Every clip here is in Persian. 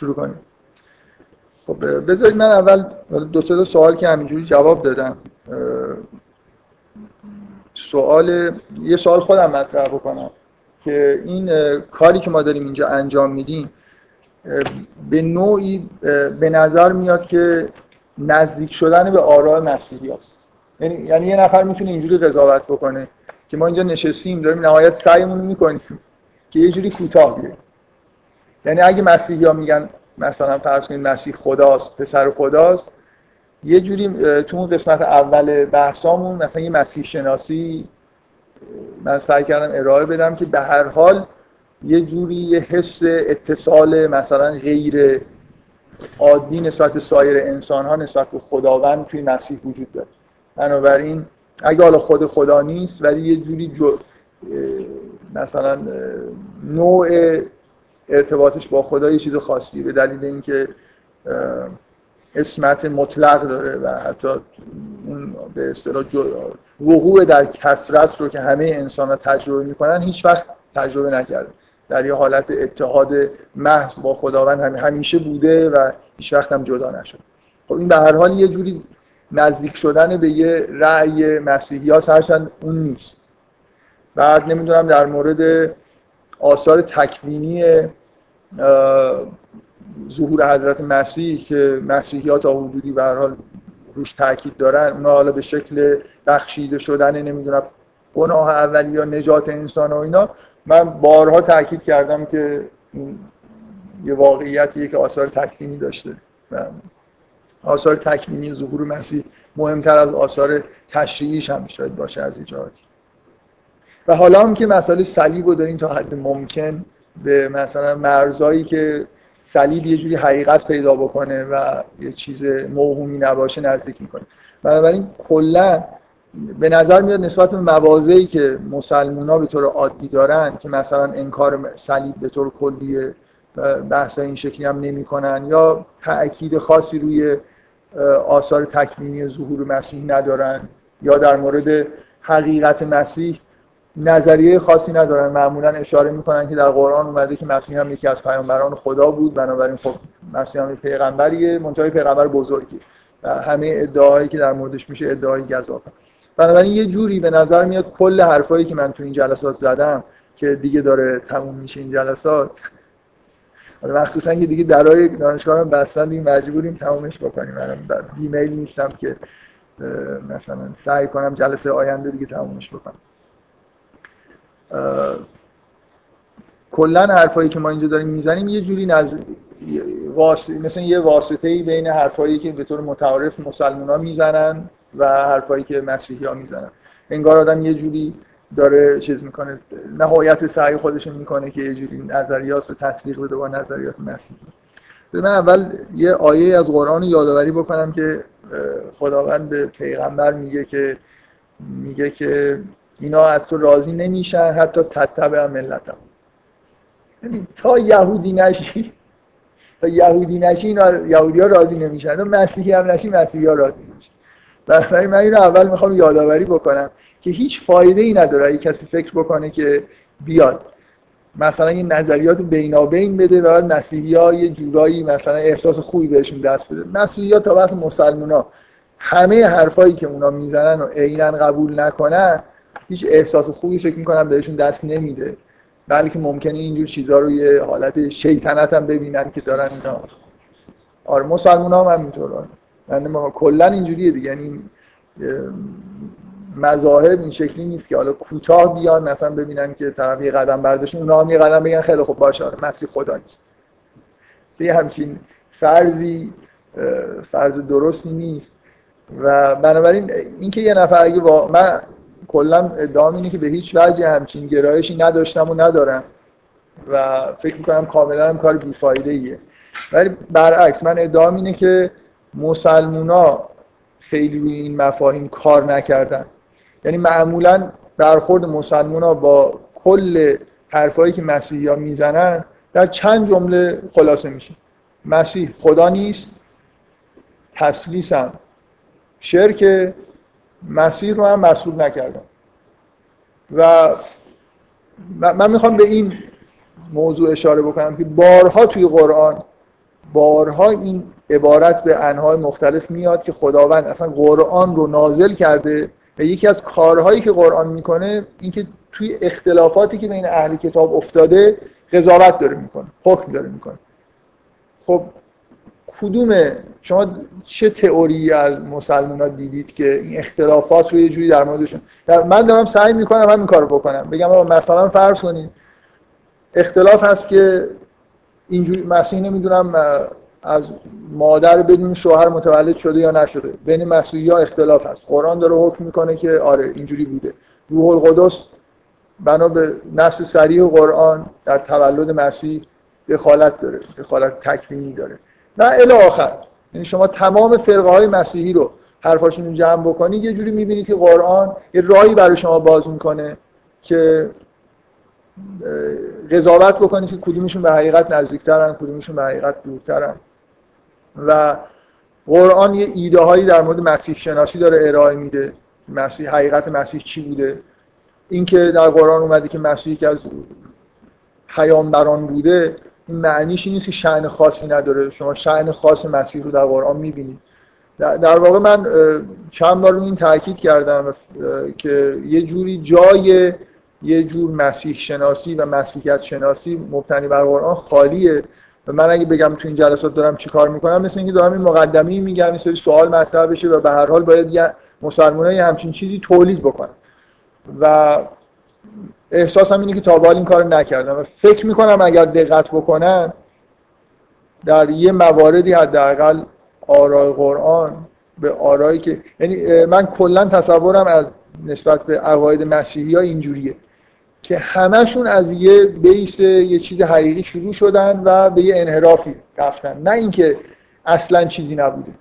شروع کنیم. خب بذارید من اول دو سه سوال که همینجوری جواب دادم سوال یه سوال خودم مطرح بکنم که این کاری که ما داریم اینجا انجام میدیم به نوعی به نظر میاد که نزدیک شدن به آراء مسیحی هست یعنی یعنی یه نفر می‌تونه اینجوری قضاوت بکنه که ما اینجا نشستیم داریم نهایت سعیمون می‌کنیم که یه جوری کوتاه بیایم. یعنی اگه مسیحی ها میگن مثلا فرض کنید مسیح خداست پسر خداست یه جوری تو اون قسمت اول بحثامون مثلا یه مسیح شناسی من سعی کردم ارائه بدم که به هر حال یه جوری یه حس اتصال مثلا غیر عادی نسبت به سایر انسان ها نسبت به خداوند توی مسیح وجود داره. بنابراین اگه حالا خود خدا نیست ولی یه جوری جو مثلا نوع ارتباطش با خدا یه چیز خاصی به دلیل اینکه اسمت مطلق داره و حتی اون به اصطلاح وقوع در کسرت رو که همه انسان ها تجربه می‌کنن هیچ وقت تجربه نکرده. در یه حالت اتحاد محض با خداوند همیشه بوده و هیچ وقت هم جدا نشد خب این به هر حال یه جوری نزدیک شدن به یه رأی مسیحی ها هرچند اون نیست. بعد نمی‌دونم در مورد آثار تکوینی ظهور حضرت مسیح که مسیحی ها تا حدودی به حال روش تاکید دارن اونا حالا به شکل بخشیده شدن نمی‌دونم گناه اولی یا نجات انسان و اینا من بارها تاکید کردم که یه واقعیتیه که آثار تکوینی داشته آثار تکوینی ظهور مسیح مهمتر از آثار تشریعیش هم شاید باشه از ایجادی و حالا هم که مسئله صلیب رو داریم تا حد ممکن به مثلا مرزایی که صلیب یه جوری حقیقت پیدا بکنه و یه چیز موهومی نباشه نزدیک می‌کنه. بنابراین کلا به نظر میاد نسبت به موازهی که مسلمونا به طور عادی دارن که مثلا انکار صلیب به طور کلی بحث این شکلی هم نمی‌کنن یا تأکید خاصی روی آثار تکوینی ظهور مسیح ندارن یا در مورد حقیقت مسیح نظریه خاصی ندارن. معمولا اشاره می‌کنن که در قرآن اومده که مسیح هم یکی از پیامبران خدا بود. بنابراین خب مسیح هم پیغمبریه منتهای پیغمبر بزرگی. و همه ادعاهایی که در موردش میشه ادعای گزافه بنابراین یه جوری به نظر میاد کل حرفایی که من تو این جلسات زدم که دیگه داره تموم میشه این جلسات. حالا مخصوصا که دیگه درای دانشگاه هم بستن دیگه مجبوریم تمومش بکنیم. منم بیمیل نیستم که مثلا سعی کنم جلسه آینده دیگه تمومش بکنم. کلا حرفایی که ما اینجا داریم می‌زنیم یه جوری نز... واس... مثل یه واسطه ای بین حرفایی که به طور متعارف مسلمان ها می‌زنن و حرفایی که مسیحی ها می‌زنن. انگار آدم یه جوری داره چیز می‌کنه نهایت سعی خودش می‌کنه که یه جوری نظریات رو تطبیق بده با نظریات مسیحی. من اول یه آیه از قرآن یادآوری بکنم که خداوند به پیغمبر میگه که میگه که اینا از تو راضی نمیشن حتی تتبع ملتم. تا یهودی نشی تا یهودی نشی اینا یهودی ها راضی نمیشن. تا مسیحی هم نشی مسیحی ها راضی نمیشن. بنابراین من اینو اول می‌خوام یادآوری بکنم که هیچ فایده ای نداره اگه کسی فکر بکنه که بیاد. مثلا این نظریات بینابین بده و بعد مسیحی ها یه جورایی مثلا احساس خوبی بهشون دست بده. مسیحی ها تا وقت مسلمان ها همه حرفایی که اونا می‌زنن و عینا قبول نکنن هیچ احساس خوبی فکر می‌کنم بهشون دست نمیده. بلکه ممکنه اینجور چیزها رو یه حالت شیطنت هم ببینن که دارن اینا. آره مسلمان هم همینطور. من کلا اینجوریه دیگه. یعنی مذاهب این شکلی نیست که حالا کوتاه بیان مثلا ببینن که طرف یه قدم برداشتن اونا هم یه قدم بگن خیلی خوب باشه آره مسیح خدا نیست. یه همچین فرضی فرض درستی نیست. و بنابراین اینکه یه نفر اگه با من کلا ادعام اینه که به هیچ وجه همچین گرایشی نداشتم و ندارم. و فکر می‌کنم کاملا هم کار بیفایده ایه ولی برعکس من ادعام اینه که مسلمونا خیلی روی این مفاهیم کار نکردن. یعنی معمولا برخورد مسلمونا با کل حرفایی که مسیحی ها می‌زنن در چند جمله خلاصه میشه. مسیح خدا نیست تسلیسم شرک مسیح رو هم مسئول نکردم. و من می‌خوام به این موضوع اشاره بکنم که بارها توی قرآن بارها این عبارت به انهای مختلف میاد که خداوند اصلا قرآن رو نازل کرده و یکی از کارهایی که قرآن می‌کنه اینکه توی اختلافاتی که بین اهل کتاب افتاده قضاوت داره می‌کنه حکم داره می‌کنه. خب کدوم شما چه تئوری از مسلمان ها دیدید که این اختلافات رو یه جوری در موردشون من دارم سعی می‌کنم همین کارو بکنم. بگم مثلا فرض کنید اختلاف هست که اینجوری مسیح نمی‌دونم از مادر بدون شوهر متولد شده یا نشده. بین مسیحی ها اختلاف هست. قرآن داره حکم می‌کنه که آره اینجوری بوده. روح القدس بنا به نفس سریع قرآن در تولد مسیح دخالت داره دخالت تکوینی داره. نه الی آخر. یعنی شما تمام فرقه های مسیحی رو حرفاشون رو جمع بکنید یه جوری می‌بینید که قرآن یه راهی برای شما باز می‌کنه که قضاوت بکنید که کدومشون به حقیقت نزدیکترن کدومشون به حقیقت دورترن. و قرآن یه ایده هایی در مورد مسیح شناسی داره ارائه میده مسیح حقیقت مسیح چی بوده. اینکه در قرآن اومده که مسیح که از پیامبران بوده این معنیش نیست که شأن خاصی نداره. شما شأن خاص مسیح رو در قرآن می‌بینید. در واقع من چند بار این تاکید کردم که یه جوری جای یه جور مسیح شناسی و مسیحیت شناسی مبتنی بر قرآن خالیه. و من اگه بگم تو این جلسات دارم چیکار می‌کنم مثل اینکه دارم این مقدمی میگم این سری سوال مطرح بشه و به هر حال باید یه مسلمانای همچین چیزی تولید بکنن و احساسم اینه که تا این کار نکردم و فکر می‌کنم اگر دقت بکنن در یه مواردی حداقل آرای قرآن به آرایی که یعنی من کلا تصورم از نسبت به عقاید مسیحی ها اینجوریه که همشون از یه بیس یه چیز حقیقی شروع شدن و به یه انحرافی رفتن. نه اینکه اصلا چیزی نبوده.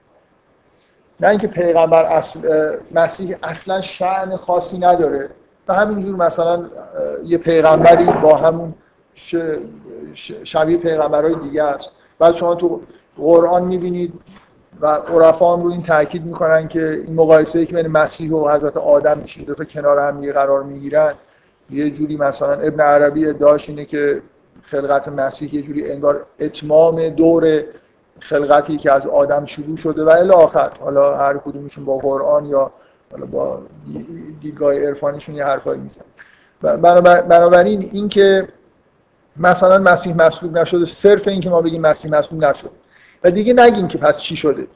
نه اینکه پیغمبر اصل مسیح اصلا شعن خاصی نداره. و همینجور مثلا یه پیغمبری با همون شبیه پیغمبرهای دیگه است. بعد شما تو قرآن می‌بینید و عرفا هم رو این تاکید می‌کنن که این مقایسه که بین مسیح و حضرت آدم میشه دو کنار هم یه قرار می‌گیرن. یه جوری مثلا ابن عربی ادعاش اینه که خلقت مسیح یه جوری انگار اتمام دور خلقتی که از آدم شروع شده و الی آخر. حالا هر کدومشون با قرآن یا حالا با دیدگاه عرفانیشون یه حرفایی میزن بنابراین این که مثلا مسیح مصلوب نشده صرف این که ما بگیم مسیح مصلوب نشد. و دیگه نگیم که پس چی شده.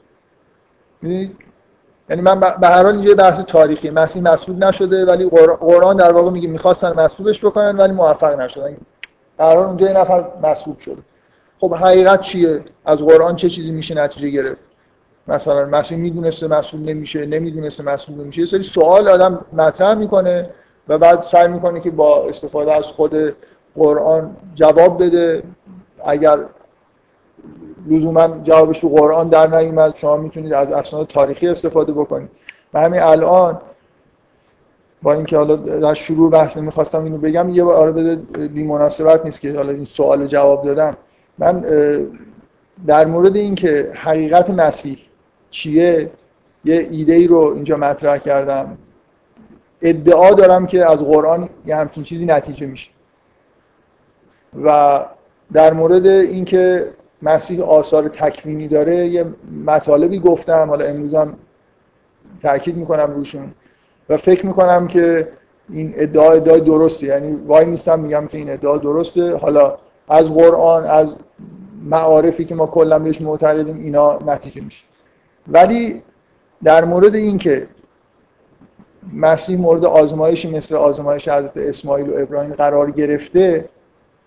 یعنی من به هر حال اینجا بحث تاریخی. مسیح مصلوب نشده ولی قرآن در واقع میگه می‌خواستن مصلوبش بکنن ولی موفق نشدن. حال اونجا یه نفر مصلوب شده. خب حقیقت چیه؟ از قرآن چه چیزی میشه نتیجه گرفت؟ مثلا مسیح می‌دونسته مسئول نمیشه نمی‌دونسته مسئول نمیشه. یه سری سوال آدم مطرح می‌کنه و بعد سعی می‌کنه که با استفاده از خود قرآن جواب بده. اگر لزوما جوابش تو قرآن در نیومد شما می‌تونید از اسناد تاریخی استفاده بکنید. و همین الان با اینکه حالا در شروع بحث نمی‌خواستم اینو بگم یه بار بده بی مناسبت نیست که حالا این سوال جواب دادم. من در مورد اینکه حقیقت مسیح چیه؟ یه ایده ای رو اینجا مطرح کردم. ادعا دارم که از قرآن یه همچین چیزی نتیجه میشه. و در مورد اینکه مسیح آثار تکوینی داره یه مطالبی گفتم حالا امروزم تاکید می‌کنم روشون. و فکر می‌کنم که این ادعا ادعای درسته. یعنی وای نیستم میگم که این ادعا درسته. حالا از قرآن از معارفی که ما کلا بهش معتقدیم اینا نتیجه میشه. ولی در مورد اینکه مسیح مورد آزمایشی مثل آزمایش حضرت اسماعیل و ابراهیم قرار گرفته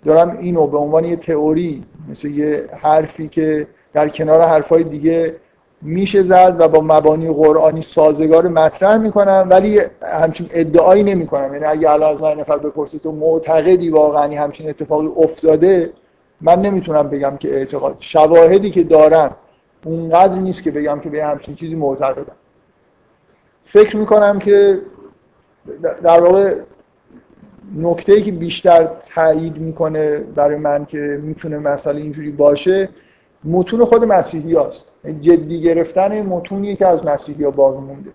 دارم اینو به عنوان یه تئوری مثل یه حرفی که در کنار حرفای دیگه میشه زد و با مبانی قرآنی سازگار مطرح می‌کنم ولی همچین ادعایی نمی‌کنم. یعنی اگه الان از من نفر بپرسید تو معتقدی واقعا همچین اتفاقی افتاده من نمی‌تونم بگم که اعتقاد شواهدی که دارم اونقدر نیست که بگم که به همچین چیزی معتقدم فکر می‌کنم که در واقع نکته ای که بیشتر تایید می‌کنه برای من که می‌تونه مسئله اینجوری باشه متون خود مسیحی هاست. جدی گرفتن متونیه که از مسیحی ها باقی مونده.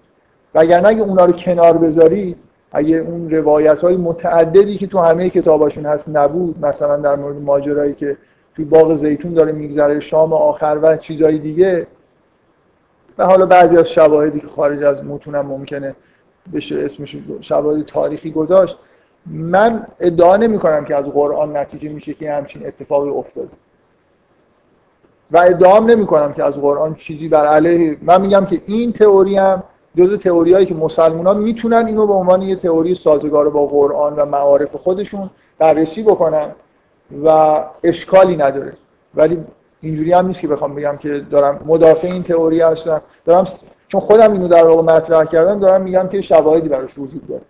وگرنه اگه اونا رو کنار بذاری اگه اون روایت های متعددی که تو همه کتاباشون هست نبود مثلا در مورد ماجرایی که توی باغ زیتون داره میگذره شام آخر و چیزای دیگه. و حالا بعضی از شواهدی که خارج از متونم ممکنه بشه اسمش شواهد تاریخی گذاشت. من ادعا نمی کنم که از قرآن نتیجه میشه که همچین اتفاقی افتاده. و ادعام نمی کنم که از قرآن چیزی بر علیه. من میگم که این تئوری هم جزء تئوریایی که مسلمان ها می‌تونن اینو به عنوان یه تئوری سازگار با قرآن و معارف خودشون بررسی بکنن. و اشکالی نداره. ولی اینجوری هم نیست که بخوام بگم که دارم مدافع این تئوری هستم. دارم چون خودم اینو در واقع مطرح کردم دارم میگم که شواهدی براش وجود داره.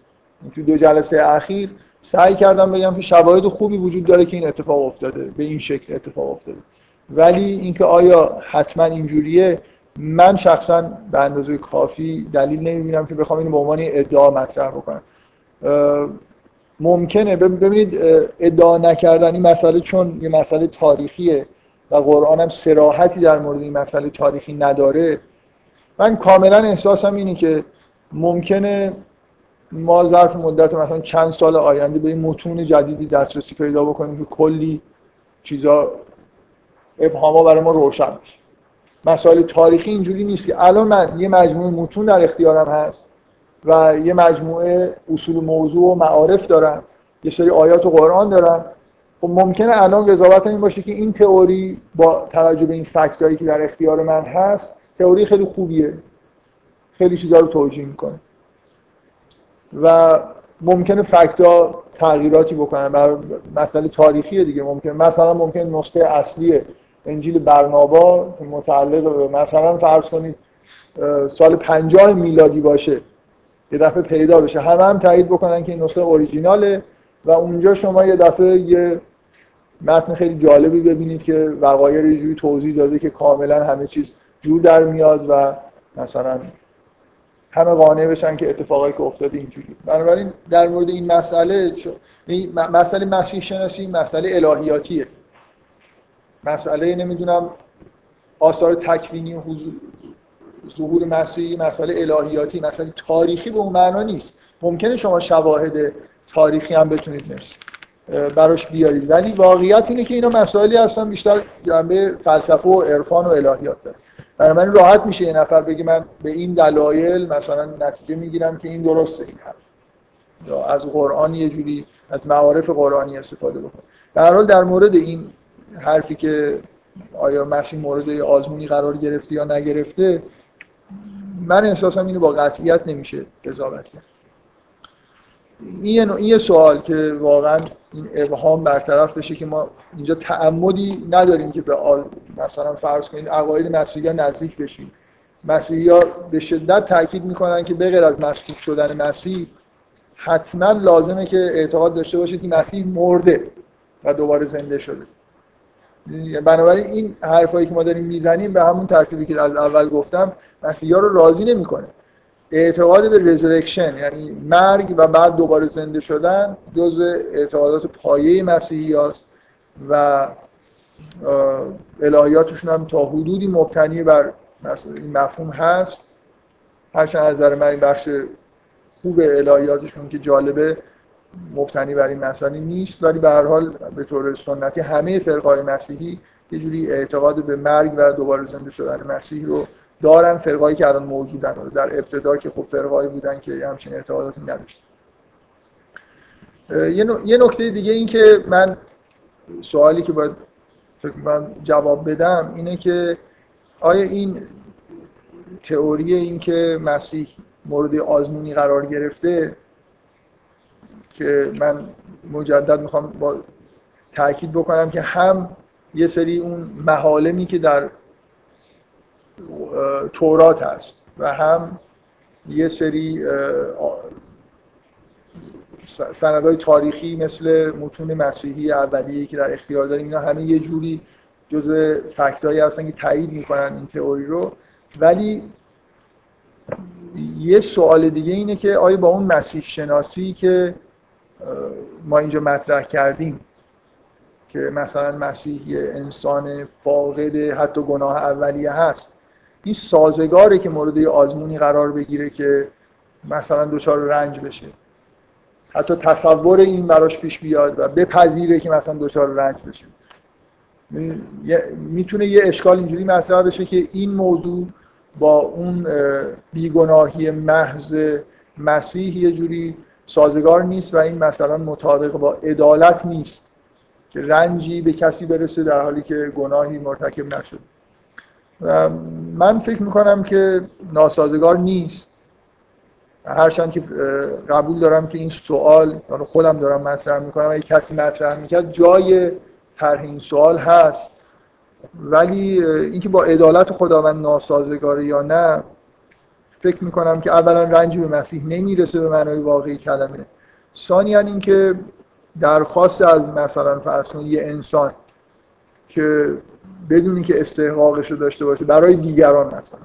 تو دو جلسه اخیر سعی کردم بگم که شواهد خوبی وجود داره که این اتفاق افتاده به این شکل اتفاق افتاده. ولی اینکه آیا حتما اینجوریه من شخصا به اندازه کافی دلیل نمی‌بینم که بخوام اینو به عنوان ادعا مطرح بکنم. ممکنه. ببینید ادعا نکردن این مسئله چون یه مسئله تاریخیه و قرآن هم سراحتی در مورد این مسئله تاریخی نداره. من کاملا احساسم اینه که ممکنه ما ظرف مدت مثلا چند سال آینده به این متون جدیدی دسترسی پیدا بکنیم که کلی چیزا ابهاما برای ما روشن بشه. مسائل تاریخی اینجوری نیست که الان من یه مجموعه متون در اختیارم هست. و یه مجموعه اصول موضوع و معارف دارم یه سری آیات و قرآن دارم خب ممکنه الان قضاوت این باشه که این تئوری با توجه به این فکتایی که در اختیار من هست تئوری خیلی خوبیه. خیلی چیزا رو توجیه می‌کنه. و ممکنه فکتا تغییراتی بکنن. بر مسئله تاریخی دیگه. ممکن مثلا ممکن نسخه اصلی انجیل برنابا متعلق به مثلا فرض کنید سال 50 میلادی باشه. یه دفعه پیدا بشه. همه هم تایید بکنن که این نسخه اوریجیناله و اونجا شما یه دفعه یه متن خیلی جالبی ببینید که وقایع رو جوری توضیح داده که کاملا همه چیز جور در میاد و مثلا همه قانع بشن که اتفاقایی که افتاده اینجوری بنابراین در مورد این مسئله مسئله مسیح شناسی مسئله الهیاتیه. مسئله نمی‌دونم آثار تکوینی ظهور مسیحی مسئله الهیاتی مسئله تاریخی به اون معنا نیست. ممکنه شما شواهد تاریخی هم بتونید نرسید براش بیارید. ولی واقعیت اینه که اینا مسائلی هستن بیشتر جنبه فلسفه و عرفان و الهیات داره. من راحت میشه یه نفر بگه من به این دلایل مثلا نتیجه می‌گیرم که این درسته این حرف. یا از قرآن یه جوری از معارف قرآنی استفاده بکنه. در حال در مورد این حرفی که آیا مسیح مورد آزمونی قرار گرفته یا نگرفته من احساسم اینو با قطعیت نمیشه قضاوت کرد. این یه سوال که واقعا این ابهام برطرف بشه که ما اینجا تعمدی نداریم که به آل مثلا فرض کنید عقاید مسیحی نزدیک بشیم. مسیحی ها به شدت تاکید می‌کنن که بغیر از مشکوک شدن مسیح حتما لازمه که اعتقاد داشته باشید که مسیح مرده و دوباره زنده شده. بنابراین این حرفایی که ما داریم می‌زنیم به همون ترتیبی که از اول گفتم مسیحی ها رو راضی نمی‌کنه. اعتقاد به رزرکشن یعنی مرگ و بعد دوباره زنده شدن جز اعتقادات پایه مسیحی هست و الهیاتشون هم تا حدودی مبتنی بر این مفهوم هست. هرچند از نظر من این بخش خوب الهیاتشون که جالبه مبتنی بر این مسئله نیست ولی به هر حال به طور سنتی همه فرقای مسیحی یه جوری اعتقاد به مرگ و دوباره زنده شدن مسیح رو دارن فرقایی که الان موجودن. در ابتدا که خب فرقایی بودن که همچین اعتقاداتی نداشتن. یه نکته دیگه این که من سوالی که باید فکر من جواب بدم اینه که آیا این تئوری این که مسیح مورد آزمونی قرار گرفته که من مجدد می‌خوام با تاکید بکنم که هم یه سری اون محالمی که در تورات هست و هم یه سری سندهای تاریخی مثل متون مسیحی اولیه که در اختیار داریم اینا همه یه جوری جز فکتایی هستن که تایید می‌کنن این تئوری رو. ولی یه سوال دیگه اینه که آیا با اون مسیح شناسی که ما اینجا مطرح کردیم که مثلا مسیح یه انسان فاقد حتی گناه اولیه هست. این سازگاره که مورد آزمونی قرار بگیره که مثلا دچار رنج بشه. حتی تصور این براش پیش بیاد و بپذیره که مثلا دچار رنج بشه. می‌تونه یه اشکال اینجوری مطرح بشه که این موضوع با اون بیگناهی محض مسیح یه جوری سازگار نیست و این مثلا مطابق با عدالت نیست که رنجی به کسی برسه در حالی که گناهی مرتکب نشد و من فکر می‌کنم که ناسازگار نیست. هرچند که قبول دارم که این سوال خودم دارم مطرح می‌کنم اگه کسی مطرح می‌کرد جای طرح این سوال هست. ولی اینکه با عدالت خداوند ناسازگاره یا نه فکر می‌کنم که اولا رنجی به مسیح نمی‌رسه به معنای واقعی کلمه. ثانیا اینکه درخواست از مثلا فرض یه انسان که بدون اینکه استحقاقش رو داشته باشه برای دیگران مثلا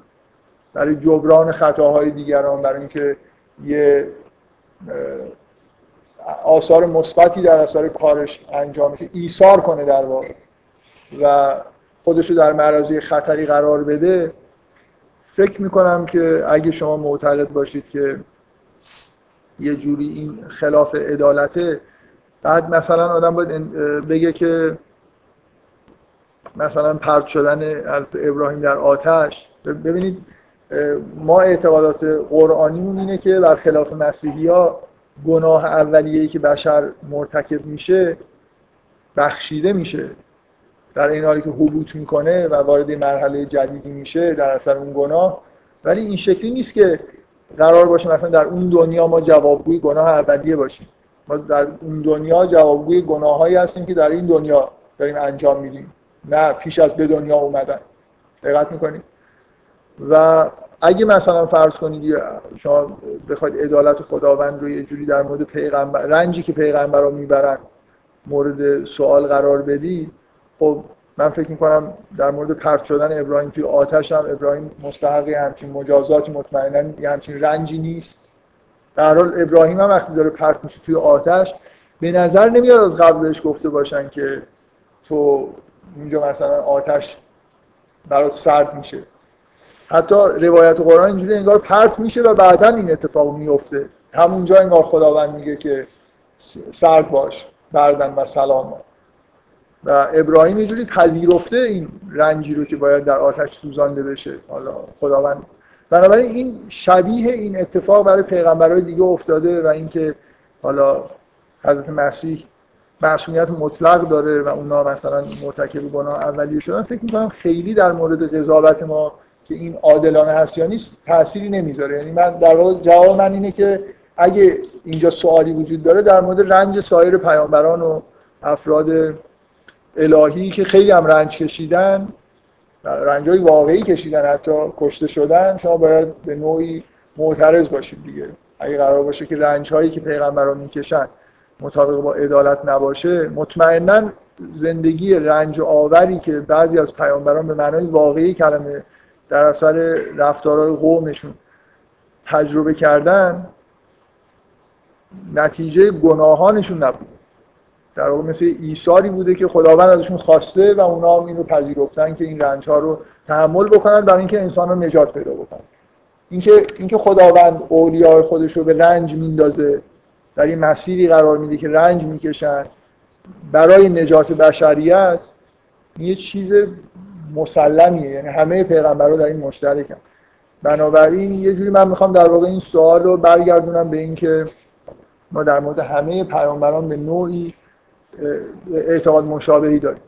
برای جبران خطاهای دیگران برای اینکه یه آثار مثبتی در اثر کارش انجام که ایثار کنه در واقع و خودش رو در معرضی خطری قرار بده فکر می‌کنم که اگه شما معتقد باشید که یه جوری این خلاف عدالته بعد مثلا آدم باید بگه که مثلا پرد شدن از ابراهیم در آتش. ببینید ما اعتقادات قرآنیمون اینه که خلاف مسیحی ها گناه اولیه‌ای که بشر مرتکب میشه بخشیده میشه. در این حالی که حبوط می‌کنه و وارد مرحله جدیدی میشه در اثر اون گناه. ولی این شکلی نیست که قرار باشه مثلا در اون دنیا ما جوابگوی گناه اولیه باشیم. ما در اون دنیا جوابگوی گناهایی هستیم که در این دنیا داریم انجام میدیم. نه پیش از به دنیا اومدن. دقت می‌کنید و اگه مثلا فرض کنید شما بخواید عدالت خداوند رو یه جوری در مورد پیغمبر رنجی که پیغمبر رو می‌برن مورد سوال قرار بدید خب من فکر می‌کنم در مورد پرت شدن ابراهیم توی آتش هم ابراهیم مستحقی همچین مجازاتی مطمئنا یه همچین رنجی نیست. در حال ابراهیم هم وقتی داره پرت میشه توی آتش به نظر نمیاد از قبل بهش گفته باشن که تو اینجا مثلا آتش برات سرد میشه. حتی روایت قرآن اینجوری انگار پرت میشه و بعدا این اتفاق میفته همونجا انگار خداوند میگه که سرد باش بردن و سلام و ابراهیم اینجوری پذیرفته این رنجی رو که باید در آتش سوزانده بشه. حالا خداوند. بنابراین این شبیه این اتفاق برای پیغمبرهای دیگه افتاده و اینکه حالا حضرت مسیح معصومیت مطلق داره و اونا مثلا مرتکب گناه اولیه شدن. فکر می‌کنم خیلی در مورد قضاوت ما که این عادلانه هست یا نیست تأثیری نمی‌ذاره. یعنی من در واقع جواب من اینه که اگه اینجا سوالی وجود داره در مورد رنج سایر پیامبران و افراد الهی که خیلی هم رنج کشیدن رنج واقعی کشیدن حتی کشته شدن شما باید به نوعی معترض باشید دیگه. اگه قرار باشه که رنج هایی که پیغمبران می‌کشن مطابق با عدالت نباشه مطمئنا زندگی رنج آوری که بعضی از پیامبران به معنای واقعی کلمه در اثر رفتارهای قومشون تجربه کردن نتیجه گناهانشون نبود. در واقع مثل ایثاری بوده که خداوند ازشون خواسته و اونا هم این رو پذیرفتن که این رنج ها رو تحمل بکنن برای اینکه انسان رو نجات پیدا بکنن. اینکه اینکه خداوند اولیاء خودش رو به رنج میندازه در این مسیری قرار میده که رنج می‌کشن برای نجات بشریت یه چیز مسلمیه. یعنی همه پیغمبرها در این مشترکن. بنابراین یه جوری من می‌خوام در واقع این سوال رو برگردونم به اینکه ما در مورد همه پیامبران به نوعی اعتقاد مشابهی داریم.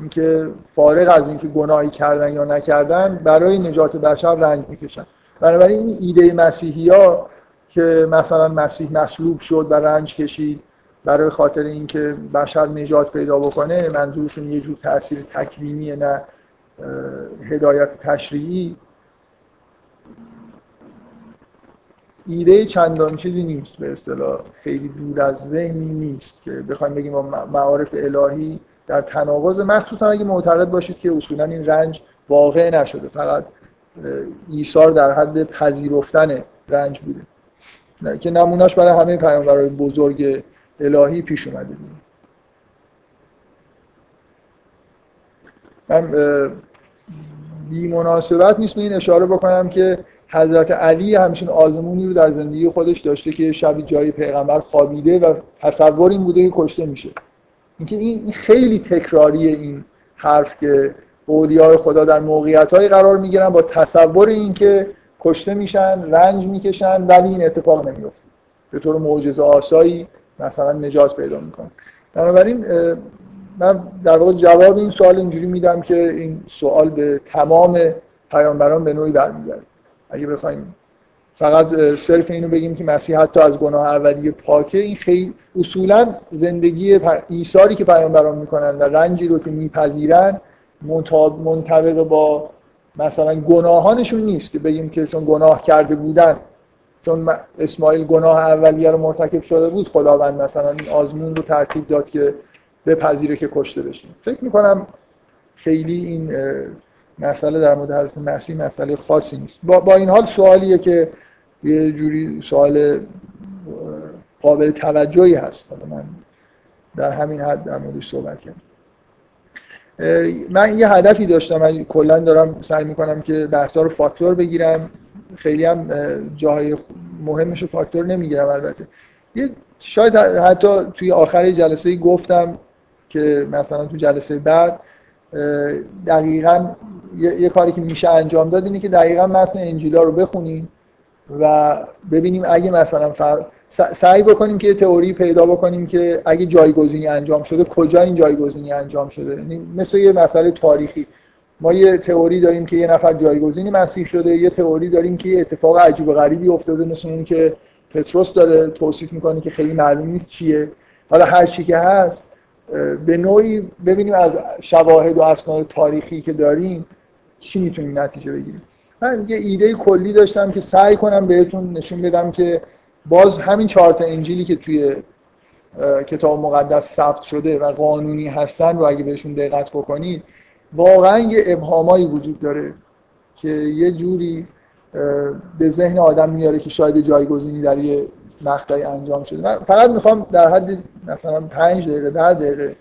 اینکه فارغ از اینکه گناهی کردن یا نکردن برای نجات بشر رنج می‌کشن. بنابراین این ایده مسیحی ها که مثلا مسیح مصلوب شد و رنج کشید برای خاطر اینکه بشر نجات پیدا بکنه منظورشون یه جور تاثیر تکوینی نه هدایت تشریعی. ایده چندان چیزی نیست به اصطلاح خیلی دور از ذهنی نیست که بخوایم بگیم با معارف الهی در تناقض مخصوصا اگه معتقد باشید که اصولا این رنج واقع نشده فقط ایثار در حد پذیرفتن رنج بوده. که نمونهش برای همه پیامبران بزرگ الهی پیش اومده. من بی مناسبت نیست به این اشاره بکنم که حضرت علی همچین آزمونی رو در زندگی خودش داشته که شبی جای پیغمبر خوابیده و تصور این بوده که کشته میشه. اینکه این خیلی تکراریه این حرف که اولیاء خدا در موقعیت قرار می‌گیرن با تصور اینکه کشته میشن رنج می‌کشن ولی این اتفاق نمیفته به طور معجزه آسایی مثلا نجات پیدا می‌کنن بنابراین من در واقع جواب این سوال اینجوری میدم که این سوال به تمام پیامبران به نوعی برمیگرده. اگه بخوایم فقط صرف اینو بگیم که مسیح حتی از گناه اولیه پاکه این خیلی اصولا زندگی ایثاری که پیامبران می‌کنن و رنجی رو که میپذیرن منطبق با مثلا گناهانشون نیست که بگیم که چون گناه کرده بودن چون اسماعیل گناه اولیه رو مرتکب شده بود خداوند مثلا این آزمون رو ترتیب داد که بپذیره که کشته بشیم. فکر می‌کنم خیلی این مسئله در مورد حضرت مسیح مسئله خاصی نیست. با, با این حال سوالیه که یه جوری سوال قابل توجهی هست. من در همین حد در موردش صحبت کردم. من یه هدفی داشتم. من کلا دارم سعی می‌کنم که بحثا رو فاکتور بگیرم. خیلی هم جاهای مهمش رو فاکتور نمی‌گیرم البته. یه شاید حتی توی آخر جلسه گفتم که مثلا تو جلسه بعد دقیقا یه،, کاری که میشه انجام داد اینه که دقیقا متن انجیلا رو بخونیم و ببینیم اگه مثلا فر... سعی بکنیم که تئوری پیدا بکنیم که اگه جایگزینی انجام شده کجا این جایگزینی انجام شده؟ یعنی مثل یه مسئله تاریخی. ما یه تئوری داریم که یه نفر جایگزینی مسیح شده یه تئوری داریم که یه اتفاق عجیب و غریبی افتاده مثل اون که پتروس داره توصیف می‌کنه که خیلی معلوم نیست چیه. حالا هر چی که هست به نوعی ببینیم از شواهد و اسناد تاریخی که داریم چی می‌تونیم نتیجه بگیریم. من یه ایده کلی داشتم که سعی کنم بهتون نشون بدم که باز همین چهار انجیلی که توی کتاب مقدس ثبت شده و قانونی هستن رو اگه بهشون دقت بکنید واقعا یه ابهامایی وجود داره که یه جوری به ذهن آدم میاره که شاید جایگزینی در یه مقطعی انجام شده. من فقط می‌خوام در حد مثلا پنج دقیقه ده دقیقه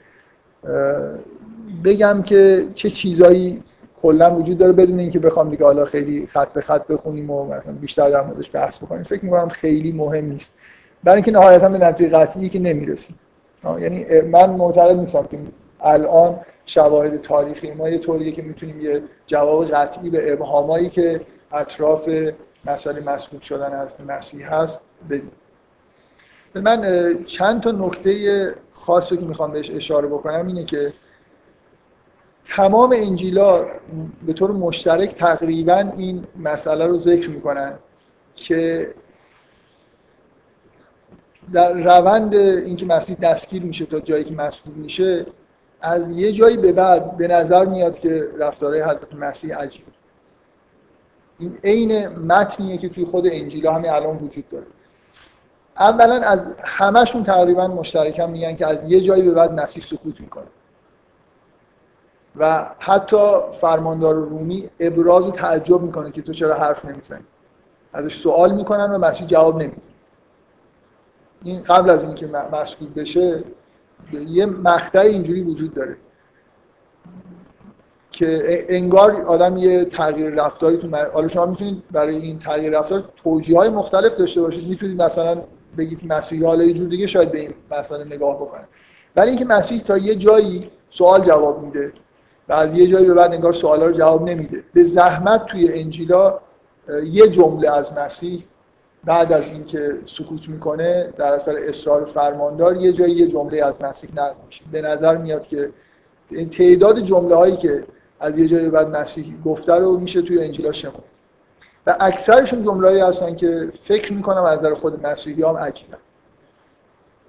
بگم که چه چیزایی کلا وجود داره بدون اینکه بخوام دیگه حالا خیلی خط به خط بخونیم و مثلا بیشتر در موردش بحث بکنیم. فکر می‌کنم خیلی مهم نیست. برای اینکه نهایتا به نتیجه قطعی که نمی‌رسیم. یعنی من معتقد نیستم که الان شواهد تاریخی ما یه طوریه که می‌تونیم یه جواب قطعی به ابهامایی که اطراف مسئله مسئول شدن از مسیح هست بدیم من چند تا نکته خاصی که می‌خوام بهش اشاره بکنم اینه که تمام انجیلا به طور مشترک تقریبا این مسئله رو ذکر می‌کنن که در روند اینکه مسیح دستگیر میشه تا جایی که مسئول میشه از یه جایی به بعد به نظر میاد که رفتارهای حضرت مسیح عجیب. این عین متنیه که توی خود انجیل همین الان وجود داره. اولا از همشون تقریبا مشترکم میگن که از یه جایی به بعد مسیح سکوت می‌کنه. و حتی فرماندار رومی ابراز تعجب می‌کنه که تو چرا حرف نمی‌زنی. ازش سوال می‌کنن و مسیح جواب نمیده. این قبل از اینکه مسئول بشه یه مقطع اینجوری وجود داره. که انگار آدم یه تغییر رفتاری تو حالا شما می‌تونید برای این تغییر رفتار توجیه های مختلف داشته باشید. می‌تونید مثلا بگید مسیح حالا یه جور دیگه شاید به این مسئله نگاه بکنه. ولی اینکه مسیح تا یه جایی سوال جواب میده و از یه جایی به بعد انگار سوالا رو جواب نمیده. به زحمت توی انجیلا یه جمله از مسیح بعد از اینکه سکوت می‌کنه در اثر اصرار فرماندار یه جایی یه جمله از مسیح نقل به نظر میاد که این تعداد جمله هایی که از یه جایی بعد مسیح گفته رو میشه توی انجیلا شمرد و اکثرشون جمله‌ای هستن که فکر می‌کنم از نظر خود مسیحی هم عجیبه.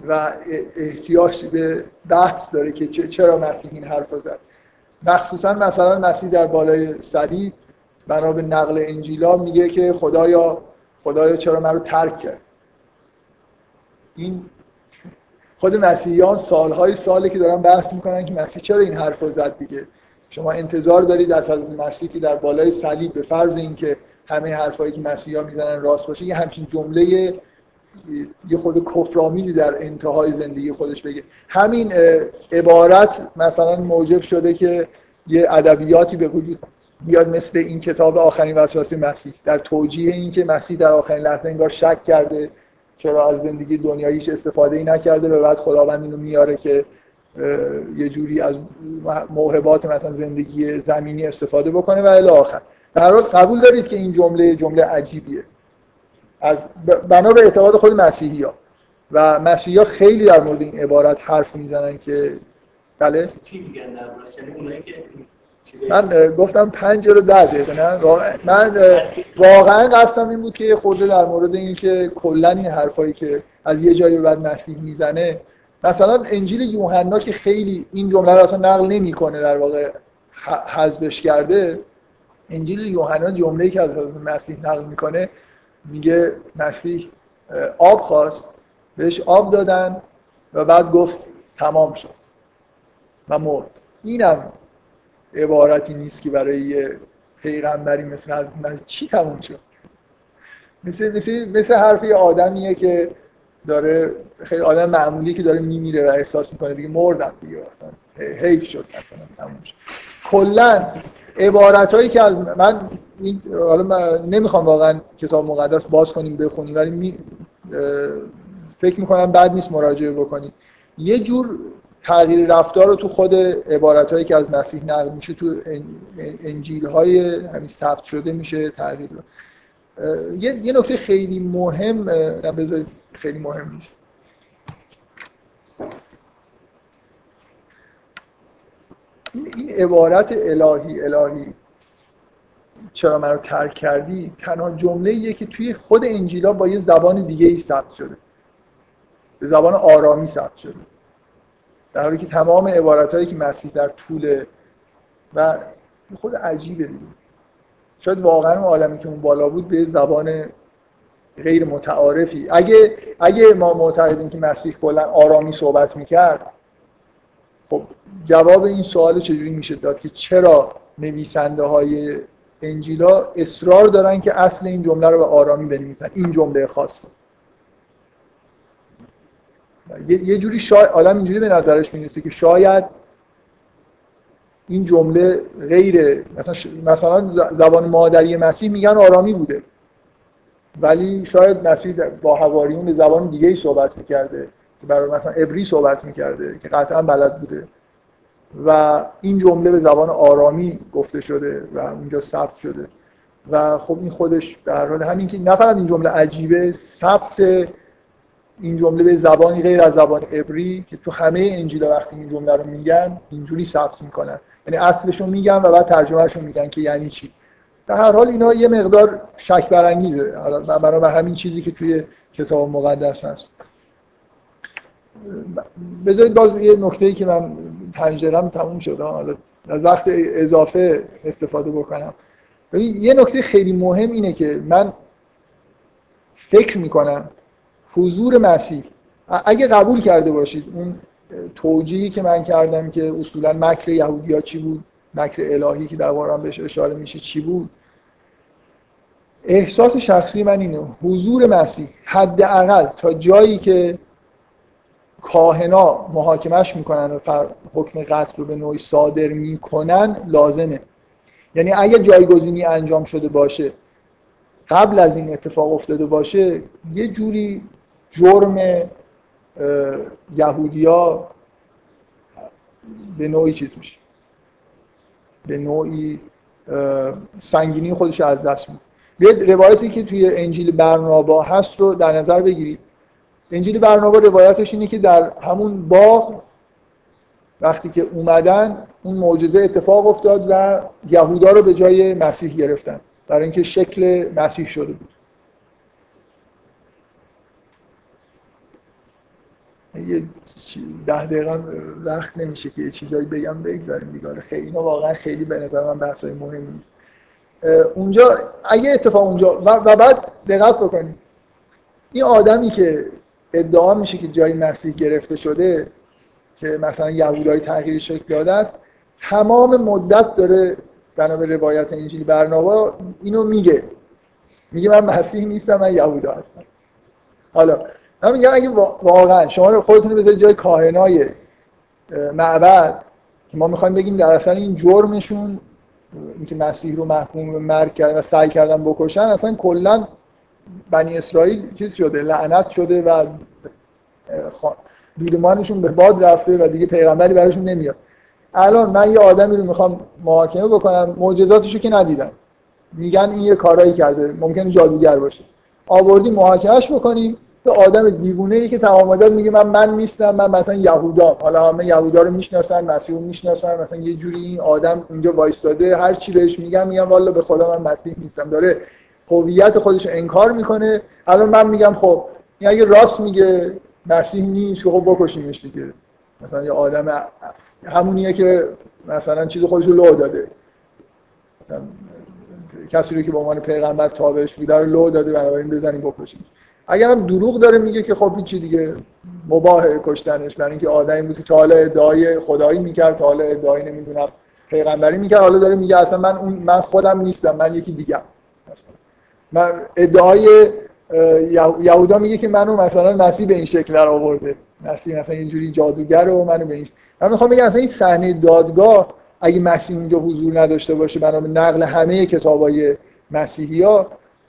و احتیاج به بحث داره که چرا مسیح این حرف زد. مخصوصا مثلا مسیح در بالای صلیب بنا به نقل انجیلا میگه که خدایا خدایا چرا من رو ترک کرد؟ این خود مسیحیان سالهای ساله که دارن بحث می‌کنن که مسیح چرا این حرف زد دیگه؟ شما انتظار دارید از حضرت مسیح که در بالای صلیب به فرض اینکه همه حرفایی که مسیحا می‌زنن راست باشه یه همچین جمله یه خود کفرآمیزی در انتهای زندگی خودش بگه. همین عبارت مثلا موجب شده که یه ادبیاتی به وجود بیاد مثل این کتاب آخرین وسواس مسیح. در توجیه این که مسیح در آخرین لحظه انگار شک کرده چرا از زندگی دنیاییش استفاده ای نکرده و بعد خداوند اینو میاره که یه جوری از موهبات مثلا زندگی زمینی استفاده بکنه و الی آخر. در حال قبول دارید که این جمله جمله عجیبیه. از بنا به اعتقاد خود مسیحی ها و مسیحی ها خیلی در مورد این عبارت حرف می‌زنن که بله؟ چی میگن در من گفتم پنج رو ده دقیقه نه؟ من واقعا قصدم این بود که خورده در مورد این که کلا این حرفایی که از یه جایی بعد مسیح می‌زنه. مثلا انجیل یوحنا که خیلی این جمله رو اصلا نقل نمی‌کنه در واقع حذفش کرده انجیل یوحنا جمله‌ای که از مسیح نقل می‌کنه میگه مسیح آب خواست بهش آب دادن و بعد گفت تمام شد و مرد. اینم عبارتی نیست که برای یه پیغمبری مثل از چی تموم شد؟ مثل, مثل, مثل حرف یه آدمیه که داره خیلی آدم معمولی که داره میمیره و احساس می‌کنه دیگه مردم دیگه حیف شد تموم شد. کلا عبارت هایی که از من این حالا من نمی‌خوام واقعا کتاب مقدس باز کنیم بخونیم ولی می فکر می‌کنم بعد نیست مراجعه بکنیم. یه جور تغییر رفتار رو تو خود عبارت هایی که از مسیح نقل میشه تو انجیل های همین ثبت شده میشه تغییر یه, یه نکته خیلی مهم بذارید خیلی مهم نیست. این عبارت الهی الهی. چرا من رو ترک کردی؟ تنها جمله که توی خود انجیلا با یه زبان دیگه ای ثبت شده. به زبان آرامی ثبت شده. در حالی که تمام عبارت هایی که مسیح در طول و خود عجیبه دیگه. شاید واقعا اون عالمی که اون بالا بود به زبان غیر متعارفی. اگه اگه ما معتقدیم که مسیح کلا آرامی صحبت می‌کرد خب جواب این سوال چجوری میشه داد که چرا نویسنده های انجیلا اصرار دارن که اصل این جمله رو به آرامی بنویسن؟ این جمله خاص رو. یه جوری شاید آدم اینجوری به نظرش می‌رسه که شاید این جمله غیر مثلا مثلا زبان مادری مسیح میگن آرامی بوده. ولی شاید مسیح با حواریون به زبان دیگه ای صحبت می‌کرده. که برای مثلا عبری صحبت می‌کرده که قطعا بلد بوده. و این جمله به زبان آرامی گفته شده و اونجا ثبت شده. و خب این خودش در حال همین که نه فقط این جمله عجیبه ثبت این جمله به زبانی غیر از زبان عبری که تو همه انجیل وقتی این جمله رو میگن اینجوری ثبت می‌کنن. یعنی اصلش رو میگن و بعد ترجمهش رو میگن که یعنی چی. در هر حال اینا یه مقدار شک برانگیزه. برای همین چیزی که توی کتاب مقدس هست. بذارید باز یه نکته که من پنجرم تموم شده حالا از وقت اضافه استفاده بکنم. یه نکته خیلی مهم اینه که من فکر می‌کنم حضور مسیح. اگه قبول کرده باشید اون توجیهی که من کردم که اصولا مکر یهودی ها چی بود مکر الهی که در قرآن بهش اشاره میشه چی بود احساس شخصی من اینه حضور مسیح حداقل تا جایی که کاهنا محاکمش می‌کنن و حکم قتل رو به نوعی صادر می‌کنن لازمه. یعنی اگر جایگزینی انجام شده باشه قبل از این اتفاق افتاده باشه یه جوری جرم یهودیا به نوعی چیز میشه. به نوعی سنگینی خودش از دست میده. بیاید روایتی که توی انجیل برنابا هست رو در نظر بگیرید. انجیل برنابا روایتش اینه که در همون باغ وقتی که اومدن اون معجزه اتفاق افتاد و یهودا رو به جای مسیح گرفتن. برای اینکه شکل مسیح شده بود. یه ده دقیقه وقت نمیشه که یه چیزایی بگم بگذاریم دیگه. خیلی اینا واقعا خیلی به نظر من بحثای مهم نیست. اونجا اگه اتفاق اونجا و بعد دقت بکنید این آدمی که ادعا میشه که جای مسیح گرفته شده که مثلا یهودای تغییر شکل داده است تمام مدت داره بنا به روایت انجیل برنابا اینو میگه. میگه من مسیح نیستم من یهودا هستم. حالا من میگم اگه واقعا شما رو خودتون بذارید جای کاهنای معبد که ما می‌خوایم بگیم در اصل این جرمشون اینکه مسیح رو محکوم به مرگ کردن و سعی کردن بکشن اصلا کلا بنی اسرائیل چیز شده لعنت شده و دودمانشون به باد رفته و دیگه پیغمبری براشون نمیاد. الان من یه آدمی رو می‌خوام محاکمه بکنم معجزاتشو که ندیدم. میگن این یه کارایی کرده ممکنه جادوگر باشه. آوردیم محاکمش بکنیم به آدم دیوونه ای که تمام میگه من من نیستم من مثلا یهودا حالا همه یهودا رو می‌شناسن مسیح رو می‌شناسن مثلا یه جوری این آدم اونجا وایستاده هر چی بهش میگم میگم والا به خدا من مسیح نیستم. داره هویت خودش انکار می‌کنه. الان من میگم خب این اگه راست میگه مسیح نیست خب بکشیمش دیگه. مثلا یه آدم همونیه که مثلا چیز خودش رو لو داده. مثلا کسی رو که به عنوان پیغمبر تابعش بوده رو لو داده بنابراین بزنیم بکشیم اگر هم دروغ داره میگه که خب چی دیگه؟ مباه کشتنش. برای اینکه آدمی بود که تا حالا ادعای خدایی می‌کرد تا حالا ادعای نمی‌دونم پیغمبری می‌کرد. حالا داره میگه اصلا من من خودم نیستم من یکی دیگه من ادعای یهودا میگه که منو مثلا مسیح به این شکل در آورده مسیح مثلا اینجوری جادوگر و منو به این من می‌خوام بگم اصلا این صحنه دادگاه اگه مسیح اینجا حضور نداشته باشه بنا نقل همه کتابای مسیحی ها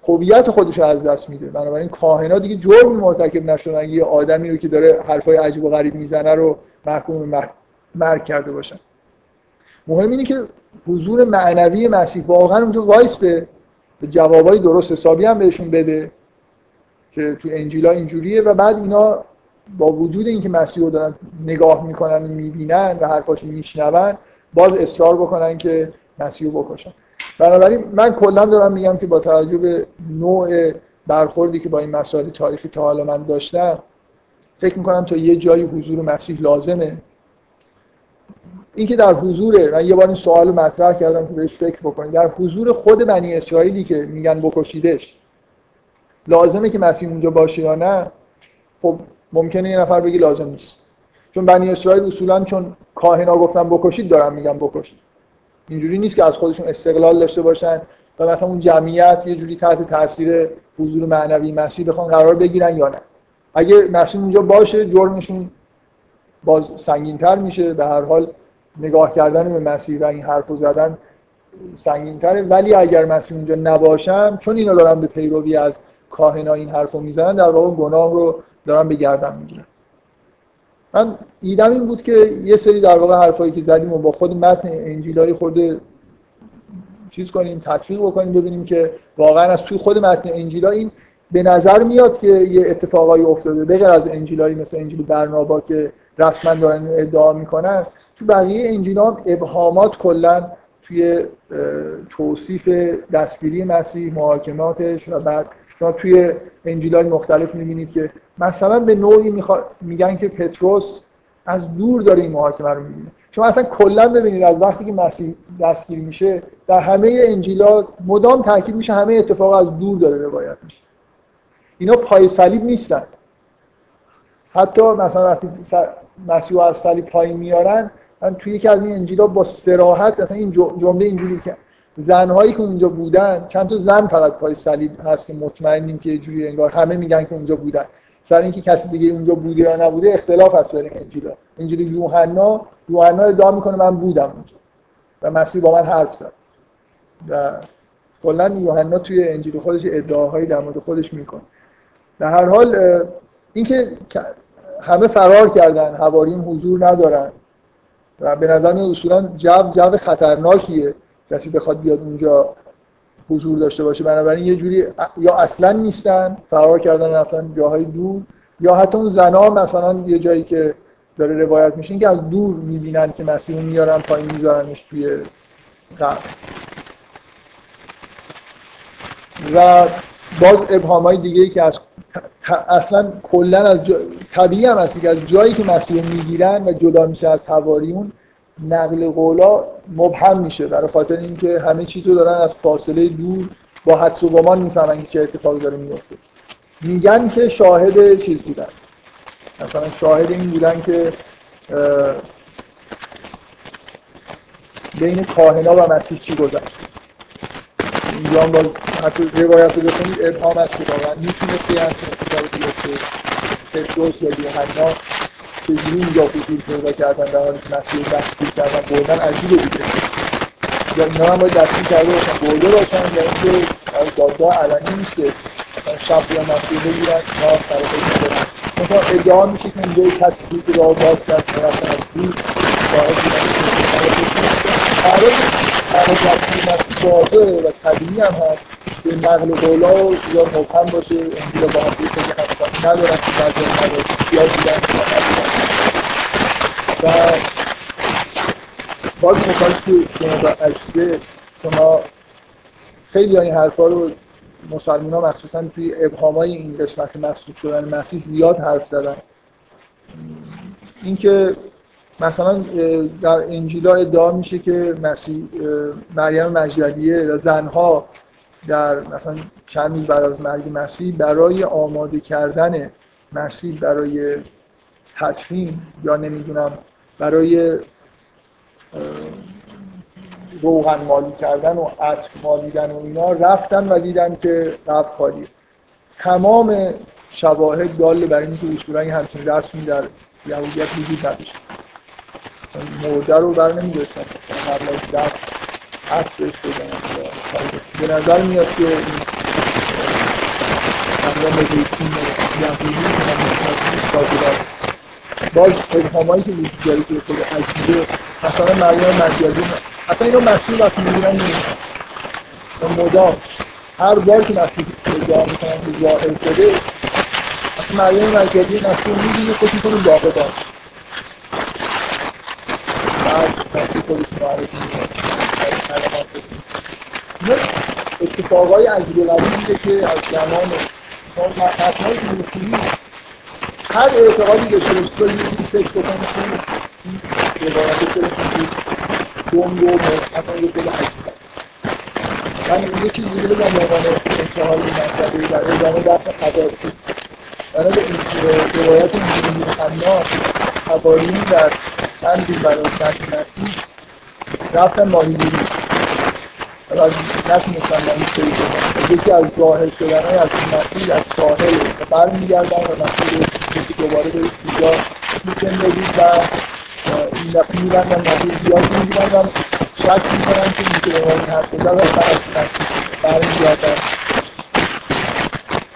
هویت خودش از دست میده. بنابراین کاهنا دیگه جرم مرتکب نشدن. اگه یه آدمی رو که داره حرفای عجیب و غریب می‌زنه رو محکوم مرگ کرده باشن. مهم اینه که حضور معنوی مسیح واقعا اونجا وایسته. جوابای درست حسابی هم بهشون بده که تو انجیلا اینجوریه و بعد اینا با وجود اینکه مسیح رو دارن نگاه می‌کنن و می‌بینن و حرفاشو میشنون باز اصرار بکنن که مسیح رو بکشن. بنابراین من کلا دارم میگم که با توجه به نوع برخوردی که با این مسائل تاریخی تا حالا من داشتم فکر می‌کنم تا یه جایی حضور مسیح لازمه. اینکه در حضور من یه بار این سوال مطرح کردم که بهش فکر بکنید در حضور خود بنی اسرائیلی که میگن بکشیدش لازمه که مسیح اونجا باشه یا نه؟ خب ممکنه یه نفر بگی لازم نیست. چون بنی اسرائیل اصولا چون کاهنا گفتن بکشید دارن میگن بکشید. اینجوری نیست که از خودشون استقلال داشته باشن و مثلا اون جمعیت یه جوری تحت تاثیر حضور معنوی مسیح بخوان قرار بگیرن یا نه. اگه مسیح اونجا باشه جرمشون باز سنگینتر میشه. به هر حال نگاه کردن به مسیح و این حرفو زدن سنگینتره. ولی اگر مسیح اونجا نباشم چون اینا دارن به پیروی از کاهنا این حرفو می‌زنن در واقع گناه رو دارن به گردن می‌گیرن من ایدم این بود که یه سری در واقع حرفایی که زدیم و با خود متن انجیلاری خود چیز کنیم تطبیق بکنیم ببینیم که واقعا از توی خود متن انجیلا این به نظر میاد که یه اتفاقایی افتاده. بغیر از انجیلایی مثل انجیل برنابا که رسما دارن ادعا می‌کنن تو بقیه انجیلا هم ابهامات کلا توی توصیف دستگیری مسیح محاکماتش و بعد شما توی انجیلای مختلف می‌بینید که مثلا به نوعی میگن که پتروس از دور داره این محاکمه رو می‌بینه. شما اصلا کلا ببینید از وقتی که مسیح دستگیر میشه در همه انجیلا مدام تاکید میشه همه اتفاق از دور داره روایت میشه. اینا پای صلیب نیستن. حتی مثلا وقتی مسیح از صلیب پایین میارن من توی یکی از این انجیلا با سراحت اصلا این جمله اینجوری که زنهایی که اونجا بودن چند تا زن فقط پای صلیب هست که مطمئنیم که جوری انگار همه میگن که اونجا بودن. سر اینکه کسی دیگه اونجا بوده یا نبوده اختلاف هست بین انجیلا انجیل یوحنا یوحنا ادعا می‌کنه من بودم اونجا و مسیح با من حرف زد. و کلا یوحنا توی انجیل خودش ادعاهایی در مورد خودش می‌کنه. در هر حال اینکه همه فرار کردن حواریون حضور ندارن. و به نظر میاد اصولا جو جو خطرناکیه کسی بخواد بیاد اونجا حضور داشته باشه. بنابراین یه جوری یا اصلا نیستن فرار کردن رفتن جاهای دور یا حتی اون زنا مثلا یه جایی که داره روایت میشه که از دور می‌بینن که مسیح میارن پایین میذارنش توی قبر. و باز ابهام های دیگه ای که از اصلا کلا از جا... طبیعی هم هستی که از جایی که مسیح می‌گیرن و جدا میشه از حواریون نقل قولا مبهم میشه. برای خاطر اینکه همه چیز رو دارن از فاصله دور با حدس و گمان می‌فهمن که چه اتفاقی داره میفته میگن که شاهد چیز بودن. مثلا شاهد این بودن که بین کاهنا و مسیح چی گذشت؟ اینجا هم باز حتی روایت رو بخونید ابهام است که واقعا می‌تونسته یه همچین اتفاقی بیفته پتروس یا یوحنا چجوری اینجا حضور پیدا کردن در حالی که مسیح دستگیر کردن بردن عجیبه دیگه. یا اینا هم باید دستگیر کرده باشن برده باشن یا اینکه دادگاه علنی نیست که شب یا مسیح بگیرن اینا سر خیلی ندارن مثلا ادعا میشه که اینجا کسی بود که راه باز کرد که مثلا از دور شاهد بودن واضحه و طبیعی هم هست به نقل قولا یا باشه انجیل با هم دیگه خیلی ندارن که بعضی مدارس زیاد دیدن و باز مکانی که شما شما خیلی این حرفا رو مسلمان ها مخصوصا توی ابهام های این قسمت مسلوب شدن مسیح زیاد حرف زدن اینکه مثلا در انجیلا ادعا میشه که مسیح مریم مجددیه یا زنها در مثلا چند روز بعد از مرگ مسیح برای آماده کردن مسیح برای تدفین یا نمی‌دونم برای روغن مالی کردن و عطر مالیدن و اینا رفتن و دیدن که قبل خالیه تمام شواهد داله برای اینکه اصولا همچین رسمی در یهودیت وجود نداشت. مرده رو بر نمیداشتن. قبل از دفت عطرش بدن به نظر میاد که انجام زیتون یهودی باز ابهامایی که وجود داره که خود عجیبه. مثلا مریم مجازی اصلا اینو مسیح وقتی می‌گیرن مدام هر بار که مسیح ادعا می‌کنن که ظاهر شده مریم مجازی مسیح می‌بینه خودی کنه باقه دار بعد مسیح خودش معرفی اتفاقای عجیب غریبیه که از زمان که می‌خونید هر اعتقادی داشته باشید تو یکی فکر بکنید که روایت چرا گنگ و مثلا یه دل عجیب. من یه چیزی دیگه به عنوان انتحال این مسئله در ادامه بحث برای به روایت اینجوری حناس حواریون در چند روز برای چند مسیح رفتن ماهیگیری و نتونستن کنن یکی از ظاهر شدنهای از این مسیح از ساحل برمیگردن و مسیح که دوباره به اینجا زندگی و این دفعه میرن و نتیجه زیاد می‌گیرن و شک می‌کنن که میشه به این حرف بزن و فرق برمیگردن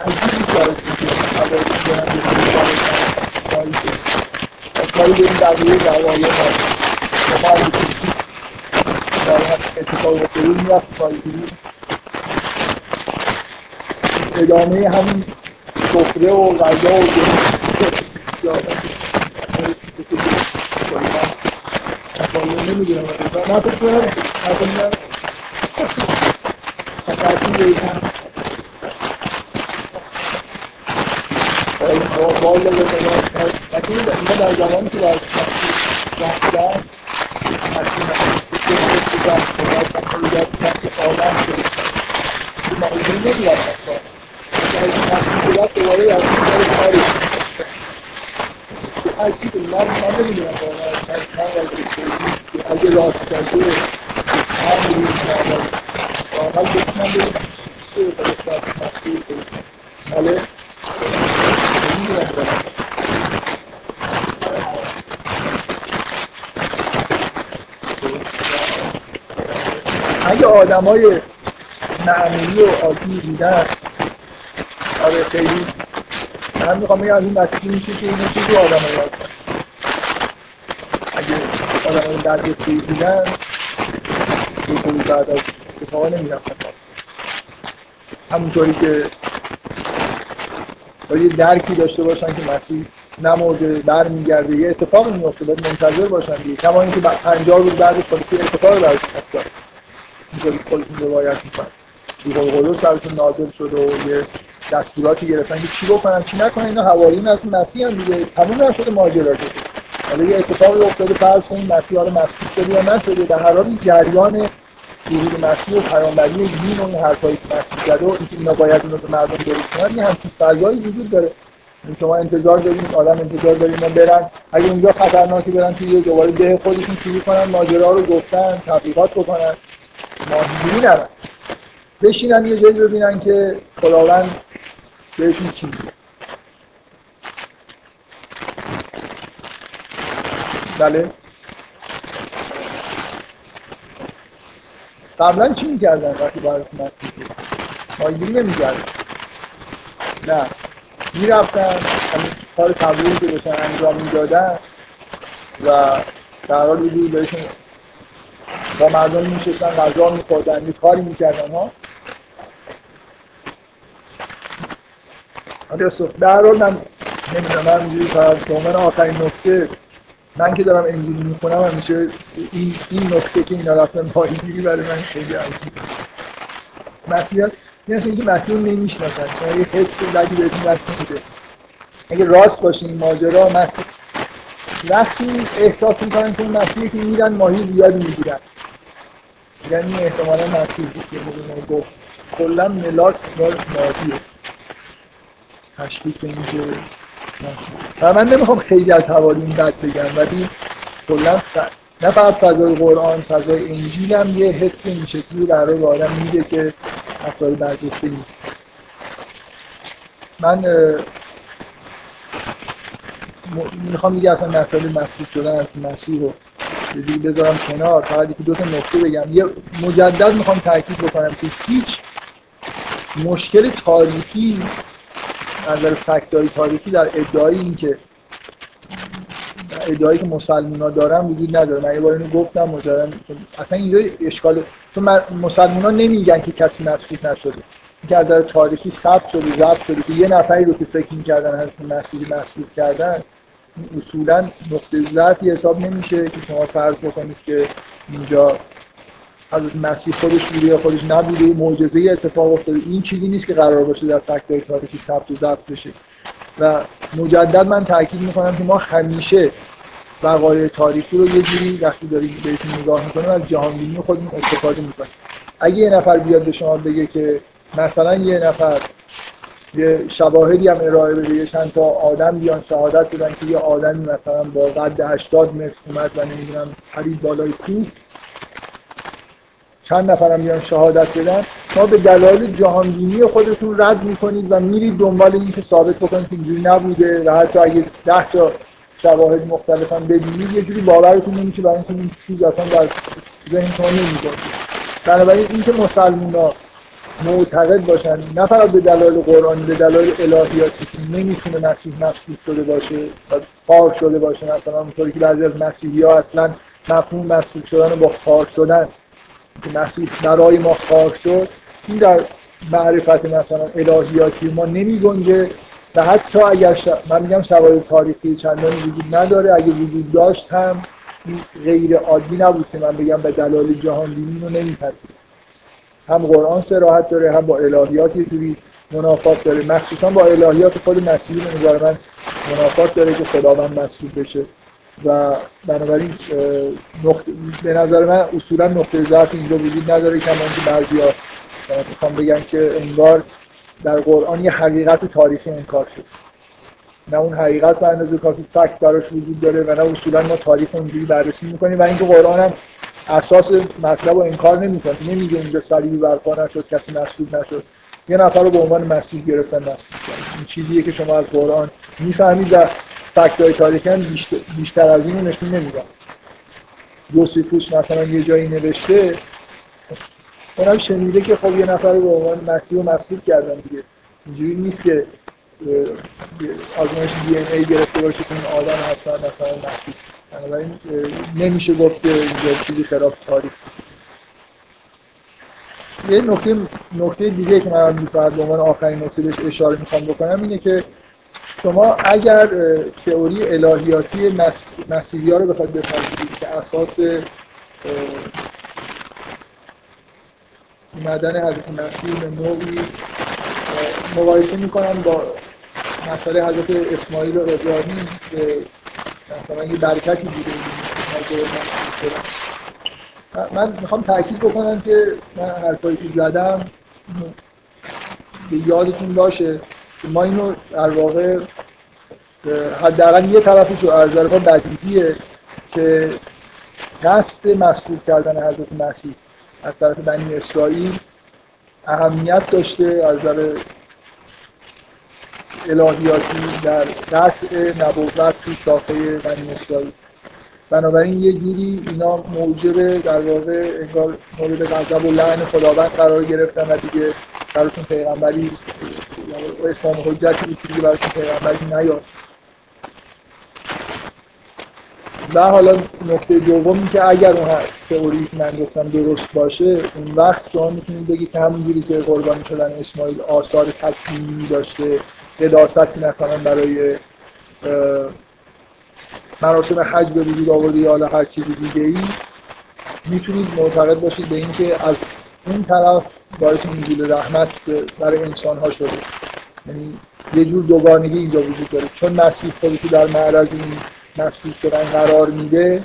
عجیبی کارش کاری به این بقیه روایت هست در اتفاق افتاده می‌رفت کاری ادامه همین سفره و غذا و نمی‌دونم من فکر کنم or boil a little bit. I think that even as I went to our back down, I think I became a bit disaster. I can do that practice all that. So my really like that. So I think I can do that the way I think very sorry. I keep a lot of money in my phone. I can't like it. I get lost. I do it. I'm doing it. I'm just not doing it. I'm just not doing it. I'm just not doing it. آدمای معمولی و عادی دیدن. آره خیلی. من می‌خوام بگم از این نتیجه میشه که اینو چیزی آدم یاد اگه آدم ها در رسی دیدن بکنی بعد از اتفاقا نمی‌رفتن. همونطوری که باید یه درکی داشته باشن که مسیح نمورده برمیگرده یه اتفاق میفته باید منتظر باشن دیگه. کما اینکه 50 روز بعد پلیسی اتفاق برش افتاد اینطوری خودتون روایت می‌کنن روح القدس سرتون نازل شد و یه دستوراتی گرفتن. که چی بکنن چی نکنن؟ اینا حواریون از مسیح هم دیگه تموم نشده ماجرا شده حالا یه اتفاقی افتاده فرض کنیم مسیح حالا مسیح شده یا نشده. در هر حال جریان ظهور مسیح و پیامبری دین و این حرفایی که مسیح زده و اینکه اینا باید اینو به مردم درست کنن یه همچین فضایی وجود داره. شما انتظار دارید آدم انتظار دارید اینا برن. اگه اونجا خطرناکی برن که یه دوباره ده خودشون شروع کنن ماجرا رو گفتن تبلیغات بکنن. ماهیگیری نرن بشینن یه جایی ببینن که خداوند بهشون چی میگه. بله. قبلا چی می‌کردن وقتی برای مسیح ماهیگیری نمی‌کردن. نه. می‌رفتن کار تبلیغی که داشتن انجام می‌دادن و در حال بهشون با مردم میشستن غذا میخوردن. یه کاری می‌کردن ها. در حال من نمی‌دونم من اینجوری فقط من آخرین نکته من که دارم انجیل می‌خونم همیشه این این نکته که اینا رفتن پایگیری برای من خیلی عجیب مسیحیت این اینکه مسیح رو نمی‌شناسن. یه حس بدی بهتون دست میده اگه راست باشه این ماجرا مسیح وقتی احساس می‌کنن که این مسیحی که میرن ماهی زیادی می‌گیرن. یعنی احتمالا مسیح بود که گفت کلا ملاک ماهیه. تشخیص اینکه و من نمی‌خوام خیلی از حوالین بد بگم ولی کلا نه فقط فضای قرآن فضای انجیل هم یه حس این شکلی برای آدم میده که افراد برجسته نیست. من می‌خوام دیگه اصلا مسئله مسئول شدن از مسیح رو دیگه بذارم کنار. فقط یکی دو تا نکته بگم. یه مجدد می‌خوام تاکید بکنم که هیچ مشکل تاریخی نظر فکتای تاریخی در ادعای این که ادعایی که مسلمان ها دارن وجود نداره. من یه بار اینو گفتم مجرد اصلا اینجا اشکال چون مسلمان ها نمیگن که کسی مسئول نشده. که از تاریخی ثبت شده ضبط شده که یه نفری رو که فکر می‌کردن از مسیحی مسئول کردن اصولا نقطه ضعفی حساب نمیشه که شما فرض بکنید که اینجا حضرت مسیح خودش بوده یا خودش نبوده. معجزه اتفاق افتاده. این چیزی نیست که قرار باشه در فکتای تاریخی ثبت و ضبط بشه. و مجدد من تاکید می‌کنم که ما همیشه وقایع تاریخی رو یه جوری وقتی داریم بهشون نگاه می‌کنیم از جهانبینی خودمون استفاده می‌کنیم. اگه یه نفر بیاد به شما بگه که مثلا یه نفر یه شواهدی هم ارائه بده. یه چند تا آدم بیان شهادت بدن که یه آدمی مثلا با قد 80 متر اومد و نمی‌دونم پرید بالای کوه. چند نفرم بیان شهادت بدن. ما به دلایل جهانبینی خودتون رد می‌کنید و میرید دنبال این که ثابت بکنید که اینجوری نبوده و حتی اگه ده تا شواهد مختلف هم ببینید یه جوری باورتون نمیشه برای اینکه این چیز اصلا در ذهن شما نمیگه بنابراین اینکه مسلمان معتقد باشن. نه فقط به دلایل قرآنی به دلایل الهیاتی که نمی‌تونه مسیح مسیح شده باشه و شده باشه. مثلا اونطوری که بعضی از مسیحی ها اصلا مفهوم مسیح شدن با خار شدن. که مسیح برای ما خار شد. این در معرفت مثلا الهیاتی ما نمی گنجه و حتی اگر من میگم شواهد تاریخی چندانی وجود نداره. اگه وجود داشت هم غیر عادی نبود که من بگم به دلایل جهان دینی رو نمیپذیرم. هم قرآن سراحت داره هم با الهیات یه جوری منافات داره. مخصوصا با الهیات خود مسیحی به نظر من منافات داره که خداوند مسئول بشه. و بنابراین نقطه به نظر من اصولا نقطه ضعف اینجا وجود نداره که اینکه بعضیا می‌خوام بگم که انگار در قرآن یه حقیقت تاریخی انکار شد. نه اون حقیقت به اندازه کافی فکت براش وجود داره و نه اصولا ما تاریخ اونجوری بررسی می‌کنیم. و اینکه قرآن هم اساس مطلب رو انکار نمی‌کنه. نمیگه اونجا صلیبی برپا نشد کسی مسئول نشد. یه نفر رو به عنوان مسئول گرفتن مسئول این چیزیه که شما از قرآن می‌فهمید و فکت های تاریخی هم بیشتر, بیشتر از این نشون نمیدن. یوسیفوس مثلا یه جایی نوشته اونم شنیده که خب یه نفر رو به عنوان مسیح و مسئول کردن دیگه. اینجوری نیست که آزمایش دی ای گرفته باشه که این آدم حتما مثلا مسیح بنابراین نمیشه گفت که اینجا چیزی خلاف تاریخ. یه نکته نکته دیگه که من به عنوان آخرین نکته بهش اشاره می‌خوام بکنم اینه که شما اگر تئوری الهیاتی مسیحی ها رو بخواید بپذیرید که اساس اومدن حضرت مسیح به نوعی مقایسه می‌کنن با مسئله حضرت اسماعیل و ابراهیم که مثلا یه برکتی بوده. من می‌خوام تاکید بکنم که من حرفایی که زدم به یادتون باشه که ما اینو در واقع حداقل یه طرفش رو از طرف بدیهیه که قصد مسئول کردن حضرت مسیح از طرف بنی اسرائیل اهمیت داشته از نظر الهیاتی در قطع نبوت تو شاخه بنی اسرائیل. بنابراین یه جوری اینا موجب در واقع انگار مورد غضب و لعن خداوند قرار گرفتن و دیگه براتون پیغمبری اسلام حجتی بود که برای پیغمبری نیاد. و حالا نکته دومی که اگر اون تئوری که من گفتم درست باشه اون وقت شما می‌تونید بگید که همونجوری که قربانی شدن اسماعیل آثار تکوینی داشته قداستی مثلا برای مراسم حج به وجود آورده یا هر چیزی دیگه ای می‌تونید معتقد باشید به اینکه از اون طرف باعث نزول رحمت برای انسان ها شده. یعنی یه جور دوگانگی اینجا وجود داره. چون مسیح خودش در معرض این مسیح شدن قرار میده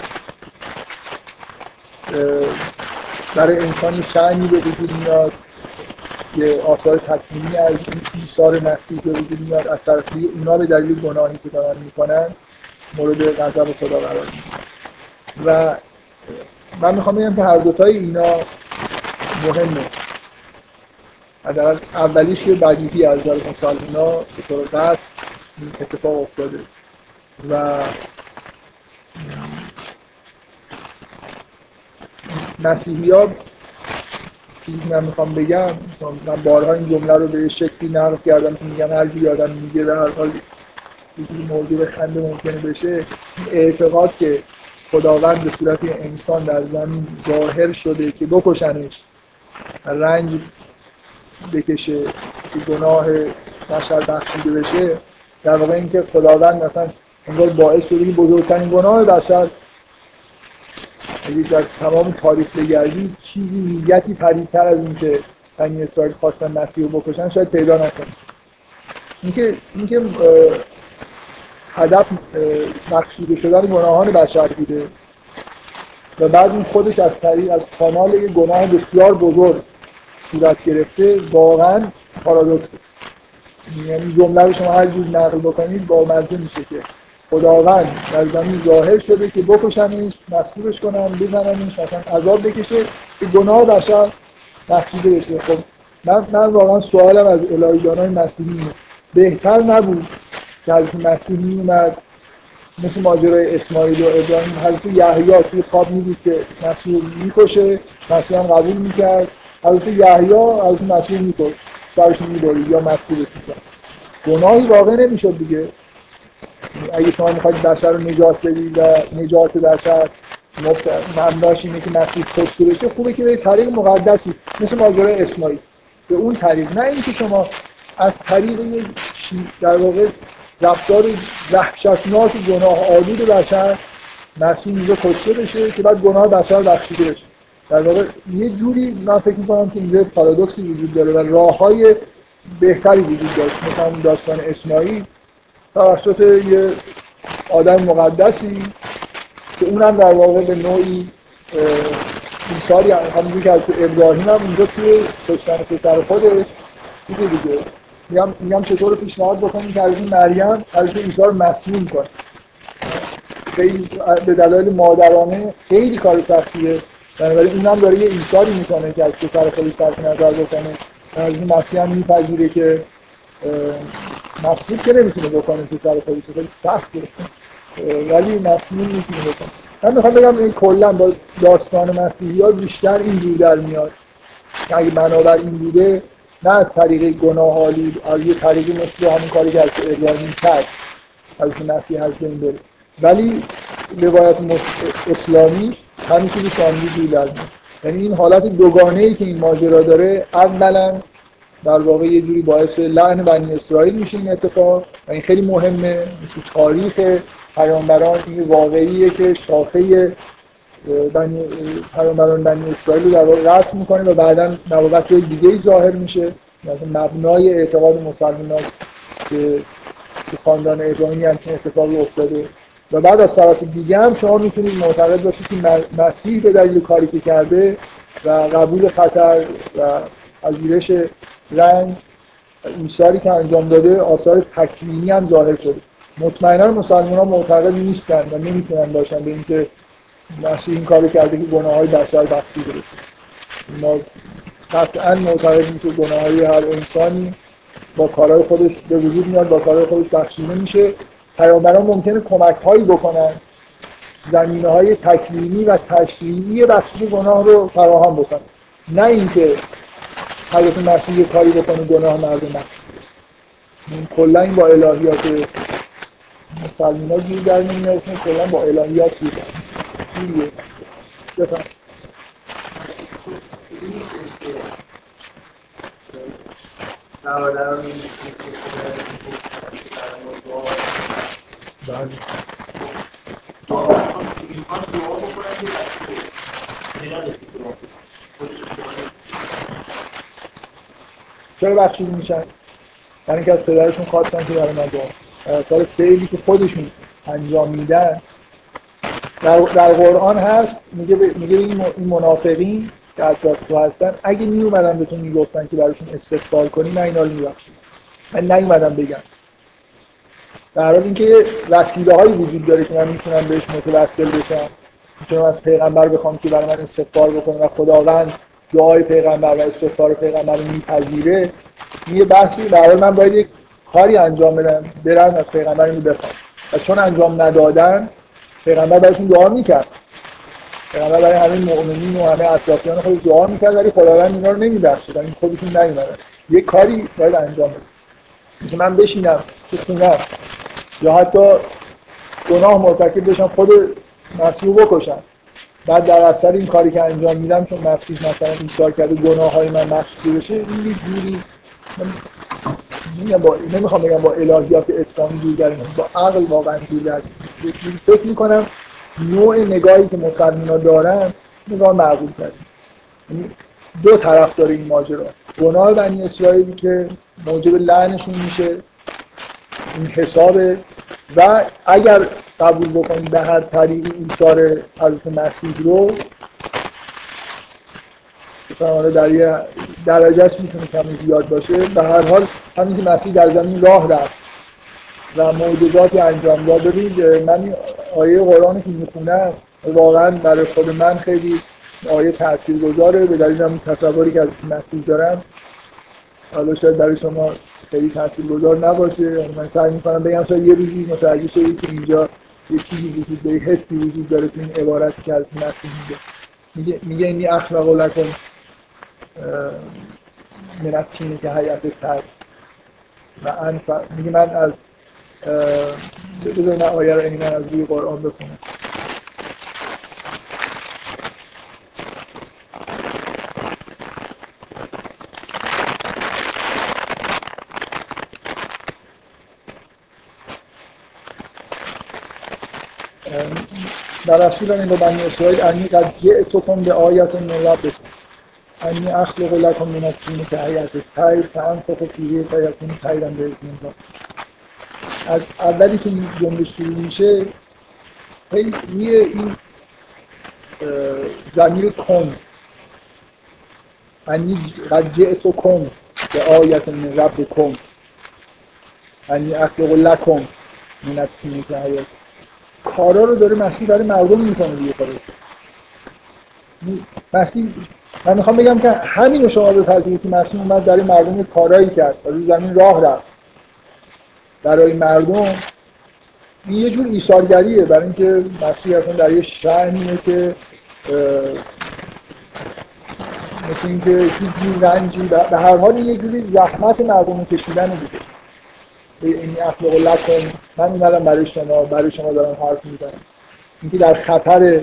برای انسان شعنی به وجود میاد. که آثار تکمیلی از این ایثار مسیح به وجود میاد از طرفی اونا به دلیل گناهی که دارن می‌کنن مورد غضب خدا قرار و من می‌خوام بگم که هر دوتای اینا مهمه. حداقل اولیش که بدیهی از نظر مسلمانا به طور اتفاق افتاده. و مسیحی ها چیزی من می‌خوام بگم من بارها این جمله رو به شکلی نقل کردم که میگم هر کی آدم میگه به هر حال یکی موضوع خنده ممکنه بشه اعتقاد که خداوند به صورت انسان در زمین ظاهر شده که بکشنش رنج بکشه که گناه بشر بخشیده بشه در واقع اینکه خداوند مثلا انگار باعث شده که بزرگترین گناه بشر اگه در تمام تاریخ بگردید چیزی نیتی پریدتر از این که بنی اسرائیل خواستن مسیح رو بکشن شاید پیدا نکنید اینکه اینکه هدف بخشیده شدن گناهان بشر بوده و بعد این خودش از طریق از کانال یک گناه بسیار بزرگ صورت گرفته واقعا پارادوکس یعنی جمله رو شما هر جور نقل بکنید با مزه میشه که خداوند در زمین ظاهر شده که بکشنش مصلوبش کنن بزننش مثلا عذاب بکشه که گناه بشر بخشیده بشه. خب من, من واقعا سوالم از الهیدانای مسیحی بهتر نبود که حضرت مسیح می اومد مثل ماجرای اسماعیل و ابراهیم حضرت یحیی توی خواب می‌دید که مسیح می‌کشه مسیح هم قبول می‌کرد. حضرت یحیی حضرت مسیح میکش سرش می‌برید یا مسیحش می‌کرد. گناهی واقع نمی‌شد دیگه. اگه شما می‌خواید بشر رو نجات بدید و نجات بشر مبناش اینه که مسیح کشته بشه خوبه که به طریق مقدسی مثل ماجرای اسماعیل. به اون طریق نه اینکه شما از طریق در واقع رفتار وحشتناک گناه آلود بشر مسیح اینجا کشته بشه که بعد گناه بشر بخشیده بشه. در واقع یه جوری من فکر می‌کنم که اینجا پارادوکسی وجود داره و راه های بهتری وجود داشت مثلا داستان اسماعیل توسط یه آدم مقدسی که اونم در واقع به نوعی ایساری همونجور که از ابراهیم هم اینجا توی کشتن پسر خودش دیگه دیگه. میگم چطور پیشنهاد بکنیم که از این مریم از این رو مسئول کنه. خیلی به دلایل مادرانه خیلی کار سختیه. بنابراین اونم داره یه ایثاری می‌کنه که از پسر خودش صرف نظر بکنه. از این مسیح هم میپذیره که مسئول که نمی‌تونه بکنه پسر خودش خیلی سخته ولی مسئول می‌تونه بکنه. من می‌خوام بگم این کلا با داستان مسیحی ها بیشتر اینجور در میاد. اگه بنابر این بوده نه از طریق گناه آلود از یه طریقی مثل همون کاری که از ابراهیم کرد از مسیح هست این بره. ولی روایت اسلامی همین که شاملی در یعنی این حالت دوگانه ای که این ماجرا داره اولا در واقع یه جوری باعث لعن بنی اسرائیل میشه این اتفاق و این خیلی مهمه تو تاریخ پیامبران این واقعیه که شاخه بنی پیامبران بنی اسرائیل رو در واقع رسم می‌کنه و بعدا نبوت دیگه ای ظاهر میشه مثلا مبنای اعتقاد مسلمان که تو خاندان ابراهیمی هم اتفاقی افتاده. و بعد از طرف دیگه هم شما می‌تونید معتقد باشید که مسیح به دلیل کاری که کرده و قبول خطر و پذیرش رنگ ایساری که انجام داده آثار تکوینی هم ظاهر شده. مطمئنا مسلمان ها معتقد نیستن و نمی‌تونن باشن به اینکه مسیح این کاری کرده که گناه های بشر بخشیده بشه ما قطعا معتقدیم که گناه های هر انسانی با کارهای خودش به وجود میاد با کارهای خودش بخشیده میشه. پیامبران ممکنه کمک هایی بکنن زمینه های تکوینی و تشریعی بخشی گناه رو فراهم بکنن. نه اینکه حضرت مسیح یه کاری بکنه گناه مردم کلا این با الهیات مسلمان ها گیر در نمیاد کلا با الهیات گیر در چرا بخشیده میشن؟ برای اینکه از پدرشون خواستن که برای من دعا سال فعلی که خودشون انجام میدن در, در قرآن هست میگه میگه این منافقین که اطراف تو هستن اگه می اومدن بهتون می‌گفتن که براشون استقبال کنی من اینا رو میبخشید من نیومدم بگم. در حال اینکه وسیله هایی وجود داره که من می‌تونم بهش متوسل بشم می‌تونم از پیغمبر بخوام که برای من استغفار بکنه و خداوند دعای پیغمبر و استغفار پیغمبر رو میپذیره یه بحثی در من باید یک کاری انجام بدم برم از پیغمبر اینو بخوام و چون انجام ندادن پیغمبر براشون دعا می‌کرد. پیغمبر برای همه مؤمنین و همه اطرافیان خود دعا می‌کرد ولی خداوند اینا رو نمیبخشه این خودشون نیومدن. یه کاری باید انجام بدم که من بشینم تو خونم یا حتی گناه مرتکب بشم خود مسیح بکشم. بعد در اثر این کاری که انجام میدم چون مسیح مثلا ایثار کرده گناه های من مخشوده بشه این یه جوری نمی‌خوام بگم با الهیات اسلامی دور در با عقل واقعا دور در فکر می‌کنم نوع نگاهی که مسلمان دارن نگاه معقول کرد یعنی دو طرف داره این ماجرا. گناه بنی اسرائیلی که موجب لعنشون میشه این حسابه و اگر قبول بکنید به هر طریقی ایثار حضرت مسیح رو. در درجهش می‌تونه کمی زیاد باشه. به هر حال همین که مسیح در زمین راه رفت و معجزاتی انجام داد ببینید من آیه قرآن که می‌خونم واقعا برای خود من خیلی آیه تاثیر گذاره به دلیل هم تصوری که از مسیح دارم حالا شاید برای شما خیلی تاثیر گذار نباشه. من سعی می‌کنم بگم شاید یه روزی متوجه شدید که اینجا یه چیزی وجود داره حسی وجود داره تو این عبارتی که از مسیح میگه. میگه اینی اخلاق لکن من تینی که حیات تر و انفع میگه من از بذار آیه رو از روی قرآن بکنم رسول این به بنی اسرائیل انی قد جئتکم به آیت من ربکم. انی اخلق لکم من الطین که حیات الطیر فانفخ فیه فیکون طیرا باذن الله. از اولی که این جمله شروع میشه خیلی روی این زمیر کن انی قد جئتکم به آیت من ربکم. انی اخلق لکم من الطین که حیات کارا رو داره مسیح برای مردم می‌کنه دیگه خودش. مسیح من می‌خوام بگم که همین شما به که مسیح اومد برای مردم کارایی کرد. و روی زمین راه رفت. برای مردم این یه جور ایثارگریه. برای اینکه مسیح اصلا در یه شهنیه که مثل اینکه هیچ رنجی به هر حال یه جوری زحمت مردم کشیدن دیگه. این اخلاق لکن من اومدم برای شما برای شما دارم حرف می‌زنم. اینکه در خطر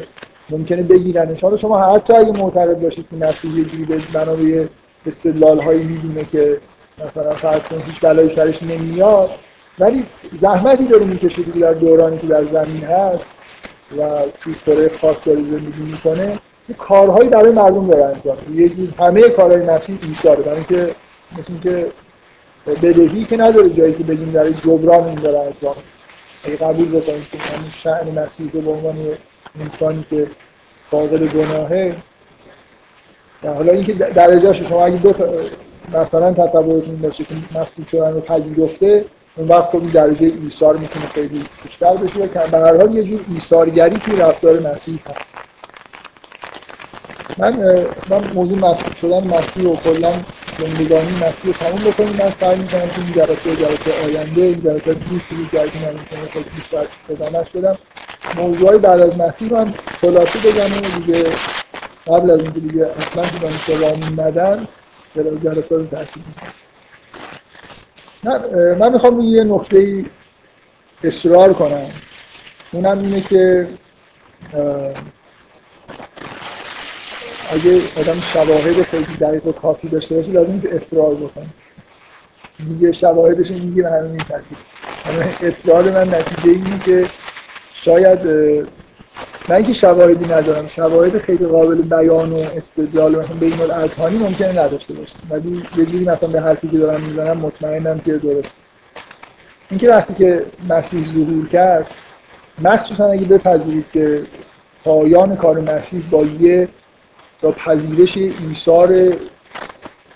ممکنه بگیرن. شما شما حتی اگه معتقد باشید که مسیح یه جوری بنا به استدلال هایی می‌دونه که مثلا فرض کنید هیچ بلایی سرش نمیاد ولی زحمتی داره می‌کشه دیگه در دورانی که در زمین هست و توی کره خاص داره زندگی می‌کنه. کارهایی برای مردم داره انجام یه همه کارهای مسیح ایثاره. برای اینکه مثل اینکه بدهی که نداره جایی که بگیم در جبران این داره انجام اگه قبول بکنیم که همین شعن مسیح به عنوان انسانی که فاقد گناهه حالا اینکه درجهش شما اگه دو مثلا تصورتون باشه که مسئول شدن رو پذیرفته اون وقت خب درجه ایثار می‌تونه خیلی بیشتر بشه. که به هر حال یه جور ایثارگری توی رفتار مسیح هست. من من موضوع مسئول شدن مسیح و کلا زندگانی رو تموم بکنیم. من سعی می‌کنم که این جلسه جلسه آینده این جلسه دیگه شروع کردیم من خیلی بیشتر ادامهش بدم. موضوعی بعد از مسیح رو هم خلاصه بگم. و دیگه قبل از اینکه دیگه اصلا که دانشگاه راه میمدن جلسه رو ترتیب می‌کنم من می‌خوام روی یه نکته اصرار کنم. اونم اینه که اگه آدم شواهد خیلی دقیق و کافی داشته باشه لازم نیست اصرار بکنه. میگه شواهدش میگه به همین ترتیب اصرار من نتیجه اینه که شاید من اینکه شواهدی ندارم شواهد خیلی قابل بیان و استدلال مثلا بین الاذهانی ممکنه نداشته باشه ولی یه جوری مثلا به حرفی که دارم می‌زنم مطمئنم که درست. اینکه وقتی که مسیح ظهور کرد مخصوصا اگه بپذیرید که پایان کار مسیح با یه با پذیرش ایثار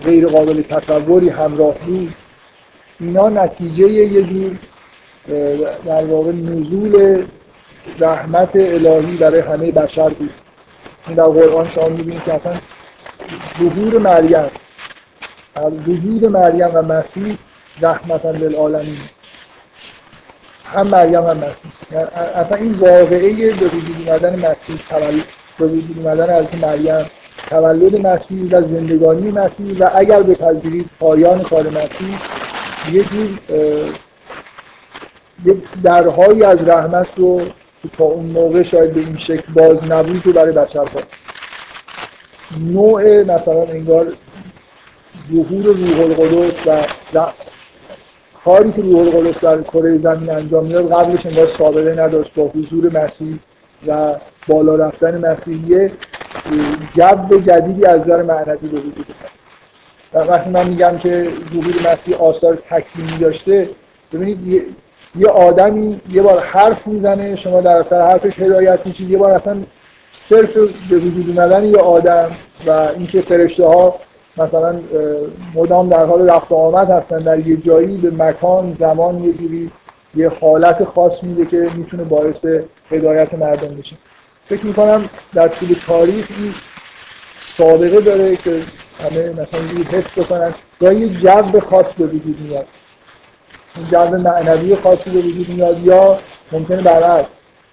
غیر قابل تصوری همراه بود اینا نتیجه یه جور در واقع نزول رحمت الهی برای همه بشر بود. این در قرآن شما می‌بینید که اصلا ظهور مریم وجود مریم و مسیح رحمتا للعالمین. هم مریم هم مسیح. یعنی اصلا این واقعه به وجود اومدن مسیح تولد به وجود اومدن از مریم. تولد مسیح و زندگانی مسیح و اگر بپذیرید پایان کار مسیح یه جور یه درهایی از رحمت رو که تا اون موقع شاید به این شکل باز نبود رو برای بشر باز نوع مثلا انگار ظهور روح القدس و کاری که روح القدس در کره زمین انجام می‌داد قبلش انگار سابقه نداشت با حضور مسیح. و بالا رفتن مسیحیه جو جدیدی از نظر معنوی به وجود و وقتی من میگم که ظهور مسیح آثار تکلیمی داشته ببینید یه آدمی یه بار حرف می‌زنه شما در اثر حرفش هدایت میشید یه بار اصلا صرف به وجود اومدن یه آدم و اینکه فرشته ها مثلا مدام در حال رفت آمد هستن در یه جایی به مکان زمان یه جوری یه حالت خاص میده که می‌تونه باعث هدایت مردم بشه. فکر می‌کنم در طول تاریخ این سابقه داره که همه مثلا یه حس بکنن. یا یه جو خاص به وجود میاد. جو معنوی خاصی به وجود میاد یا ممکنه برعکس.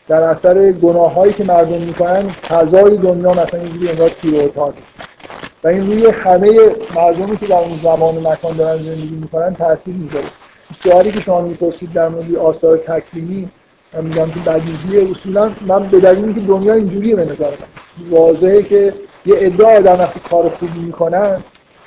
در اثر گناه هایی که مردم می‌کنن فضای دنیا مثلا اینجوری انگار تیر و این روی همه مردمی که در اون زمان و مکان دارن زندگی می‌کنن تاثیر می‌ذاره. سوالی که شما می‌پرسید در مورد آثار تکلیمی من میگم که بدیهی اصولا من به دلیل که دنیا اینجوریه به نظر من. واضحه که یه عده آدم وقتی کار خوبی می‌کنن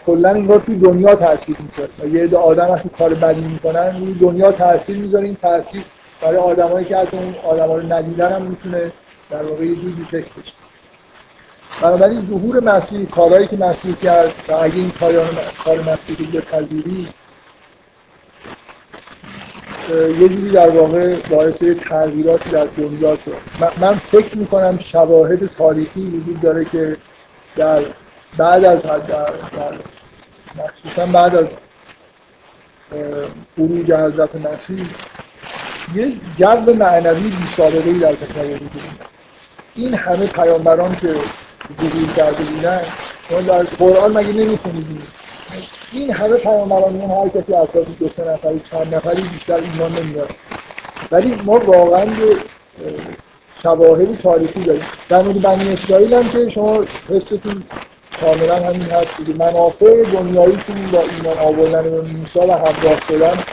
کلا انگار توی دنیا تاثیر می‌ذاره. یه عده آدم وقتی کار بدی می‌کنن روی دنیا تاثیر می‌ذاره. این تاثیر برای آدمایی که حتی اون آدما رو ندیدن هم می‌تونه در واقع یه جوری فکر بشه. بنابراین ظهور مسیح کارهایی که مسیح کرد و اگه این کار مسیحی به پذیری یه جوری در واقع باعث تغییراتی در دنیا شد. من فکر می‌کنم شواهد تاریخی وجود داره که در بعد از در, در مخصوصا بعد از خروج حضرت مسیح یه جو معنوی بی سابقه ای در تصور این همه پیامبران که ظهور کرده بودن در قرآن مگه نمی‌خونید این همه پیامبران هر کسی از دو سه نفری چند نفری بیشتر ایمان نمیاد ولی ما واقعا یه شواهد تاریخی داریم. در مورد بنی اسرائیل هم که شما حستون کاملا همین هست که منافع دنیاییتون با ایمان آوردن به موسی و همراه شدن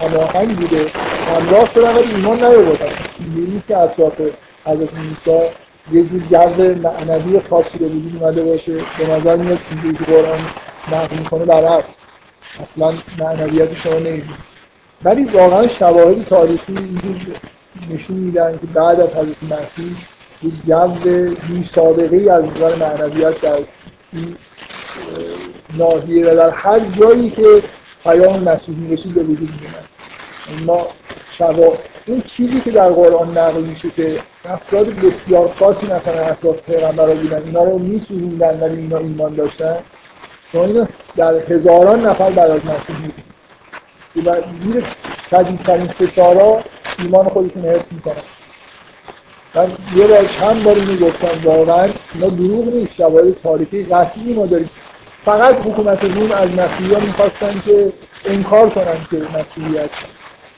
هماهنگ بوده. همراه شدن ولی ایمان نیاوردن. این نیست که اطراف حضرت موسی یه جور جو معنوی خاصی رو وجود اومده باشه. به نظر میاد که قرآن نقل می‌کنه برعکس. اصلا معنویت شما نمی‌دید ولی واقعا شواهد تاریخی اینجور نشون میدن که بعد از حضرت مسیح یک جو بی از نظر معنویت در این ناحیه و در هر جایی که پیام مسیحی رسید به وجود میاد ما شوا اون چیزی که در قرآن نقل میشه که افراد بسیار خاصی مثلا افراد پیغمبر بودن اینا رو میسوزوندن ولی اینا ایمان داشتن شما اینو در هزاران نفر بعد از مسیح می‌دید و زیر شدیدترین فشارا ایمان خودشون حفظ می‌کنن. من یه بار چند بار اینو گفتم واقعا اینا دروغ نیست شواهد تاریخی قطعی ما داریم. فقط حکومت روم از مسیحیان می‌خواستن که انکار کنن که مسیحیت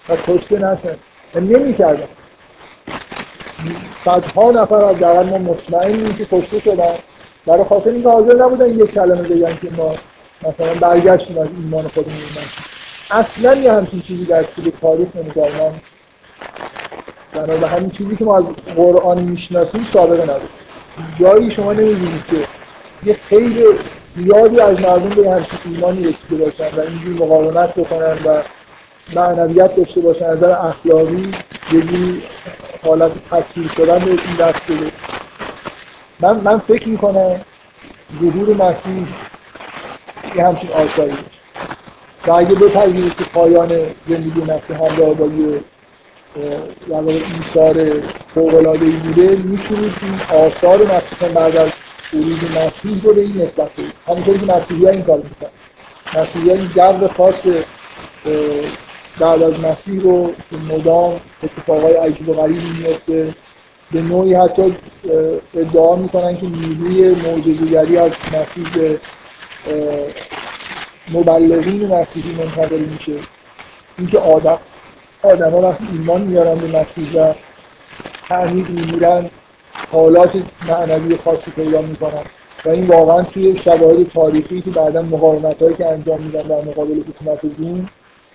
و کشته نشن. و نمی‌کردن صدها نفر از ما مطمئنیم که کشته شدن. برای خاطر اینکه حاضر نبودن یک کلمه بگن که ما مثلا برگشتیم از ایمان خودمون. اصلا یه همچین چیزی در طول تاریخ نمیدار من به همین چیزی که ما از قرآن می‌شناسیم سابقه نداره جایی شما نمی‌بینید که یه خیلی زیادی از مردم به همچین ایمانی رسیده باشن و اینجور مقاومت بکنن و معنویت داشته باشن. از نظر اخلاقی یه حالت تصویر شدن به این دست من, من فکر می‌کنم ظهور مسیح یه همچین آثاری و اگه بپذیرید که پایان زندگی مسیح هم با یه ایثار فوق‌العاده‌ای بوده می‌تونید این آثار مخصوصا بعد از ورود مسیح رو به این نسبت بدید. همونطوری که مسیحی این کار می‌کنن. مسیحی این جو خاص بعد از مسیح رو مدام اتفاقای عجیب و غریبی میفته به نوعی حتی ادعا می‌کنن که نیروی معجزه‌گری از مسیح به مبلغین مسیحی منتقل میشه. اینکه آدم آدم ها وقتی ایمان میارن به مسیح و تعمید میمیرن حالات معنوی خاصی پیدا می‌کنن و این واقعا توی شواهد تاریخی که بعدا مقاومت هایی که انجام میدن در مقابل حکومت روم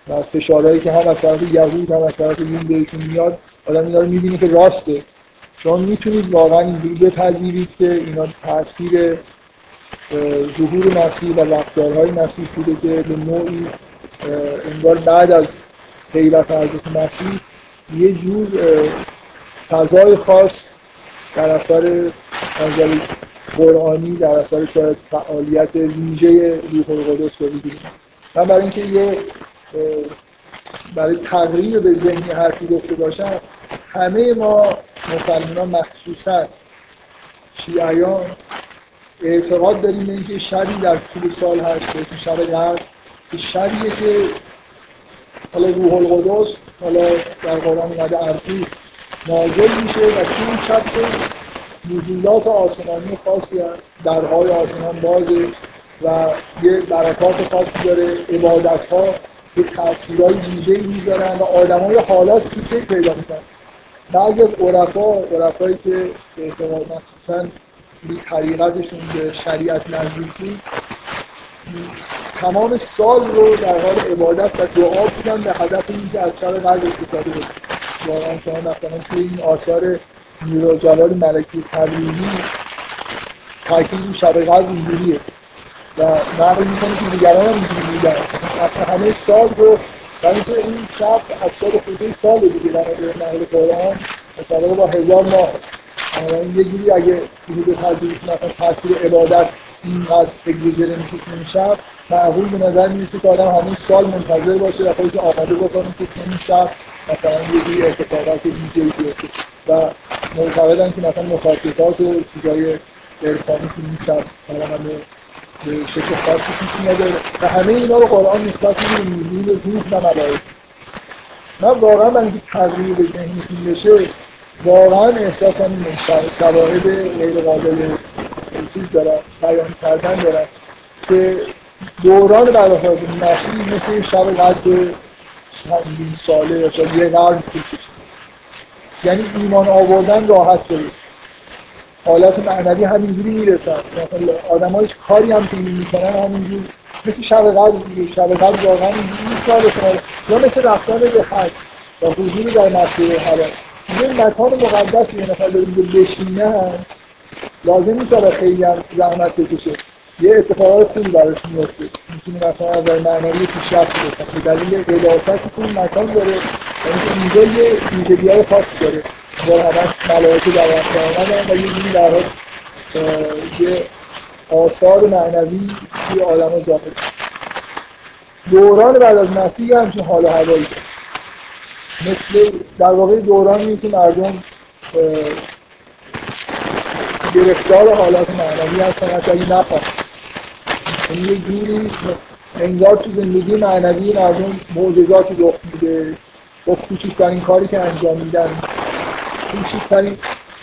و فشارهایی که هم از طرف یهود هم از طرف روم بهشون میاد آدم اینا رو می‌بینه که راسته. شما می‌تونید واقعا اینجوری بپذیرید که اینا تاثیر ظهور مسیح و رفتارهای مسیح بوده که به نوعی انگار بعد از غیرت حضرت مسیح یه جور فضای خاص در اثر نظر قرآنی در اثر شاید فعالیت ویژه روح القدس رو بگیریم من برای اینکه یه برای تغییر به ذهنی حرفی گفته باشم همه ما مسلمان مخصوصا شیعیان اعتقاد داریم به اینکه شبی در طول سال هست به شب قرد که شبیه که حالا روح القدس حالا در قرآن اومده ارزی نازل میشه و توی این شب نزولات آسمانی خاصی هست درهای آسمان بازه و یه برکات خاصی داره عبادت ها که تاثیرهای ویژه‌ای می‌ذارن و آدمای حالات توی پیدا می‌کنن. بعضی از عرفا عرفایی که اعتقاد مخصوصا طریقتشون به شریعت نزدیکی تمام سال رو در حال عبادت و دعا بودن به هدف اینکه از شب قدر استفاده بکنن واقعا شما مثلا توی این آثار میرا جلال ملکی تبریزی تاکید شب قدر اینجوریه و نقل می‌کنه که دیگران هم اینجوری بودن همه سال رو برای اینکه این شب از سال خودی سال دیگه در نقل قرآن مثلا با هزار ماه. این یه جوری اگه به تجربه مثلا تاثیر عبادت اینقدر اگزیجره میشه که این شب معقول به نظر می‌رسه که آدم همون سال منتظر باشه و خودش آماده بکنه که این شب مثلا یه جوری اتفاقات ویژه‌ای بیفته و معتقدن که مثلا مخاطبات و چیزای عرفانی که این شب به شکل خاصی پیش میاده و همه اینا رو قرآن نسبت میده نیروی روح و ملائکه من واقعا من اینکه تغییر ذهنیتون بشه واقعا احساس این شواهد غیر قابل چیز دارم بیان کردن دارم که دوران بعد از مسیح مثل شب قدر چندین ساله یا یه قرن یعنی ایمان آوردن راحت شده حالت معنوی همینجوری می‌رسن. مثلا آدم هایش کاری هم که می‌کنن همینجور مثل شب قدر شب قدر واقعا اینجوری یا مثل رفتن به حج و حضور در مسیر حرام یه مکان مقدس یه نفر داریم بشینن لازم نیست خیلی هم زحمت بکشه. یه اتفاقات خوبی براش میفته می‌تونه مثلا از معنوی پیشرفت بکنه به دلیل قداستی که این مکان داره یعنی اینجا یه ویژگی های خاصی داره. در همش ملائکه در آمدن و یه جوری در یه آثار معنوی توی آدم ظاهر. دوران بعد از مسیح همچین حال و هوایی مثل در واقع دورانی که مردم گرفتار حالات معنوی هستن حتی اگه نخواه این یه جوری انگار تو زندگی معنوی مردم معجزاتی رخ میده با کوچکترین کاری که انجام میدن. کوچکترین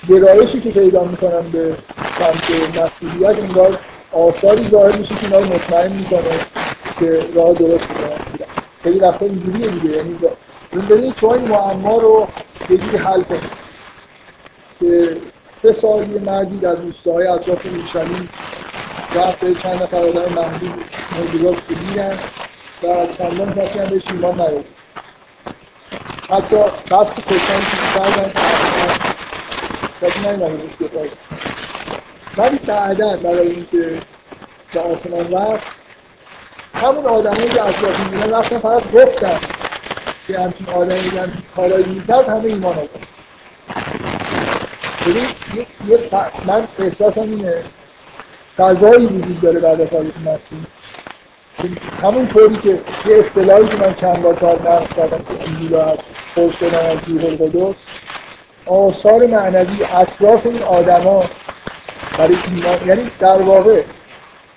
گرایشی که پیدا می‌کنن به سمت مسئولیت انگار آثاری ظاهر میشه که اینا مطمئن می‌کنه که راه درست می‌کنن خیلی وقتا اینجوریه دیگه. یعنی این ببینید شما این معما رو یه جوری حل کنید که سه سال یه مردی در روستاهای اطراف اورشلیم رفت چند نفر آدم محدود موجودات دیدن و چندان کسی هم بهش ایمان نیاد حتی قصد کشتن که کردن. کسی بهش دفاعی ولی بعدا برای اینکه به آسمان رفت همون آدمایی که اطراف می‌بینن رفتن فقط گفتن که همچین آدمی هم کارایی می‌کرد همه ایمان آورد. من احساسم اینه فضایی وجود داره بعد از حضرت مسیح همون طوری که یه اصطلاحی که من چند بار کار نقش کردم که انجیل از پر شدن از روح القدس آثار معنوی اطراف این آدما برای ایمان یعنی در واقع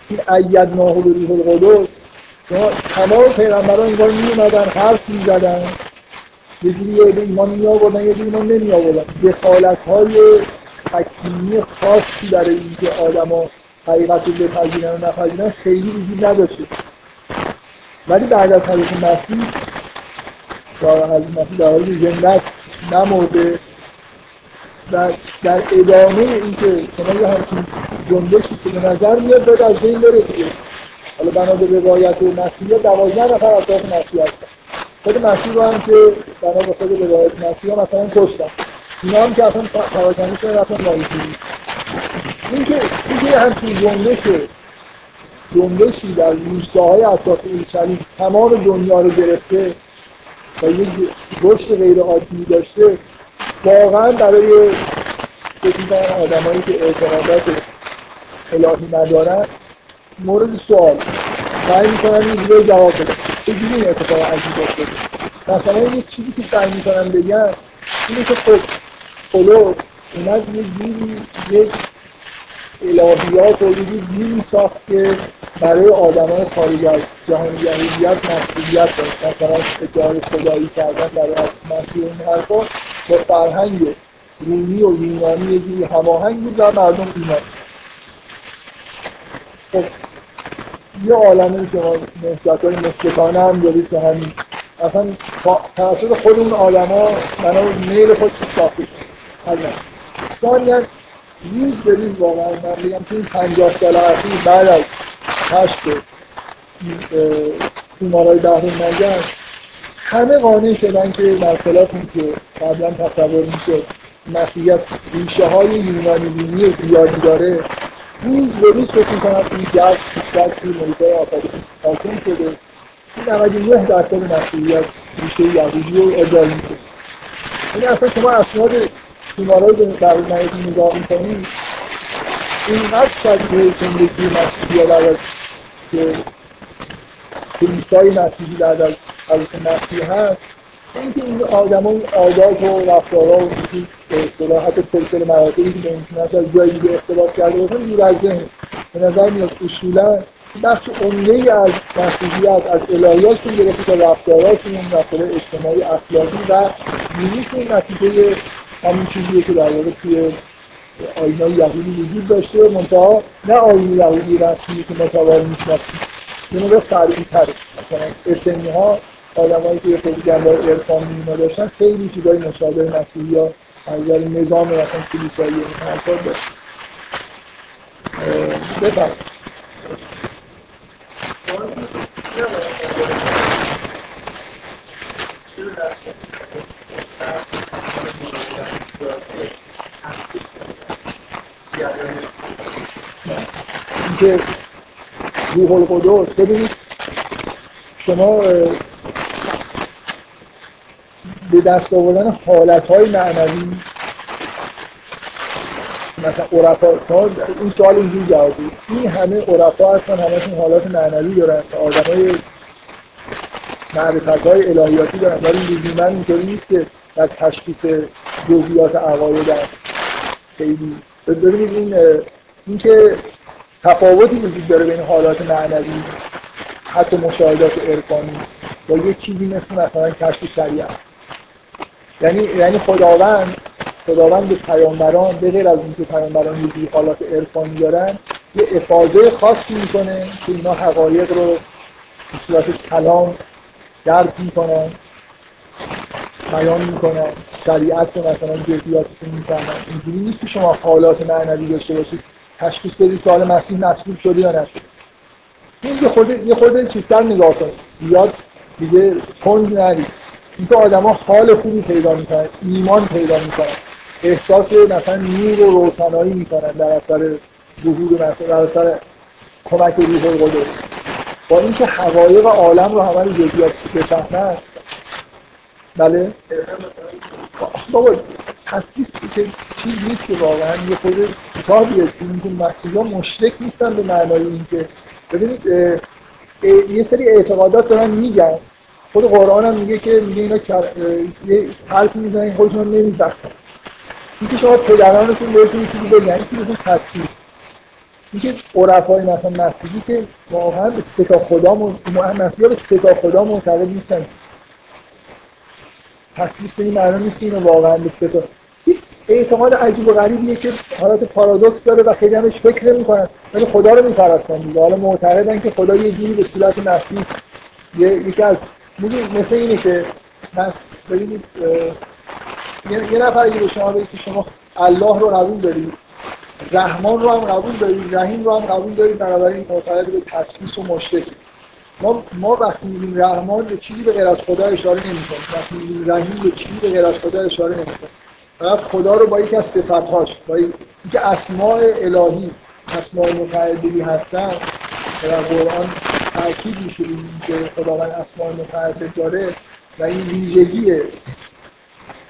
این ایدناه به روح القدس تمام پیغمبران انگار می اومدن حرف می زدن یه جوری یه ایمان می آوردن یه جوری ایمان نمی آوردن دخالت های حکیمی خاصی برای اینکه آدما حقیقت رو بپذیرن و نپذیرن خیلی وجود نداشته. ولی بعد از حضرت مسیح و حضرت مسیح در حالی زنده نمرده. و در ادامه اینکه شما یه همچین جنبشی که به نظر میاد باید از بین بره دیگه. حالا بنا به روایت مسیح دوازده نفر اطراف مسیح هستن. خود مسیح هم که بنا به خود روایت مسیح مثلا کشتن. اینا هم که اصلا پراکنی شده رفتن مالیسی این که که همچین جنبش جنبشی در روستاهای اطراف اورشلیم تمام دنیا رو گرفته و یک رشد غیر عادی داشته واقعا برای فکر می‌کنم آدمایی که اعتقادات الهی ندارن مورد سوال. سعی می‌کنن این دیگه جواب بدن چجوری این اتفاق عجیب افتاده؟ مثلا یه چیزی که سعی می‌کنن بگن اینه که خب پولوس اومد یه جوری یک الهیات و یه جوری ساخت که برای آدمای خارج از جهان یهودیت مسئولیت داشت مثلا ادعای خدایی کردن برای مسیح این حرفا با فرهنگ رومی و یونانی یه جوری هماهنگ بود و مردم ایمان خب یه عالمی که نسبت های مشکتانه هم دارید که همین اصلا توسط خود اون آدم ها میل خود ساخته شد؟ ثانیا نیز داریم واقعا من بگم تو این پنجاه سال اخیر بعد از کشف تیمارای بحر نجم همه قانع شدن که در خلاف این که قبلا تصور می‌شد مسیحیت ریشه های یونانی دینی زیادی داره روز به روز فکر می‌کنم این جذب بیشتر توی محیطهای آفریقا حاکم شده این 99 درصد مسیحیت ریشه یهودی رو ادعا می‌کنه. یعنی اصلا شما اسناد تیمارای در نهایت نگاه می‌کنید اینقدر شبیه زندگی مسیحی بعد از که کلیسای مسیحی بعد از حضرت مسیح هست اینکه این آدم های عادات و رفتارها و به اصطلاح حتی سلسله مراتبی که ممکن است از جایی دیگه اختلاس کرده باشن دور از ذهن به نظر میاد اصولا بخش عمده ای از مسیحیت از الهیاتشون گرفته تا رفتارهاشون رفتار اجتماعی اخلاقی و دینیشون نتیجه همین چیزیه که در واقع توی آینای یهودی وجود داشته منتها نه آین یهودی رسمی که متوار می‌شناسیم یه مقدار فرعی تره مثلا اسمی ها آدمایی که خیلی گندار ارفان اینا داشتن خیلی چیزای مشابه مسیحی ها از نظام مثلا کلیسایی این حرفا داشت بفرمایید. اینکه روح القدس ببینید شما به دست آوردن حالت های معنوی مثلا عرفا این سوال اینجوری جواب این همه عرفا هستن همشون حالات معنوی دارن آدم های معرفت های الهیاتی دارن ولی لزوما اینطوری نیست که در تشخیص جزئیات عقاید خیلی. ببینید این اینکه تفاوتی وجود داره بین حالات معنوی حتی مشاهدات عرفانی با یه چیزی مثل مثلا کشف شریعت. یعنی یعنی خداوند خداوند به پیامبران به غیر از اینکه پیامبران یه حالات عرفانی دارن یه افاده خاصی می‌کنه که اینا حقایق رو به صورت کلام درک می‌کنن بیان می‌کنن شریعت رو مثلا جزئیاتش می‌فهمن. اینجوری نیست که شما حالات معنوی داشته باشید. تشخیص بدید که حالا مسیح مصلوب شده یا نشد این یه خود یه خود چیزتر نگاه کنید زیاد دیگه تند نرید اینکه آدما حال خوبی پیدا می‌کنن ایمان پیدا می‌کنن. احساس مثلا نور و روشنایی می‌کنن در اثر ظهور مثلا در اثر کمک روح القدس. با اینکه حقایق عالم رو همه جزئیات بفهمن بله. بابا تصدیق که چیز نیست که واقعا. یه خود کتابیه. که مسیحی ها مشرک نیستن به معنای اینکه. ببینید یه سری اعتقادات دارن میگن. خود قرآن هم میگه که میگه اینا یه حرفی می‌زنن خودشون نمیزخن اینکه شما پدرانتون بهتون چیزی بگن این چیزی تصدیق اینکه عرفای مثلا مسیحی که واقعا به ستا خدا مسیحی به ستا خدا معتقد نیستن. به این معنی نیست که اینو واقعا به ستا اعتقاد عجیب و غریبیه که حالت پارادوکس داره و خیلی همش فکر نمی‌کنن. ولی خدا رو می‌پرستن دیگه. حالا معتقدن که خدا یه جوری به صورت یه یکی از مثل اینه که ببینید یه نفر اگه به شما بگید که شما الله رو قبول دارید رحمان رو هم قبول دارید رحیم رو هم قبول دارید بنابراین معتقد به تسلیس و ما ما وقتی میگیم رحمان به چیزی به غیر از خدا اشاره نمی‌کنیم وقتی میگیم رحیم به چیزی به غیر از خدا اشاره نمی‌کنیم فقط خدا رو با یکی از صفتهاش با اینکه اسماء الهی اسماء متعددی هستن در قرآن تاکید میشه که خداوند اسماء متعدد داره و این ویژگی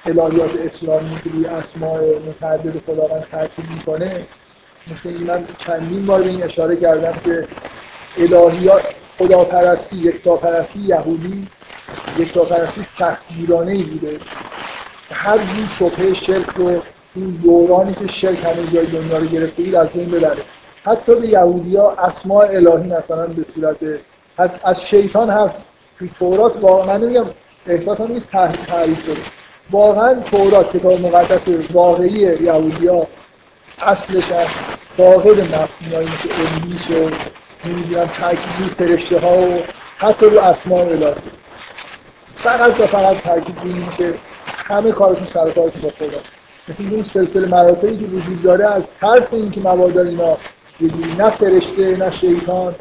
الهیات اسلامی که روی اسماء متعدد خداوند تاکید می‌کنه. مثل این من چندین بار به این اشاره کردم که الهیات خداپرستی یکتاپرستی یهودی یکتاپرستی سختگیرانه بوده. هر جور شبه شرک رو این دورانی که شرک همه جای دنیا رو گرفته بود از بین ببره حتی به یهودی ها اسماء الهی مثلا به صورت از شیطان هم توی تورات واقعا من نمیگم احساسم نیست تعریف شده. واقعا تورات کتاب مقدس واقعی یهودی ها اصلش از فاقد مفهومایی مثل ابلیس و نمی‌دونم تاکید فرشته ها و حتی رو اسماء الهی. فقط و فقط تاکید که همه کارشون سر کارشون با خداست مثل این سلسله مراتبی که وجود داره از ترس اینکه مبادا اینا نه فرشته نه شیطان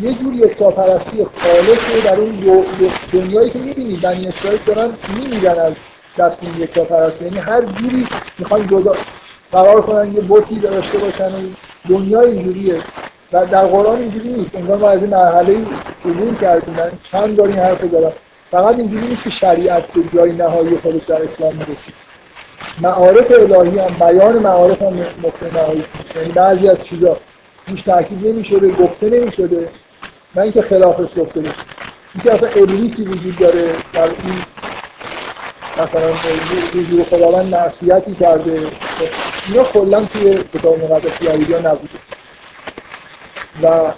یه جوری یکتاپرستی خالصه در اون دنیایی که می‌بینی بنی اسرائیل دارن میمیرن از دست این یکتاپرستی. یعنی هر جوری می‌خوان جدا قرار کنن یه بوتی داشته باشن و دنیا اینجوریه. و در قرآن اینجوری نیست. انگار ما از این مرحله عبور کردیم. چند دارین حرف دارم فقط اینجوری نیست که شریعت به جای نهایی خودش در اسلام می‌رسید معارف الهی هم بیان معارف هم نقطه نهایی. یعنی بعضی از چیزا روش تاکید نمی‌شده گفته نمی‌شده. نه اینکه خلافش گفته بشه. اینکه اصلا ابلیسی وجود داره در این مثلا حضور خداوند معصیتی کرده. اینا کلا توی کتاب مقدس یهودی ها نبوده. و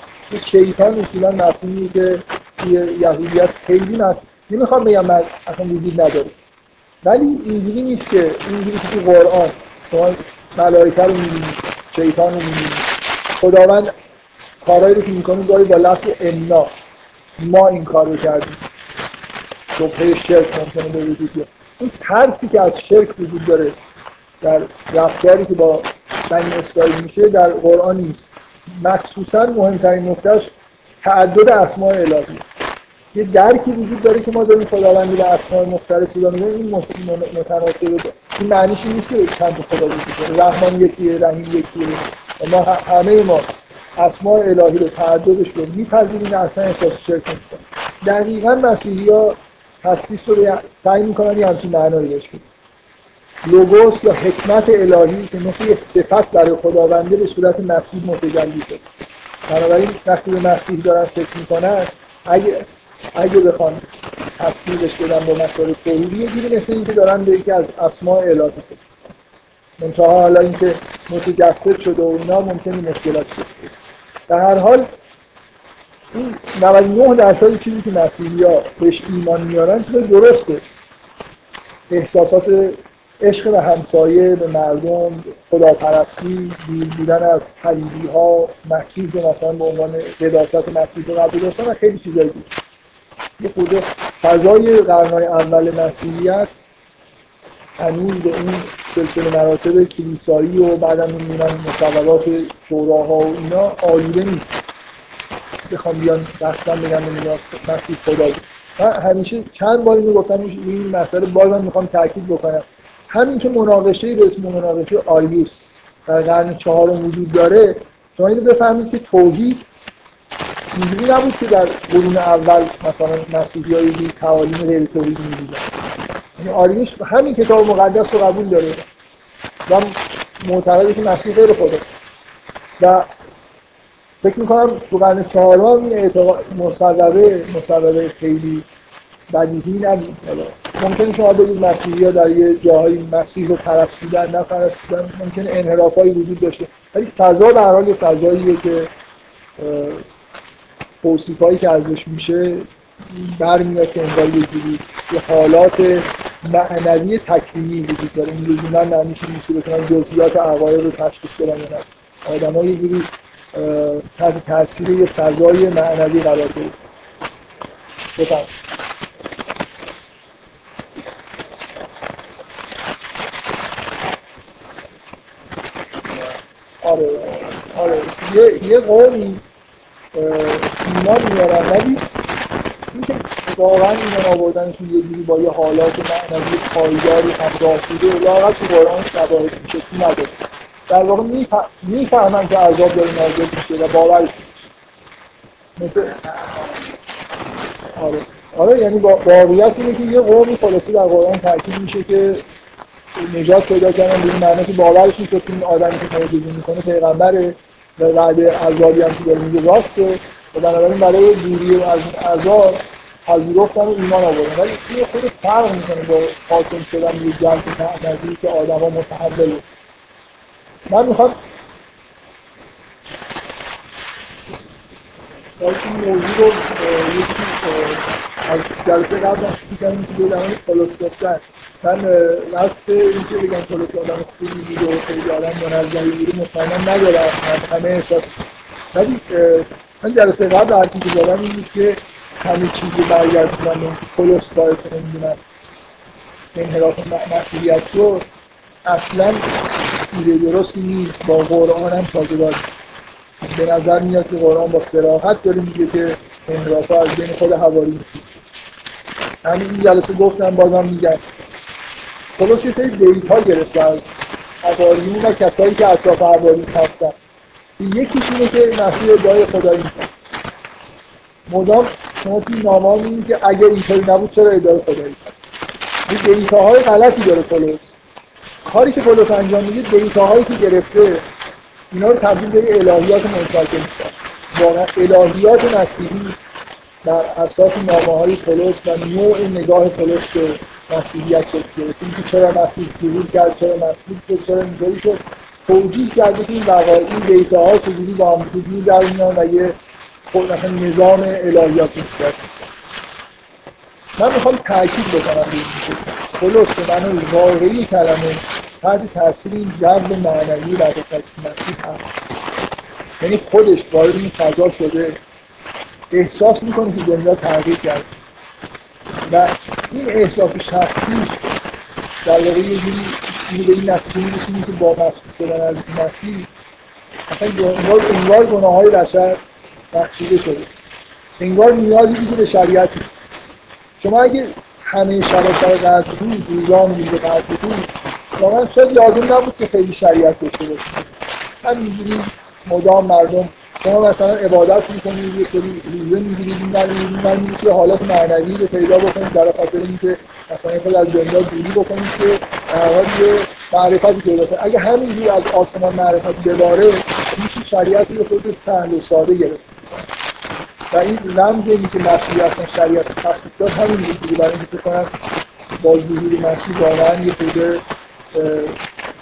شیطان اصولا مفهومی که توی یهودیت خیلی مفهوم نمی‌خوام بگم اصلا وجود نداره. ولی اینجوری نیست که اینجوری که تو قرآن شما ملائکه رو می‌بینید شیطان رو می‌بینید خداوند کارهایی رو که می‌کنه داری با لفظ انا. ما این کار رو کردیم. شبهه شرک ممکنه به وجود بیاد این ترسی که از شرک وجود داره در رفتاری که با بنی اسرائیل میشه در قرآن نیست. مخصوصا مهمترین نکتهش تعدد اسماء الهی. یه درکی وجود داره که ما داریم خداوندی به اسماء مختلف رو این متناسب این معنیش نیست که چند خدا وجود داره. رحمان یکیه رحیم یکیه. ما همه ما اسماء الهی رو تعددش رو میپذیریم اصلا احساس شرک نمی‌کنیم دقیقا مسیحی ها تصدیق رو سعی می‌کنن یه همچین معنایی بهش لوگوس یا حکمت الهی که مثل یه صفت برای خداونده به صورت مسیح متجلی شد. بنابراین وقتی به مسیح دارن فکر می‌کنن اگه اگه بخوان تفسیرش بدن با مسائل توحیدی یه جوری مثل اینکه دارن به یکی از اسماء الهی منتها حالا اینکه متجسد شده و اینا ممکنه مشکلات شد در هر حال این 99 درصد چیزی که مسیحی ها بهش ایمان میارن چیز درسته. احساسات عشق به همسایه به مردم خداپرستی دور بودن از پریدی ها مسیح مثلا به عنوان قداست مسیح رو قبول داشتن و خیلی چیزایی بود. یه خود فضای قرنهای اول مسیحیت هنوز به این سلسله مراتب کلیسایی و بعدا می‌بینن مصوبات شوراها و اینا آلوده نیست. بخوام بیان دستان بگم نمی‌دونم مسیح خدا بود من همیشه چند بار اینو گفتم این مسئله بازم می‌خوام تاکید بکنم. همین که مناقشه به اسم مناقشه آریوس در قرن چهارم وجود داره شما اینو بفهمید که توحید اینجوری نبود که در قرون اول مثلا مسیحی های تعالیم غیر توحیدی می‌دیدن یعنی آریوس همین کتاب مقدس رو قبول داره و معتقده که مسیح غیر خدا. و فکر می‌کنم تو قرن چهارم این اعتقاد مصوبه مصوبه خیلی بدیهی نبود. ممکنه شما بگید مسیحی ها در یه جاهایی مسیح رو پرستیدن نه پرستیدن ممکنه انحرافایی وجود داشته. ولی فضا در حال فضاییه که توصیف هایی که ازش میشه برمیاد که انگار یه جوری یه حالات معنوی تکوینی وجود داره. این لزوما معنیش نیست؟ که بتونن جزئیات عقاید رو تشخیص بدن یا نه. آدم ها یه جوری تحت تاثیر یه فضای معنوی قرار گرفت آره آره. یه یه قومی ایمان میارن ولی اینکه واقعا ایمان آوردنشون یه جوری با یه حالات معنوی پایداری همراه بوده لااقل تو قرآن شواهد میشه نداره. در واقع می‌فهمن که عذاب داره نازل میشه و باورش مثل آره. آره یعنی واقعیت اینه که یه قومی خلاصی در قرآن تاکید میشه که نجات پیدا کردن به این معنی که باورش نیست که این آدمی که معجزه می‌کنه پیغمبره و وعده عذابی هم که داره میگه راسته و بنابراین برای دوری از عذاب پذیرفتن و ایمان آوردن. ولی این خود فرق می‌کنه با حاکم شدن یه جمع معنوی که آدم ها متحوله من می‌خوام این موضوع رو از جلسه قبل هم کردیم که دو زمان پلوس گفتن من راست اینکه بگم پلوس آدم خوبی بود و خیلی آدم منظری بوده مطمئنا ندارم. همه احساس ولی من جلسه قبل حرفی که دارم این بود که همه چیزی برگردونم پلوس باعث نمی‌دونم. انحراف مسئولیت رو اصلا ایده درستی نیست. با قرآن هم سازگار به نظر میاد که قرآن با سراحت داره میگه که انحراف از بین خود حواری همین این جلسه گفتم بازم میگن خلاص یه سری دیتا گرفته از حواریون و کسایی که اطراف حواریون هستن. یکیش اینه که مسیح دای خدایی مدام شما توی نامه می‌بینید که اگر اینطوری نبود چرا ادعای خدایی این دیتاهای غلطی داره پولس کاری که پولس انجام میده دیتاهایی که گرفته اینا رو تبدیل به الهیات می‌کنه واقعا الهیات مسیحی در اساس نامه های پولس و نوع نگاه پولس به مسیحیت شکل گرفت. اینکه چرا مسیح ظهور کرد چرا مسیح شد چرا اینطوری شد توجیه کرده که این وقایع این دیتاها چجوری با هم وجود در میان و یه خود مثلا نظام الهیات نسبت من می‌خوام تاکید بکنم به این به معنی واقعی کلمه تحت تاثیر این جو معنوی و مسیح هست. یعنی خودش وارد این فضا شده. احساس می‌کنه که دنیا تغییر کرد و این احساس شخصیش در واقع یه جوری به این نتیجه میرسونه که با مسئول شدن از مسیح اصلا انگار, انگار گناه های بشر بخشیده شده. انگار نیازی دیگه به شریعت شما اگه همه شرایط برای قصدتون روزان میگه قصدتون واقعا شاید لازم نبود که خیلی شریعت داشته باشید همینجوری مدام مردم شما مثلا عبادت می‌کنید یه سری روزه می‌گیرید این در میگید که حالات معنوی رو پیدا بکنید برای خاطر اینکه مثلا خود از دنیا دوری بکنید که در یه معرفتی پیدا کنید اگه همینجوری از آسمان معرفت بباره میشه شریعتی رو خود سهل و ساده گرفت و این رمز اینی که مسیحی اصلا شریعت تصدیق داد همین بود برای اینکه کنم با ظهور مسیح واقعا یه خود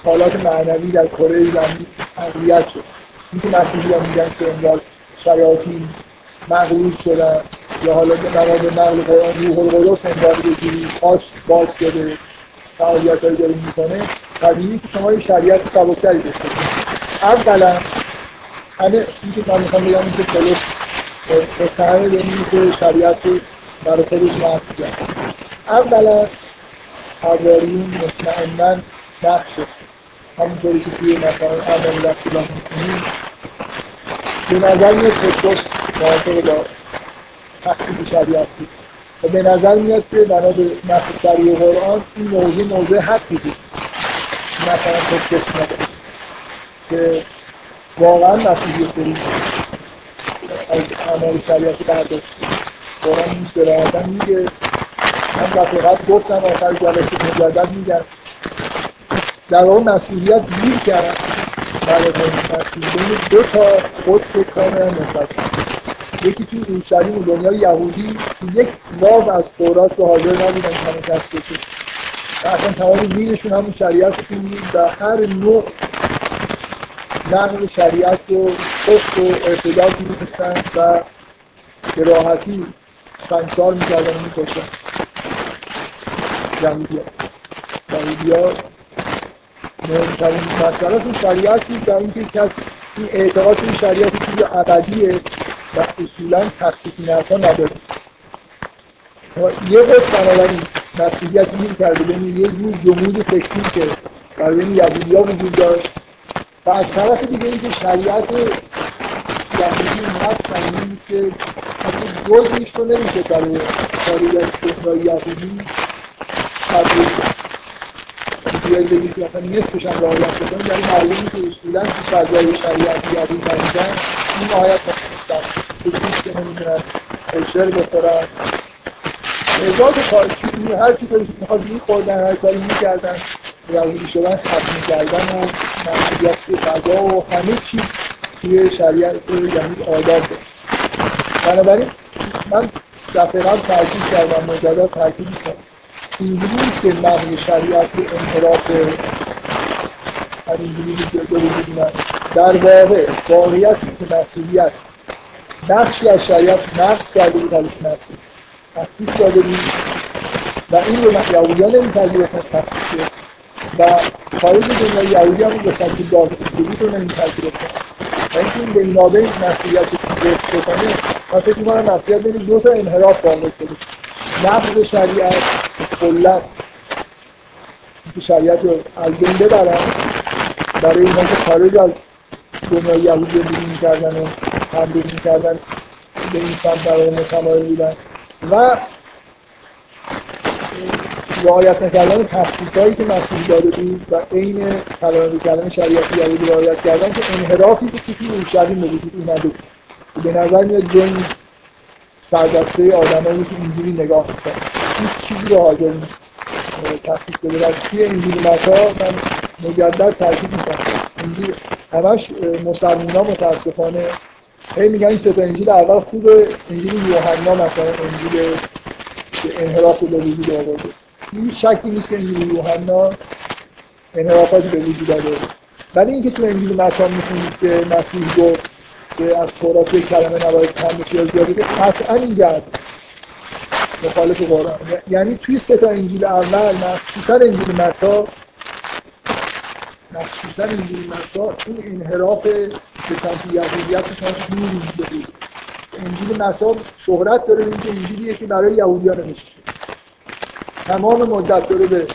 حالات معنوی در کره زمین تقویت شد. اینکه مسیحی ها میگن که انگار شیاطین مغلوب شدن یا حالا به نماد نقل قرآن روح القدس انگار یه جوری خاص باز شده فعالیت هایی داره می‌کنه. طبیعی که شما یه شریعت سبکتری داشته اولا همه این که من می‌خوام بگم این متهمه به این که شریعت رو برای خودش محض کرد اولا حواریون مطمئنا نقشه همونطوری که توی مثلا عمل رسولان می‌کنیم به نظر میاد پتروس موافق با تخصیص شریعت بود و به نظر میاد که بنا به نصف سریع قرآن این موضوع موضوع حقی بود. مثلا پتروس نداشت. که واقعا مسیحی سری از اعمال شریعتی برداشت قرآن این سراحتا میگه من قبل گفتم آخر جلسه مجدد میگم در واقع مسیحیت گیر کردن بعد از بین دو تا خود کاملا نسبت یکی توی اورشلیم دنیای یهودی یک واو از تورات رو حاضر نبودن همه کس بشه و اصلا تمام دینشون همون شریعتشون بود و هر نوع نقل شریعت رو خفت و ارتداد می‌تونستن و به راحتی سنگسار می‌کردن و می‌کشن یهودی ها یهودی ها مهمترین مسئله تو شریعت بود در اینکه کس این اعتقاد این شریعت چیز ابدیه و اصولا تخصیصی نرسا نداره. یه قصد بنابراین مسیحیت این کرده بین یه جور جمود فکری که در بین یهودی ها وجود داشت. و از طرف دیگه اینکه شریعت یهودی اینقدر سنگین که حتی جزیش رو نمیشه برای خارج از دنیای یهودی تبدیل بیاید بگید که اصلا نصفش هم رعایت بکنید یعنی معلومه که اصولا تو فضای شریعت یهودی نمیدن این آیت نمیدن بگید که نمی‌دونن شعر بخورن. هر چی که می‌خواد میخوردن هر کاری می‌کردن. یهودی شدن ختم کردن و مسئولیت غذا و همه چی توی شریعت یعنی آداب داشت. بنابراین من دفعه قبل تاکید کردم مجدد تاکید می‌کنم. اینجوری نیست که نقل شریعت انحراف هر اینجوری به وجود در واقع واقعیت که مسئولیت بخشی از شریعت نقص کرده بود ازش مسئول. تخصیص داده بود. و این رو یهودی ها نمیپذیرفتن تخصیص و خارج دنیای یهودی هم گفتن که داخل رو نمیپذیرفتن و اینکه این به نابه مسئولیت رو رفت بکنه من فکر می‌کنم مسئولیت بین دو تا انحراف واقع شده. نقض شریعت کلا. که شریعت رو از بین ببرن. برای اینا که خارج از دنیای یهودی زندگی می‌کردن و تبلیغ می‌کردن به این سمت برای متمایل بودن. و رعایت نکردن تخصیص هایی که مسیح داده بود و عین کلمه کردن شریعت یهودی رعایت کردن که انحرافی که توی اورشلیم به وجود اومده به نظر میاد جنس سردسته آدمایی که اینجوری نگاه می‌کنن هیچ چیزی رو حاضر نیست. تخصیص بده و توی انجیل متا من مجدد تاکید می‌کنم. انجیل همش مسلمان متاسفانه هی میگن این سه انجیل اول خوبه انجیل یوحنا مثلا انجیل انحراف رو به وجود آورده شکی نیست که انجیل یوحنا انحرافاتی به وجود آورده ولی اینکه تو انجیل متا می‌خونید که مسیح گفت که از تورات یک کلمه نباید کم یا زیاده قطعا این گرد مخالف قرآن. یعنی توی سه تا انجیل اول مخصوصا انجیل متا مخصوصا انجیل متا این انحراف به سمت یهودیت شما می‌بینید. انجیل متا شهرت داره اینکه انجیلیه که برای یهودیان نوشته. تمام مدت داره به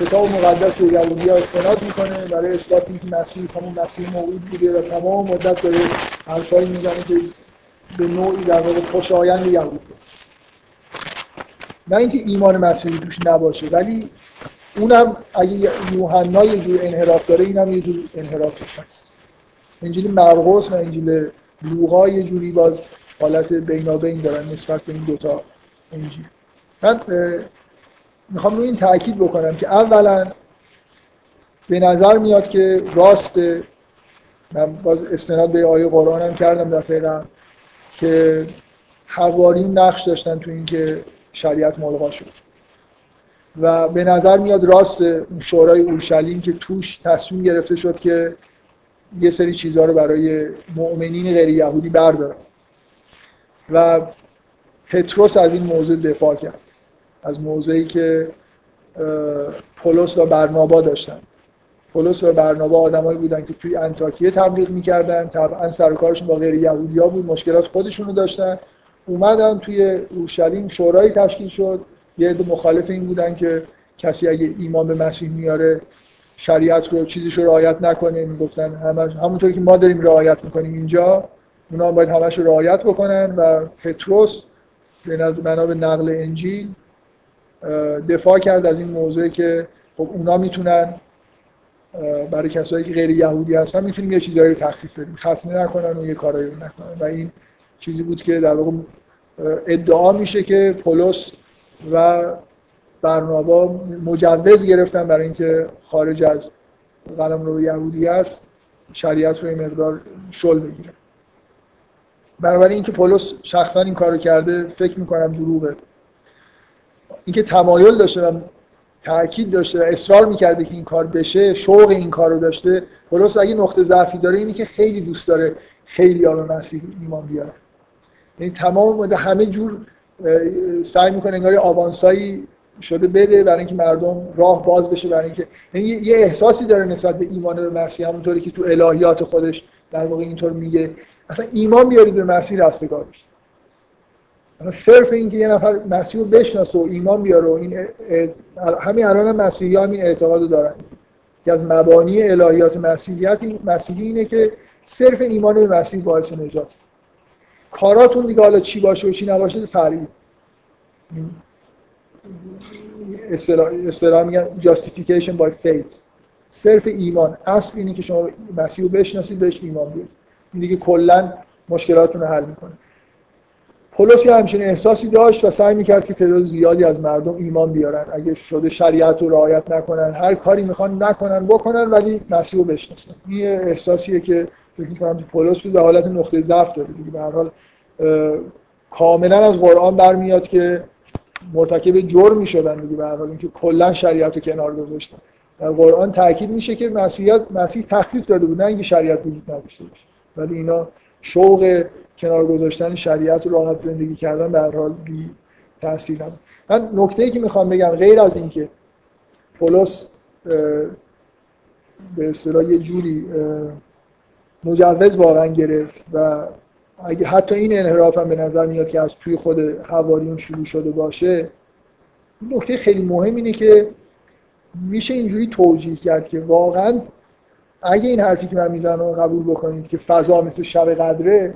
کتاب مقدس یهودی ها استناد می‌کنه برای اثبات اینکه مسیح همون مسیح موعود بوده و تمام مدت داره حرفایی می‌زنه که به نوعی در واقع خوشایند یهود نه اینکه ایمان مسیحی توش نباشه ولی اونم اگه یوحنا یه جور انحراف داره اینم یه جور انحرافش هست. انجیل مرقس و انجیل لوقا یه جوری باز حالت بینابین دارن نسبت به این دوتا انجیل. من می‌خوام روی این تاکید بکنم که اولا به نظر میاد که راست من باز استناد به آیه قرآن هم کردم دفعه که حوارین نقش داشتن تو اینکه شریعت ملغا شد. و به نظر میاد راست شورای اورشلیم که توش تصمیم گرفته شد که یه سری چیزها رو برای مؤمنین غیر یهودی بردارن. و پتروس از این موضوع دفاع کرد. از موضعی که پولس و برنابا داشتن. پولس و برنابا آدمایی بودن که توی انتاکیه تبلیغ می‌کردن طبعا سر کارشون با غیر یهودی ها بود مشکلات خودشونو داشتن. اومدن توی اورشلیم شورایی تشکیل شد. یه عده مخالف این بودن که کسی اگه ایمان به مسیح میاره شریعت رو چیزیش رو رعایت نکنه. می‌گفتن همونطوری که ما داریم رعایت می‌کنیم اینجا اونا باید همش رعایت بکنن. و پتروس به بنا به نقل انجیل دفاع کرد از این موضوع که خب اونا می‌تونن برای کسایی که غیر یهودی هستن می‌تونیم یه چیزایی رو تخفیف بدیم. خصنه نکنن و یه کارایی رو نکنن. و این چیزی بود که در واقع ادعا میشه که پولس و برنابا مجوز گرفتن برای اینکه خارج از قلم رو یهودی است شریعت رو این مقدار شل بگیره. بنابراین اینکه پولس شخصا این کارو کرده فکر می‌کنم دروغه. اینکه تمایل داشته و تاکید داشته و اصرار می‌کرده که این کار بشه شوق این کار رو داشته. پولس اگه نقطه ضعفی داره اینی که خیلی دوست داره خیلی به مسیح ایمان بیاره. یعنی تمام همه جور سعی می‌کنه انگار آوانسایی شده بده برای اینکه مردم راه باز بشه برای اینکه یعنی یه احساسی داره نسبت به ایمان به مسیح همونطوری که تو الهیات خودش در واقع اینطور میگه. اصلا ایمان بیارید به مسیح رستگار بشه صرف اینکه یه نفر مسیح رو بشناسه و ایمان بیاره و این همین الان هم مسیحی هم این اعتقاد دارن. که از مبانی الهیات مسیحیت مسیحی اینه که صرف ایمان به مسیح باعث نجات. کاراتون دیگه حالا چی باشه و چی نباشه فرقی اصطلاح میگن justification by faith. صرف ایمان. اصل اینه که شما مسیح رو بشناسید بهش ایمان بیارید. این دیگه کلا مشکلاتتون رو حل می‌کنه. پولس یه همچین احساسی داشت و سعی می‌کرد که تعداد زیادی از مردم ایمان بیارن. اگه شده شریعت رو رعایت نکنن هر کاری می‌خوان نکنن بکنن ولی مسیح رو بشناسن. این احساسیه که فکر می‌کنم پولس بود حالت نقطه ضعف داره دیگه. به هر حال کاملا از قرآن برمیاد که مرتکب جرمی شدن دیگه. به هر حال اینکه کلا شریعت رو کنار گذاشتن. در قرآن تاکید میشه که مسیحیت مسیح تخفیف داده بود نه اینکه شریعت وجود نداشته باشه. ولی اینا شوق کنار گذاشتن شریعت و راحت زندگی کردن در حال بی تاثیر نبود. من نکته ای که می‌خوام بگم غیر از اینکه پولس به اصطلاح یه جوری مجوز واقعا گرفت و اگه حتی این انحراف هم به نظر میاد که از توی خود حواریون شروع شده باشه نکته خیلی مهم اینه که میشه اینجوری توجیه کرد که واقعا اگه این حرفی که من می‌زنم قبول بکنید که فضا مثل شب قدره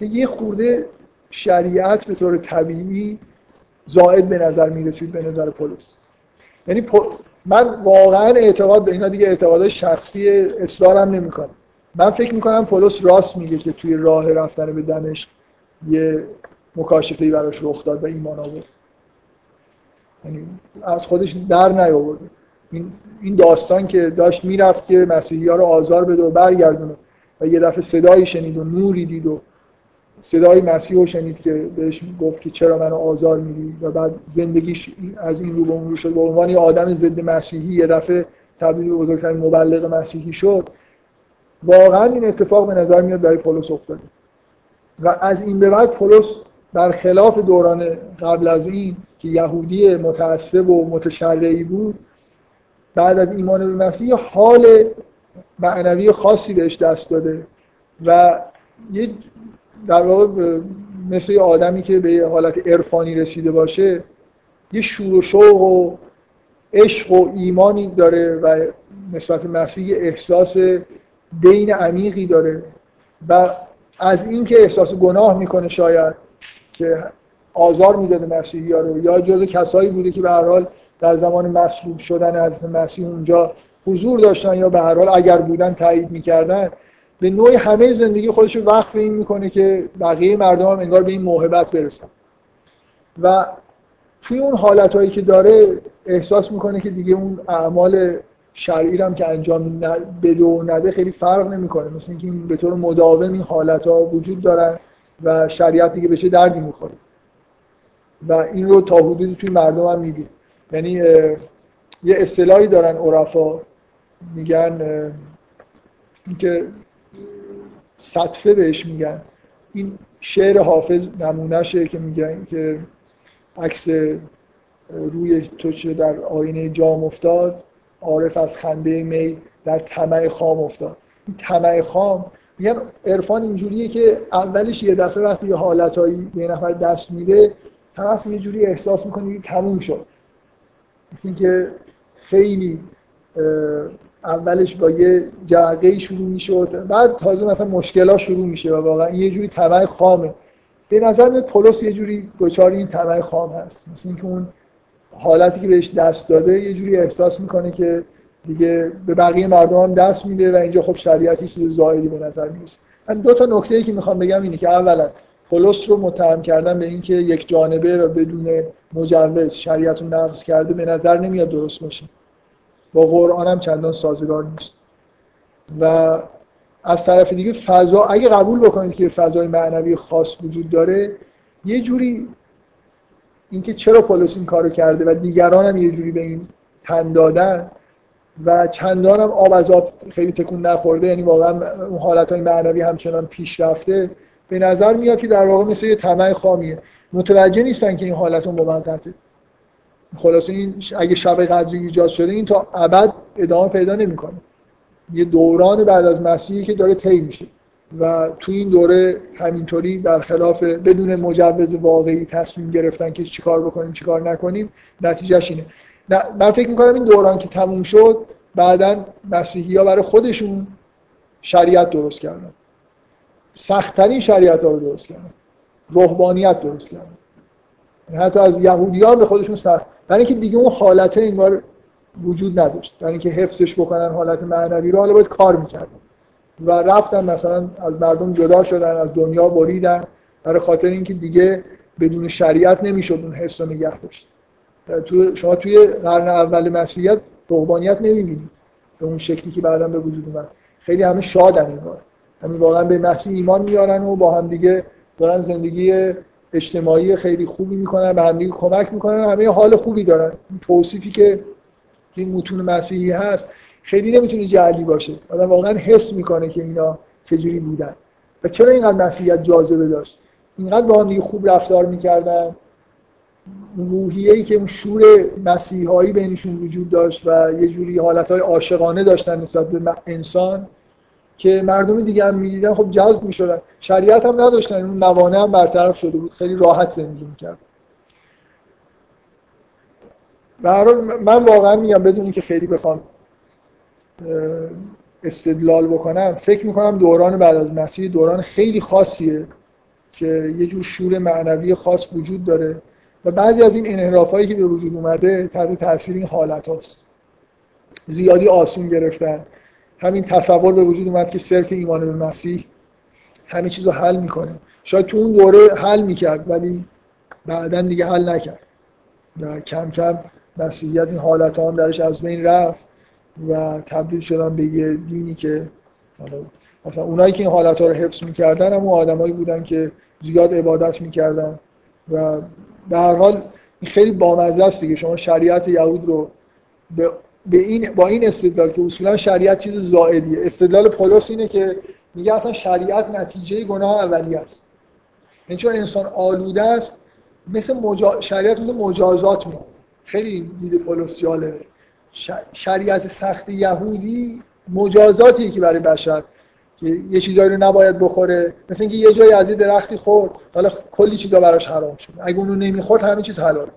یه خورده شریعت به طور طبیعی زائد به نظر می‌رسید به نظر پولس یعنی من واقعا اعتقاد به اینا دیگه اعتقاد شخصی اصرارم نمی‌کنم. من فکر می‌کنم پولس راست میگه که توی راه رفتن به دمشق یه مکاشفه براش رخ داد و ایمان آورد. یعنی از خودش در نیاورده. این داستان که داشت می‌رفت که مسیحی ها رو آزار بده و برگردونه و یه دفعه صدایی شنید و نوری دید و صدای مسیح رو شنید که بهش گفت که چرا منو آزار میدی و بعد زندگیش از این رو به اون رو شد. به عنوان یه آدم ضد مسیحی یه دفعه تبدیل به بزرگترین مبلغ مسیحی شد. واقعا این اتفاق به نظر میاد برای پولس افتاده. و از این به بعد پولس برخلاف دوران قبل از این که یهودی متعصب و متشرعی بود بعد از ایمان به مسیح حال معنوی خاصی بهش دست داده و یه در واقع مثل آدمی که به حالت عرفانی رسیده باشه یه شور و شوق و عشق و ایمانی داره و نسبت مسیح احساس دین عمیقی داره و از اینکه احساس گناه می‌کنه شاید که آزار می‌داده مسیحی ها رو یا جز کسایی بوده که به هر حال در زمان مصلوب شدن از مسیح اونجا حضور داشتن یا به هر حال اگر بودن تایید می‌کردن به نوعی همه زندگی خودش رو وقف این می‌کنه که بقیه مردم هم انگار به این موهبت برسن. و توی اون حالتهایی که داره احساس می‌کنه که دیگه اون اعمال شرعی هم که انجام بده و نده خیلی فرق نمی‌کنه. مثل اینکه به طور مداوم این حالت ها وجود دارن و شریعت دیگه بشه دردی می‌خوره. و این رو تا حدودی توی مردم هم می‌بینه. یعنی یه اصطلاحی دارن عرفا میگن اینکه سطفه بهش میگن. این شعر حافظ نمونهشه که میگن که عکس روی تو چه در آینه جام افتاد عارف از خنده می در طمع خام افتاد. این طمع خام میگن عرفان اینجوریه که اولش یه دفعه وقتی یه حالتهایی به نفر دست میده طرف یه جوری احساس می‌کنه که تموم شد. مثل اینکه خیلی اولش با یه جرقه شروع میشه بعد تازه مثلا مشکلات شروع میشه و واقعا یه جوری طبع خامه. به نظر میاد پولس یه جوری دچار این طبع خام هست. مثل اینکه اون حالتی که بهش دست داده یه جوری احساس می‌کنه که دیگه به بقیه مردم هم دست میده و اینجا خب شریعتی چیز زائدی به نظر می‌رسه. من دو تا نکته ای که می‌خوام بگم اینه که اولا پولس رو متهم کردن به اینکه یک جانبه و بدون مجوز شریعت رو نقض کرده به نظر نمیاد درست باشه. با قرآن هم چندان سازگار نیست. و از طرف دیگه فضا اگه قبول بکنید که فضای معنوی خاص وجود داره یه جوری اینکه چرا پولس این کارو کرده و دیگران هم یه جوری به این تن دادن و چندان هم آب از آب خیلی تکون نخورده یعنی واقعا اون حالت های معنوی همچنان پیش رفته به نظر میاد که در واقع مثل یه طمع خامیه. متوجه نیستن که این حالت اون موقته خلاصه این اگه شب قدری ایجاد شده این تا ابد ادامه پیدا نمی‌کنه. یه دوران بعد از مسیحی که داره طی میشه. و تو این دوره همینطوری برخلاف بدون مجوز واقعی تصمیم گرفتن که چیکار بکنیم چیکار نکنیم نتیجهش اینه. من فکر می‌کنم این دوران که تموم شد بعدا مسیحی ها برای خودشون شریعت درست کردن. سختترین شریعت ها رو درست کردن. روحانیت درست کردن. یعنی حتی از یهودیان به خودشون سخت برای اینکه دیگه اون حالت انگار وجود نداشت. برای اینکه حفظش بکنن حالت معنوی رو حالا باید کار می‌کردن. و رفتن مثلا از مردم جدا شدن از دنیا بریدن برای خاطر اینکه دیگه بدون شریعت نمی‌شد اون حس رو نگه داشت. تو شما توی قرن اول مسیحیت رهبانیت نمی‌بینید. به اون شکلی که بعدا به وجود اومد. خیلی همه شادن این همین واقعا به مسیح ایمان میارن و با هم دیگه دارن زندگی اجتماعی خیلی خوبی می‌کنن به هم دیگه کمک می‌کنن همه حال خوبی دارن. توصیفی که این متون مسیحی هست خیلی نمی‌تونه جعلی باشه. آدم واقعا حس می‌کنه که اینا چجوری بودن. و چرا اینقدر مسیحیت جاذبه داشت؟ اینقدر با هم خوب رفتار می‌کردن. روحیه ای که اون شور مسیحایی بینشون وجود داشت و یه جوری حالتهای عاشقانه داشتن نسبت به انسان که مردم دیگه هم می‌دیدن خب جذب می‌شدن. شریعت هم نداشتن. اون موانع هم برطرف شده بود. خیلی راحت زندگی می‌کرد و من واقعا میگم بدونی که خیلی بخوام استدلال بکنم فکر می‌کنم دوران بعد از مسیح دوران خیلی خاصیه که یه جور شور معنوی خاص وجود داره و بعضی از این انحراف هایی که به وجود اومده تحت تاثیر این حالت هاست زیادی آسون گرفتن. همین تصور به وجود اومد که صرف ایمان به مسیح همه چیز رو حل می‌کنه. شاید تو اون دوره حل می‌کرد ولی بعدا دیگه حل نکرد. و کم کم مسیحیت این حالت هم درش از بین رفت و تبدیل شدن به یه دینی که مثلا اونایی که این حالت ها رو حفظ می‌کردن هم آدمایی بودن که زیاد عبادت می‌کردن. و به هر حال خیلی بامزه است دیگه. شما شریعت یهود رو به, این با این استدلال که اصولا شریعت چیز زائدیه. استدلال پولس اینه که میگه اصلا شریعت نتیجه گناه اولی است. این یعنی چون انسان آلوده است مثل مجا... شریعت مثل مجازات میاد. خیلی دید پولس جالبه. شریعت سخت یهودی مجازاتی که برای بشر که یه چیزایی رو نباید بخوره. مثل اینکه یه جایی از یه درختی خورد حالا کلی چیزا براش حرام شد. اگه اونو نمی‌خورد همه چیز حلال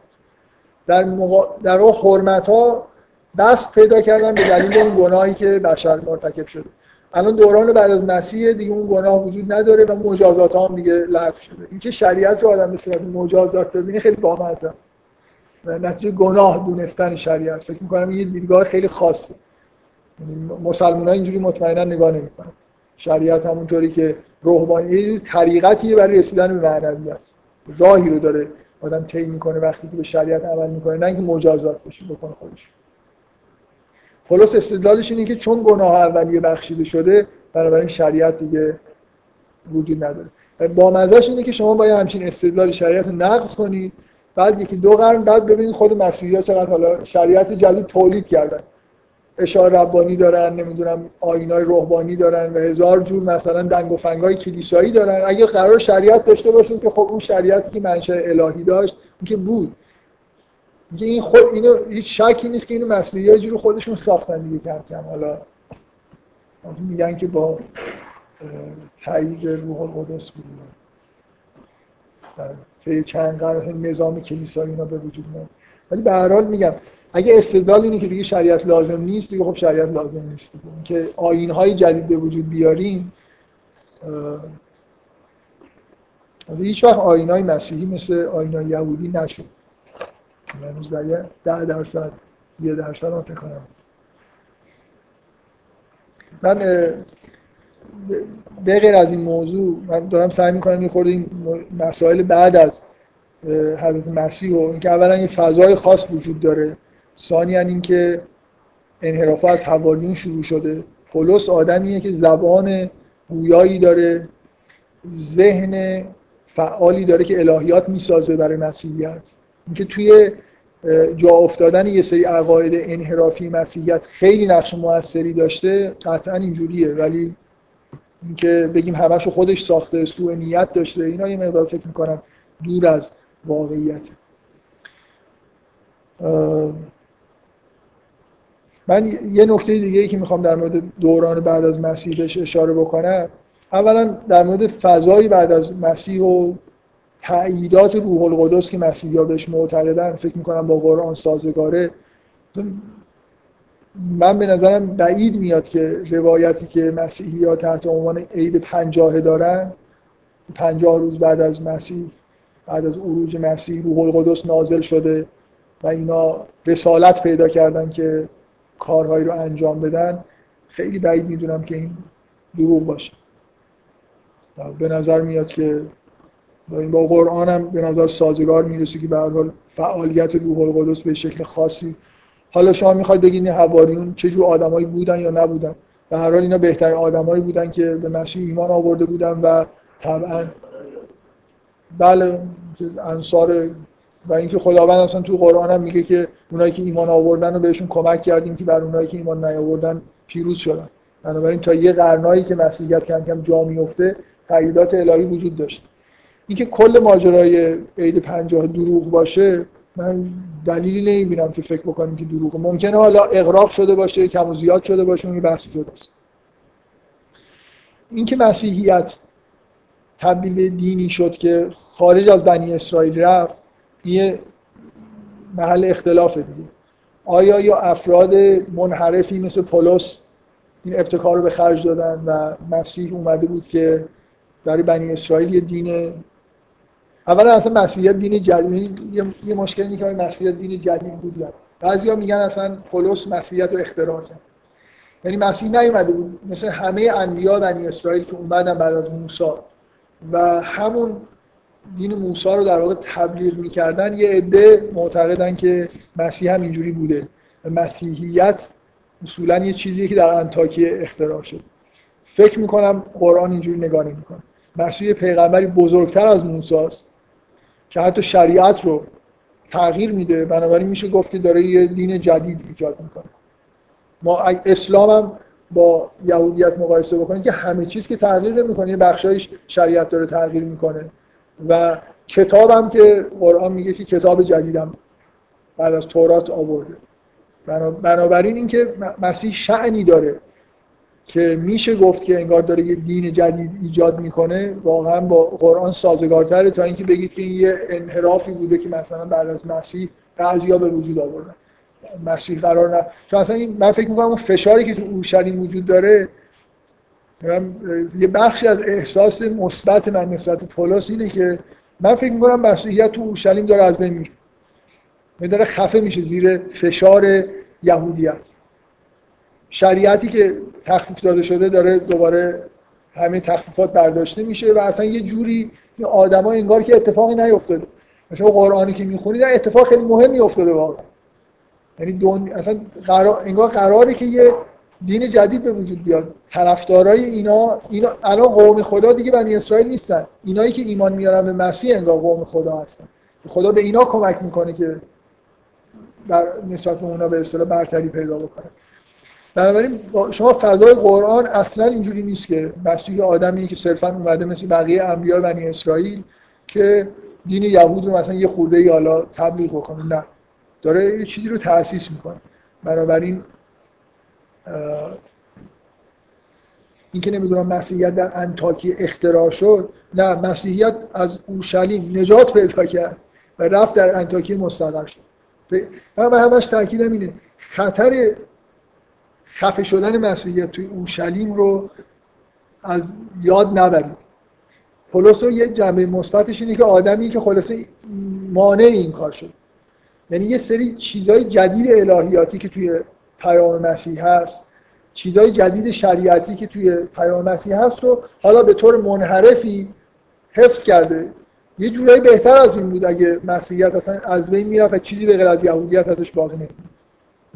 در مقا... در حرمت ها دست پیدا کردن به دلیل اون گناهی که بشر مرتکب شده. الان دوران بعد از مسیح دیگه اون گناه وجود نداره و مجازات هم دیگه لغو شده. اینکه شریعت رو آدم به مجازات ببینه خیلی بامزه و نتیجه گناه دونستن شریعت. فکر می‌کنم یه دیدگاه خیلی خاصه. یعنی مسلمان ها اینجوری مطمئنا نگاه نمی‌کنن. شریعت همونطوری که روحانی طریقتیه برای رسیدن به معنویت. راهی رو داره آدم طی می‌کنه وقتی که به شریعت عمل می‌کنه. نه اینکه مجازات بشه بکنه خودش. پولس استدلالش اینه که چون گناه اولیه بخشیده شده بنابراین شریعت دیگه وجود نداره. با مزهش اینه که شما باید همچین استدلال شریعت رو نقض کنید بعد یکی دو قرن بعد ببینید خود مسیحی ها چقدر حالا شریعت جدید تولید کردن. اشار ربانی دارن نمی‌دونم آینای روحانی دارن و هزار جور مثلا دنگ و فنگای کلیسایی دارن. اگه قرار شریعت داشته باشون که خب اون شریعتی که منشأ الهی داشت اون که بود. میگه این خود اینو هیچ شکی نیست که اینو مسیحی ها جور خودشون ساختن دیگه کم کم حالا میگن که با تایید روح القدس بود. طی چند قرن نظام کلیسایی اینا به وجود میاد. ولی به هر حال میگم اگه استدلال اینه که دیگه شریعت لازم نیست دیگه خب شریعت لازم نیست. که آین های جدید به وجود بیاریم هیچ وقت آین های مسیحی مثل آین های یهودی نشد. هنوز در یه ده درصد یه درصد هم فکر کنم. من به غیر از این موضوع من دارم سعی می‌کنم یه این مسائل بعد از حضرت مسیح و اینکه اولا یه فضای خاص وجود داره. ثانیا اینکه انحراف از حواریون شروع شده. پولس آدمیه که زبان گویایی داره. ذهن فعالی داره که الهیات می‌سازه برای مسیحیت. اینکه توی جا افتادن یه سری عقاید انحرافی مسیحیت خیلی نقش موثری داشته قطعا اینجوریه. ولی اینکه بگیم همشو خودش ساخته سوء نیت داشته اینا یه مقدار فکر می‌کنم دور از واقعیت. من یه نکته دیگه ای که می‌خوام در مورد دوران بعد از مسیح بهش اشاره بکنم اولا در مورد فضایی بعد از مسیح و تأییدات روح القدس که مسیحی بهش معتقدن فکر می‌کنم با قرآن سازگاره. من به نظرم بعید میاد که روایتی که مسیحی ها تحت عنوان عید پنجاه دارن پنجاه روز بعد از مسیح بعد از عروج مسیح روح القدس نازل شده و اینا رسالت پیدا کردن که کارهایی رو انجام بدن خیلی بعید می‌دونم که این دروغ باشه. به نظر میاد که با قرآن هم به نظر سازگار می‌رسه که به حال فعالیت روح القدس به شکل خاصی. حالا شما می‌خواید بگید این حواریون چه جور آدمایی بودن یا نبودن؟ به هر حال اینا بهترین آدمایی بودن که به مسیح ایمان آورده بودن و طبعا بله انصار و اینکه خداوند اصلا تو قرآن هم میگه که اونایی که ایمان آوردن رو بهشون کمک کردیم که بر اونایی که ایمان نیاوردن پیروز شدن. بنابراین تا یه قرنایی که مسیحیت کم کم جا میفته تاییدات الهی وجود داشت. اینکه کل ماجرای عید پنجاه دروغ باشه من دلیلی نمی‌بینم که فکر بکنیم که دروغ ممکنه حالا اغراق شده باشه کم و زیاد شده باشه اون بحث جداست اینکه مسیحیت تبدیل به دینی شد که خارج از بنی اسرائیل رفت یه محل اختلاف دیگه. آیا یا افراد منحرفی مثل پولس این ابتکار رو به خرج دادن و مسیح اومده بود که برای بنی اسرائیل یه دین اولا اصلا مسیحیت دین جدید یه, یه مشکلی که مسیحیت دین جدید بود یا بعضیا میگن اصلا پولس مسیحیت رو اختراع کرد. یعنی مسیح نیومده بود. مثل همه انبیا بنی اسرائیل که اومدن بعد از موسی. و همون دین موسی رو در واقع تبلیغ می‌کردن. یه عده معتقدن که مسیح هم اینجوری بوده. مسیحیت اصولا یه چیزیه که در انتاکیه اختراع شد. فکر می‌کنم قرآن اینجوری نگاه نمی‌کنه. مسیح پیغمبری بزرگتر از موسی که حتی شریعت رو تغییر میده بنابراین میشه گفت که داره یه دین جدید ایجاد می‌کنه. ما اسلام هم با یهودیت مقایسه بکنیم که همه چیز که تغییر نمی‌کنه یه بخشایش شریعت داره تغییر می‌کنه. و کتابم که قرآن میگه که کتاب جدیدم بعد از تورات آورده. بنابراین اینکه مسیح شعنی داره. که میشه گفت که انگار داره یه دین جدید ایجاد می‌کنه واقعا با قرآن سازگارتره تا اینکه بگید که این یه انحرافی بوده که مثلا بعد از مسیح بعضیا به وجود آوردن. مسیح قرار نه چون اصلا من فکر می‌کنم اون فشاری که تو اورشلیم وجود داره یه بخشی از احساس مثبت من نسبت به پولس اینه که من فکر می‌کنم مسیحیت تو اورشلیم داره از بین میره. داره خفه میشه زیر فشار یهودیت. شریعتی که تخفیف داده شده داره دوباره همه تخفیفات برداشته میشه و اصلا یه جوری آدما انگار که اتفاقی نیفتاده. مثلا قرآنی که می‌خونید اتفاق خیلی مهمی افتاده واقعا. یعنی دون... اصلا قرار... انگار قراره که یه دین جدید به وجود بیاد. طرفدارای اینا اینا الان قوم خدا دیگه بنی اسرائیل نیستن. اینایی که ایمان میارن به مسیح انگار قوم خدا هستن. خدا به اینا کمک می‌کنه که در نسبت به اونا به اصطلاح برتری پیدا بکنه بنابراین شما فضای قرآن اصلا اینجوری نیست که مسیح آدمی که صرفا اومده مثل بقیه انبیا بنی اسرائیل که دین یهود رو مثلا یه خورده ای حالا تبلیغ بکنه. نه. داره یه چیزی رو تأسیس می‌کنه. بنابراین اینکه نمی‌دونم مسیحیت در انتاکی اختراع شد. نه مسیحیت از اورشلیم نجات پیدا کرد و رفت در انتاکی مستقر شد. من همش تاکیدم اینه خطر خفه شدن مسیحیت توی اورشلیم رو از یاد نبرید پولس یه جنبه مثبتش اینه که آدمی که خلاصه مانع این کار شد. یعنی یه سری چیزای جدید الهیاتی که توی پیام مسیح هست چیزای جدید شریعتی که توی پیام مسیح هست رو حالا به طور منحرفی حفظ کرده. یه جورایی بهتر از این بود اگه مسیحیت اصلا از بین می‌رفت و چیزی به غیر از یهودیت ازش باقی نمید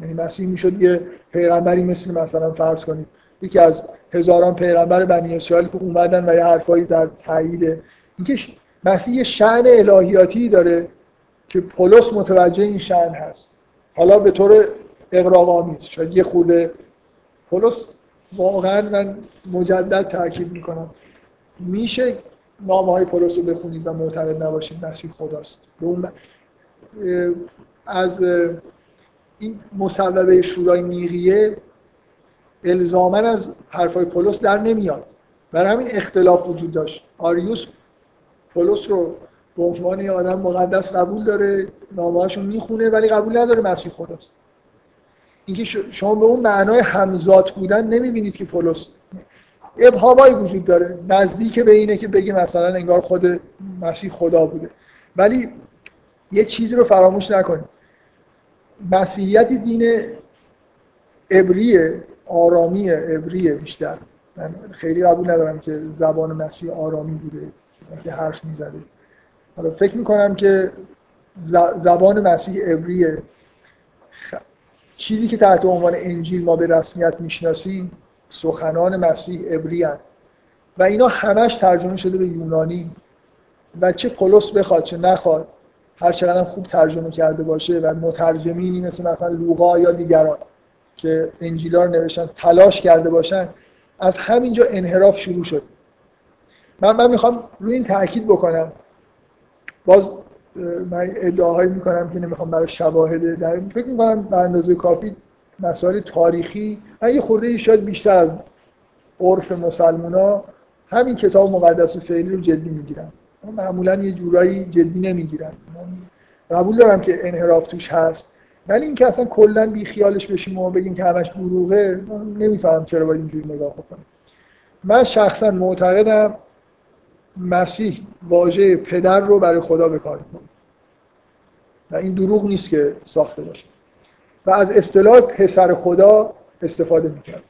یعنی مسیح می‌شد یه پیغمبری مثل مثلا فرض کنید. یکی از هزاران پیغمبر بنی اسرائیل که اومدن و یه حرفایی در تایید اینکه مسیح یه شأن الهیاتی داره که پولس متوجه این شأن هست. حالا به طور اقراق آمیز شاید یه خورده پولس واقعا من مجدد تاکید می‌کنم. میشه نامه های پولس رو بخونید و معتقد نباشید مسیح خداست. از این مصوبه شورای میقیه الزاما از حرفای پولس در نمیاد. برای همین اختلاف وجود داشت. آریوس پولس رو به عنوان آدم مقدس قبول داره نامه می‌خونه ولی قبول نداره مسیح خداست. اینکه شما به اون معنای همزاد بودن نمی‌بینید که پولس ابهامایی وجود داره. نزدیک به اینه که بگی مثلا انگار خود مسیح خدا بوده. ولی یه چیزی رو فراموش نکنید. مسیحیت دین عبریه آرامی عبریه بیشتر. من خیلی قبول ندارم که زبان مسیح آرامی بوده که حرف می‌زده. حالا فکر می‌کنم که زبان مسیح عبریه چیزی که تحت عنوان انجیل ما به رسمیت می‌شناسیم سخنان مسیح عبری و اینا همش ترجمه شده به یونانی. و چه پولس بخواد چه نخواد هر چقدر خوب ترجمه کرده باشه و مترجمینی مثل مثلا لوقا یا دیگران که انجیلا رو نوشتن تلاش کرده باشن از همینجا انحراف شروع شد. من من می‌خوام روی این تاکید بکنم. باز من ادعاهایی می‌کنم که نمی‌خوام برای شواهد در فکر می‌کنم به اندازه کافی مسائل تاریخی من یه خورده شاید بیشتر از عرف مسلمونا همین کتاب مقدس فعلی رو جدی می‌گیرم. معمولا یه جورایی جدی نمی‌گیرم قبول دارم که انحراف توش هست ولی اینکه اصلا کلا بی خیالش بشیم و بگیم که همش دروغه نمیفهم چرا باید اینجوری نگاه بکنم. من شخصا معتقدم مسیح واژه پدر رو برای خدا به کار و این دروغ نیست که ساخته باشه. و از اصطلاح پسر خدا استفاده می‌کرد.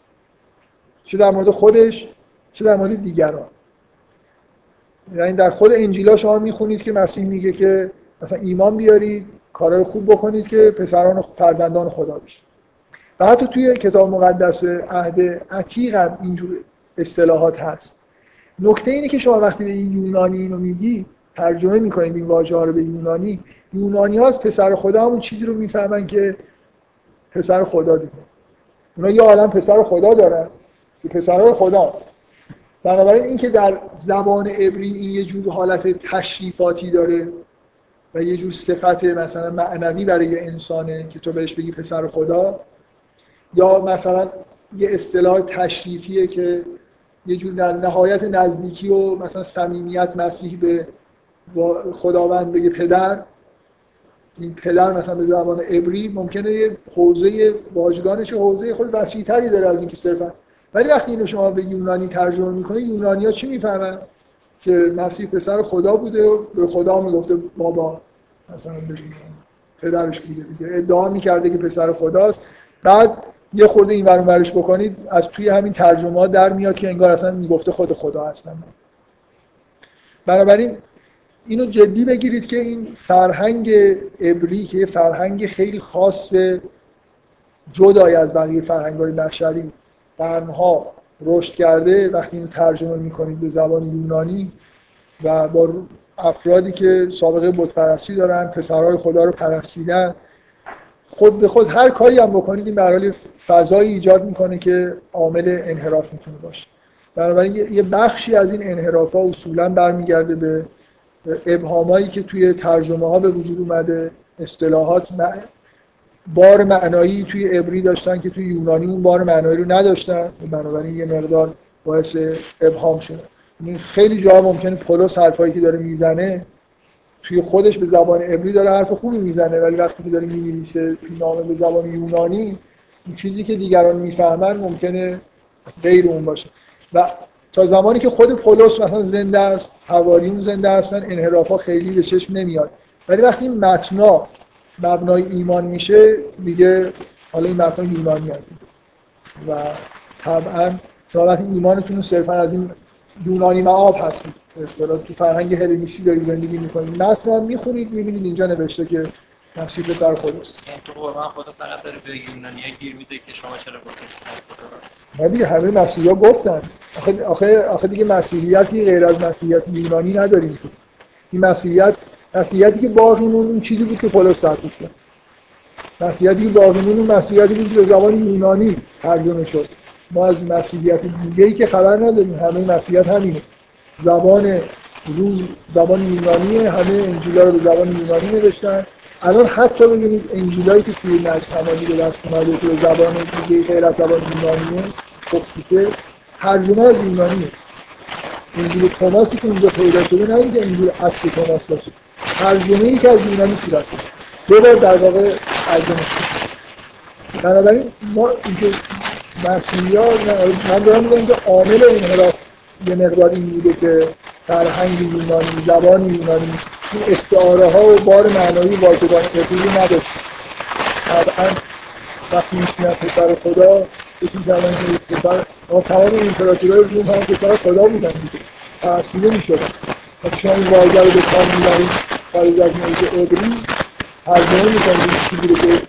چه در مورد خودش چه در مورد دیگران. یعنی در خود انجیلا شما می‌خونید که مسیح میگه که مثلا ایمان بیارید کارهای خوب بکنید که پسران و فرزندان خدا بشید و حتی توی کتاب مقدس عهد عتیق هم اینجور اصطلاحات هست. نکته اینه که شما وقتی به یونانی اینو میگی ترجمه می‌کنید این واژه ها رو به یونانی یونانی از پسر خدا همون چیزی رو می‌فهمن که پسر خدا دیگه. اونا یه عالم پسر خدا دارن که پسرهای خدا. بنابراین اینکه در زبان عبری این یه جور حالت تشریفاتی داره و یه جور صفت مثلا معنوی برای انسانه که تو بهش بگی پسر خدا یا مثلا یه اصطلاح تشریفیه که یه جور در نهایت نزدیکی و مثلا صمیمیت مسیح به خداوند بگه پدر. این پدر مثلا به زبان عبری ممکنه یه حوزه واژگانش حوزه خود وسیع‌تری داره از اینکه صرفا ولی وقتی اینو شما به یونانی ترجمه می‌کنید یونانیا چی می‌فهمن؟ که مسیح پسر خدا بوده و به خدا می‌گفته بابا مثلا پدرش بوده دیگه. ادعا می‌کرده که پسر خداست. بعد یه خورده این ور ورش بکنید از توی همین ترجمه در میاد که انگار اصلا می‌گفته خود خدا هستن. بنابراین اینو جدی بگیرید که این فرهنگ عبری که فرهنگ خیلی خاص جدای از بقیه فرهنگ های بشری قرنها رشد کرده وقتی اینو ترجمه می‌کنید به زبان یونانی و با افرادی که سابقه بتپرستی دارن پسرهای خدا رو پرستیدن خود به خود هر کاری هم بکنید این برای فضایی ایجاد می‌کنه که عامل انحراف می‌تونه باشه. بنابراین یه بخشی از این انحراف ها اصولا برمیگرده به ابهامایی که توی ترجمه ها به وجود اومده اصطلاحات بار معنایی توی عبری داشتن که توی یونانی اون بار معنایی رو نداشتن. بنابراین یه مقدار باعث ابهام شده. یعنی خیلی جا ممکنه پولس حرفایی که داره می‌زنه توی خودش به زبان عبری داره حرف خوبی می‌زنه ولی وقتی که داره می‌نویسه نامه به زبان یونانی این چیزی که دیگران می‌فهمن ممکنه غیر اون باشه. و تا زمانی که خود پولس مثلا زنده است حواریون زنده هستن انحرافا خیلی به چشم نمیاد. ولی وقتی این متنا مبنای ایمان میشه دیگه حالا این متنا یونانی هست. و طبعا وقتی ایمانتون صرفا از این یونانی معاب هستید اصطلاح تو فرهنگ هلنیستی دارید زندگی می‌کنید. متن رو می‌خونید می‌بینید اینجا نوشته که مسیح پسر خداست یعنی تو قرآن خدا فقط داره به یونانی گیر میده که شما چرا گفتید پسر خدا نه دیگه همه مسیحا گفتن. آخه آخه آخه دیگه مسیحیتی غیر از مسیحیت یونانی نداریم تو. این مسیحیت مسیحیتی که باقی مون اون چیزی بود که پولس تعریف کرد مسیحیتی که اون مسیحیتی بود که زبان یونانی ترجمه شد. ما از مسیحیت دیگه ای که خبر نداریم. همه مسیحیت همینه. زبان روز زبان یونانی همه انجیلا رو به زبان یونانی نوشتن. الان حتی ببینید انجیلایی که توی حمالی به دست اومده که زبان دیگه غیر از زبان یونانیه خب ترجمه از یونانیه. انجیل توماسی که اینجا پیدا شده نه اینکه انجیل اصل توماس باشه. ترجمه ای که از یونانی صورت دو بار در واقع ترجمه شده بنابراین ما اینکه مسیحی ها من دارم میگم که عامل انحراف یه مقدار این بوده که فرهنگ یونانی زبان یونانی این استعاره ها و بار معنایی واژگان ابری نداشت. طبعا وقتی میشنن پسر خدا بسید کردن که پسر ما تمام امپراتورهای روم هم پسر خدا بودن دیگه. ترسیده می‌شدن. وقتی شما این واژه رو به کار می‌برید. خارج از موضوع ابری ترجمه می‌کنید چیزی رو که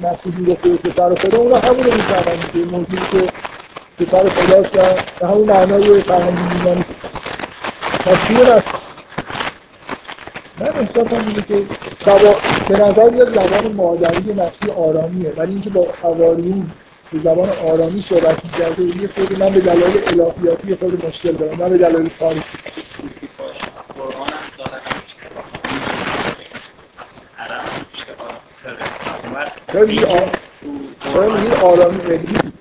مسیحی گفته به پسر خدا اون همون رو می‌فهمن که موضوعی که پسر خداست و به همون معنای فرهنگ یونانی مسیح است من احساسم اینه که سوا... به نظر میاد زبان مادری مسیح آرامیه ولی اینکه با حواریون به زبان آرامی صحبت می‌کرده یه خود من به دلایل الهیاتی خود مشکل دارم من به دلایل تاریخی قرآن هم ظاهرا چرا میگی آرامی عبری؟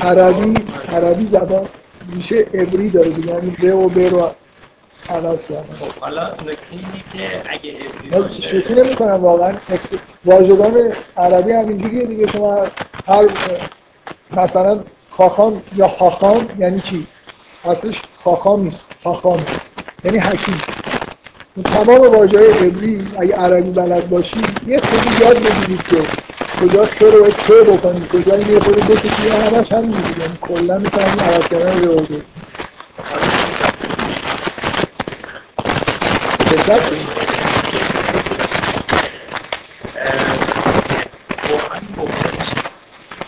عربی عربی زبان میشه عبری داره دیگه یعنی به و به رو عوض کردن. خب حالا نکته که اگه عبری شوخی نمی کنم واقعا واژگان عربی هم اینجوریه دیگه. شما هر مثلا خاخام یا خاخام یعنی چی؟ اصلش خاخام نیست خاخام یعنی حکیم. تمام واژه عبری اگه عربی بلد باشی یه خودی یاد بگیرید که کجا چه رو باید چه بکنید کجا این یه خود بکشید همش هم میگید یعنی کلا مثل همین عوض کردن رو بگید دقت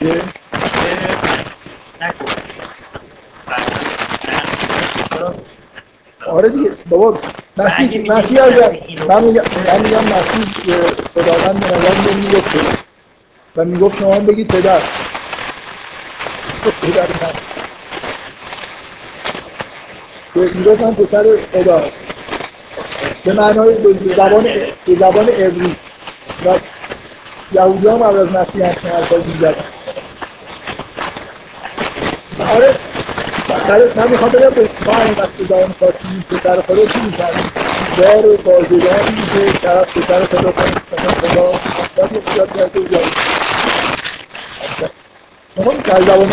که آره دیگه بابا. مسیح مسیح از من میگم مسیح خداوند به نظر می‌گفت و می‌گفت شما بگید پدر. پدر من. می‌گفت من پسر خدا. به معنای زبان به زبان عبری. و یهودی هم از مسیح هستن حرفای دیگر. آره من می‌خوام بگم به ما این وقت زبان خواستیم پسر خدا چی می‌کنیم دار و که پسر خدا کنیم مثلا خدا باید یه خیال کرده و جایی ما در زبان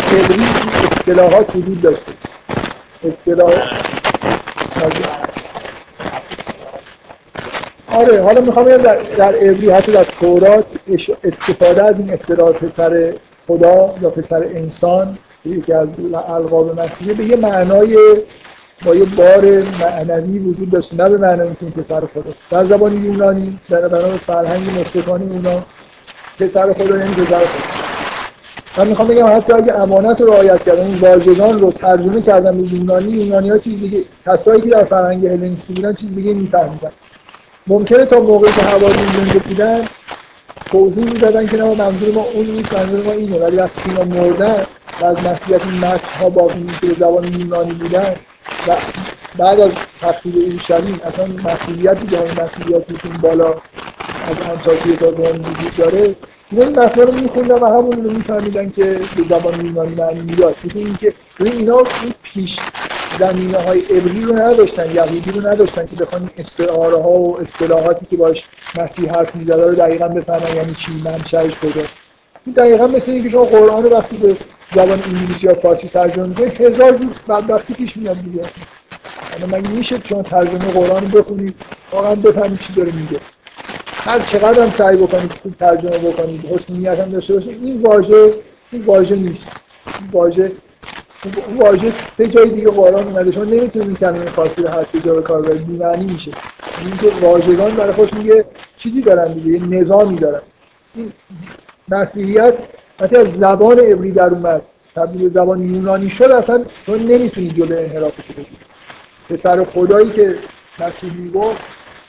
وجود داشته. آره حالا می‌خوام در, در عبری حتی در تورات استفاده از این اصطلاح پسر خدا یا پسر انسان یکی از القاب مسیحه به یه معنای با یه بار معنوی وجود داشته نه به معنای که پسر خداست در زبان یونانی در بنا فرهنگ مشرکانی اونا پسر خدا یعنی پسر خدا. من می‌خوام بگم حتی اگه امانت رو رعایت کردن این واژگان رو ترجمه کردن به یونانی یونانی ها چیز دیگه کسایی که در فرهنگ هلنیستی بودن چیز دیگه میفهمیدن. ممکنه تا موقعی که حوالی زنده بودن توضیح می‌دادن که نه منظور ما اون نیست منظور ما اینه. ولی وقتی اینا مردن و از مسیحیت این ها باقی که به زبان یونانی بودن و بعد از تفسیر اورشلیم اصلا مسیحیتی که این مسیحیت بالا از انتاکیه تا روم وجود داره این متن رو میخوندن و همون رو میفهمیدن که به زبان یونانی معنی می‌داد اینکه اینا این پیش زمینه های ابری رو نداشتن یهودی رو نداشتن که بخوان استعاره ها و اصطلاحاتی که باش مسیح حرف می‌زده رو دقیقا بفهمن یعنی چی منشأش کجاست. این دقیقا مثل اینکه شما قرآن رو وقتی به زبان انگلیسی یا فارسی ترجمه می‌کنید هزار جور بدبختی پیش میاد دیگه. اصلا مگه میشه شما ترجمه قرآن رو بخونید واقعا بفهمید چی داره میگه. هر چقدر هم سعی بکنید خوب ترجمه بکنید حسن نیت هم داشته باشید این واژه این واژه نیست. این واژه واژه سه جای دیگه قرآن اومده. شما نمی‌تونید این کلمه فارسی رو هر سه جا به کار ببرید بی‌معنی میشه. اینکه واژگان برای خودش میگه چیزی دارن دیگه یه نظامی دارن. این مسیحیت وقتی از زبان عبری در اومد. تبدیل زبان یونانی شد اصلا تو نمی‌تونید جلو انحرافش بگیرید پسر خدایی که مسیح می‌گفت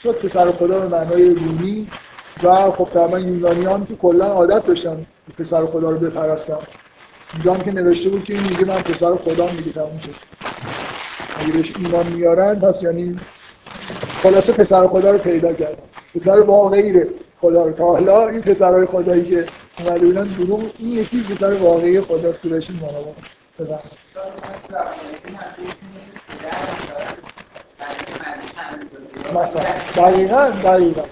شد پسر خدا به معنای رومی و خب طبعا یونانیان که کلا عادت داشتن پسر خدا رو بپرستن اینجا که نوشته بود که این میگه من پسر خدا میگه تموم شد. اگه بهش ایمان میارن پس یعنی خلاصه پسر خدا رو پیدا کردن. پسر واقعی خدا رو تا حالا این پسرهای خدایی که اومده بودن دروغ این یکی پسر واقعی خدا سورشی مانا مثلا دقیقا دقیقا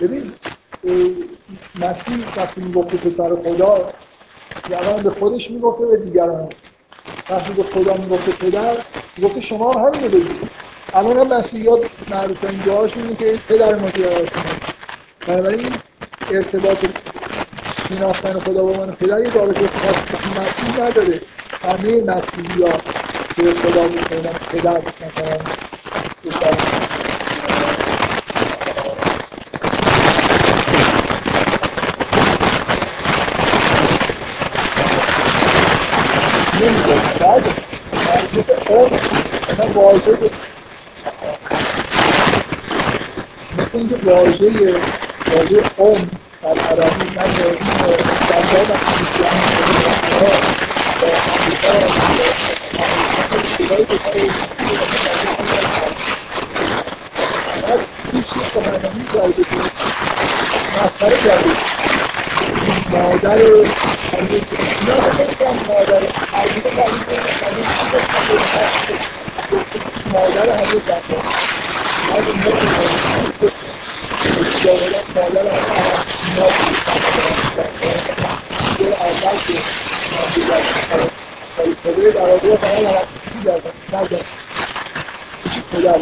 ببین مسیح وقتی می‌گفت پسر خدا یعنی به خودش می‌گفته به دیگران وقتی به خدا می‌گفته پدر گفته شما هم همین رو بگید الان هم مسیحیات معروف این دعاشون اینه که پدر ما که بنابراین ارتباط شناختن خدا با من پدر یه رابطه خاص مسیح نداره. همه مسیحی ها به خدا می‌کنن پدر مثلا. واژه مثل اینکه واژه واژه ام در عربی من در مادر مادر مادر همه جنبه از این مادر همه اول که پدر برادر فقط نگرد پدر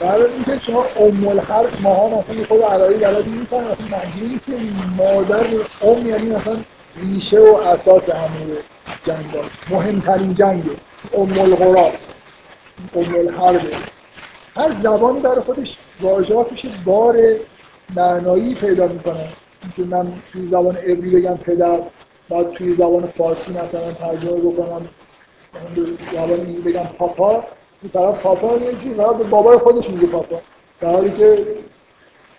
برای اینکه شما ام الحرف ماها مثلا خود علایی بلدی می‌فهمن مثلا منظوری که مادر ام یعنی مثلا ریشه و اساس همه جنگ مهمترین جنگه ام القرآن ام الحرب. هر زبانی برای خودش واژاتش بار معنایی پیدا می‌کنه. که من توی زبان عبری بگم پدر بعد توی زبان فارسی مثلا ترجمه بکنم زبان اینجوری بگم پاپا. این طرف پاپا یکی به بابای خودش میگه پاپا. در حالی که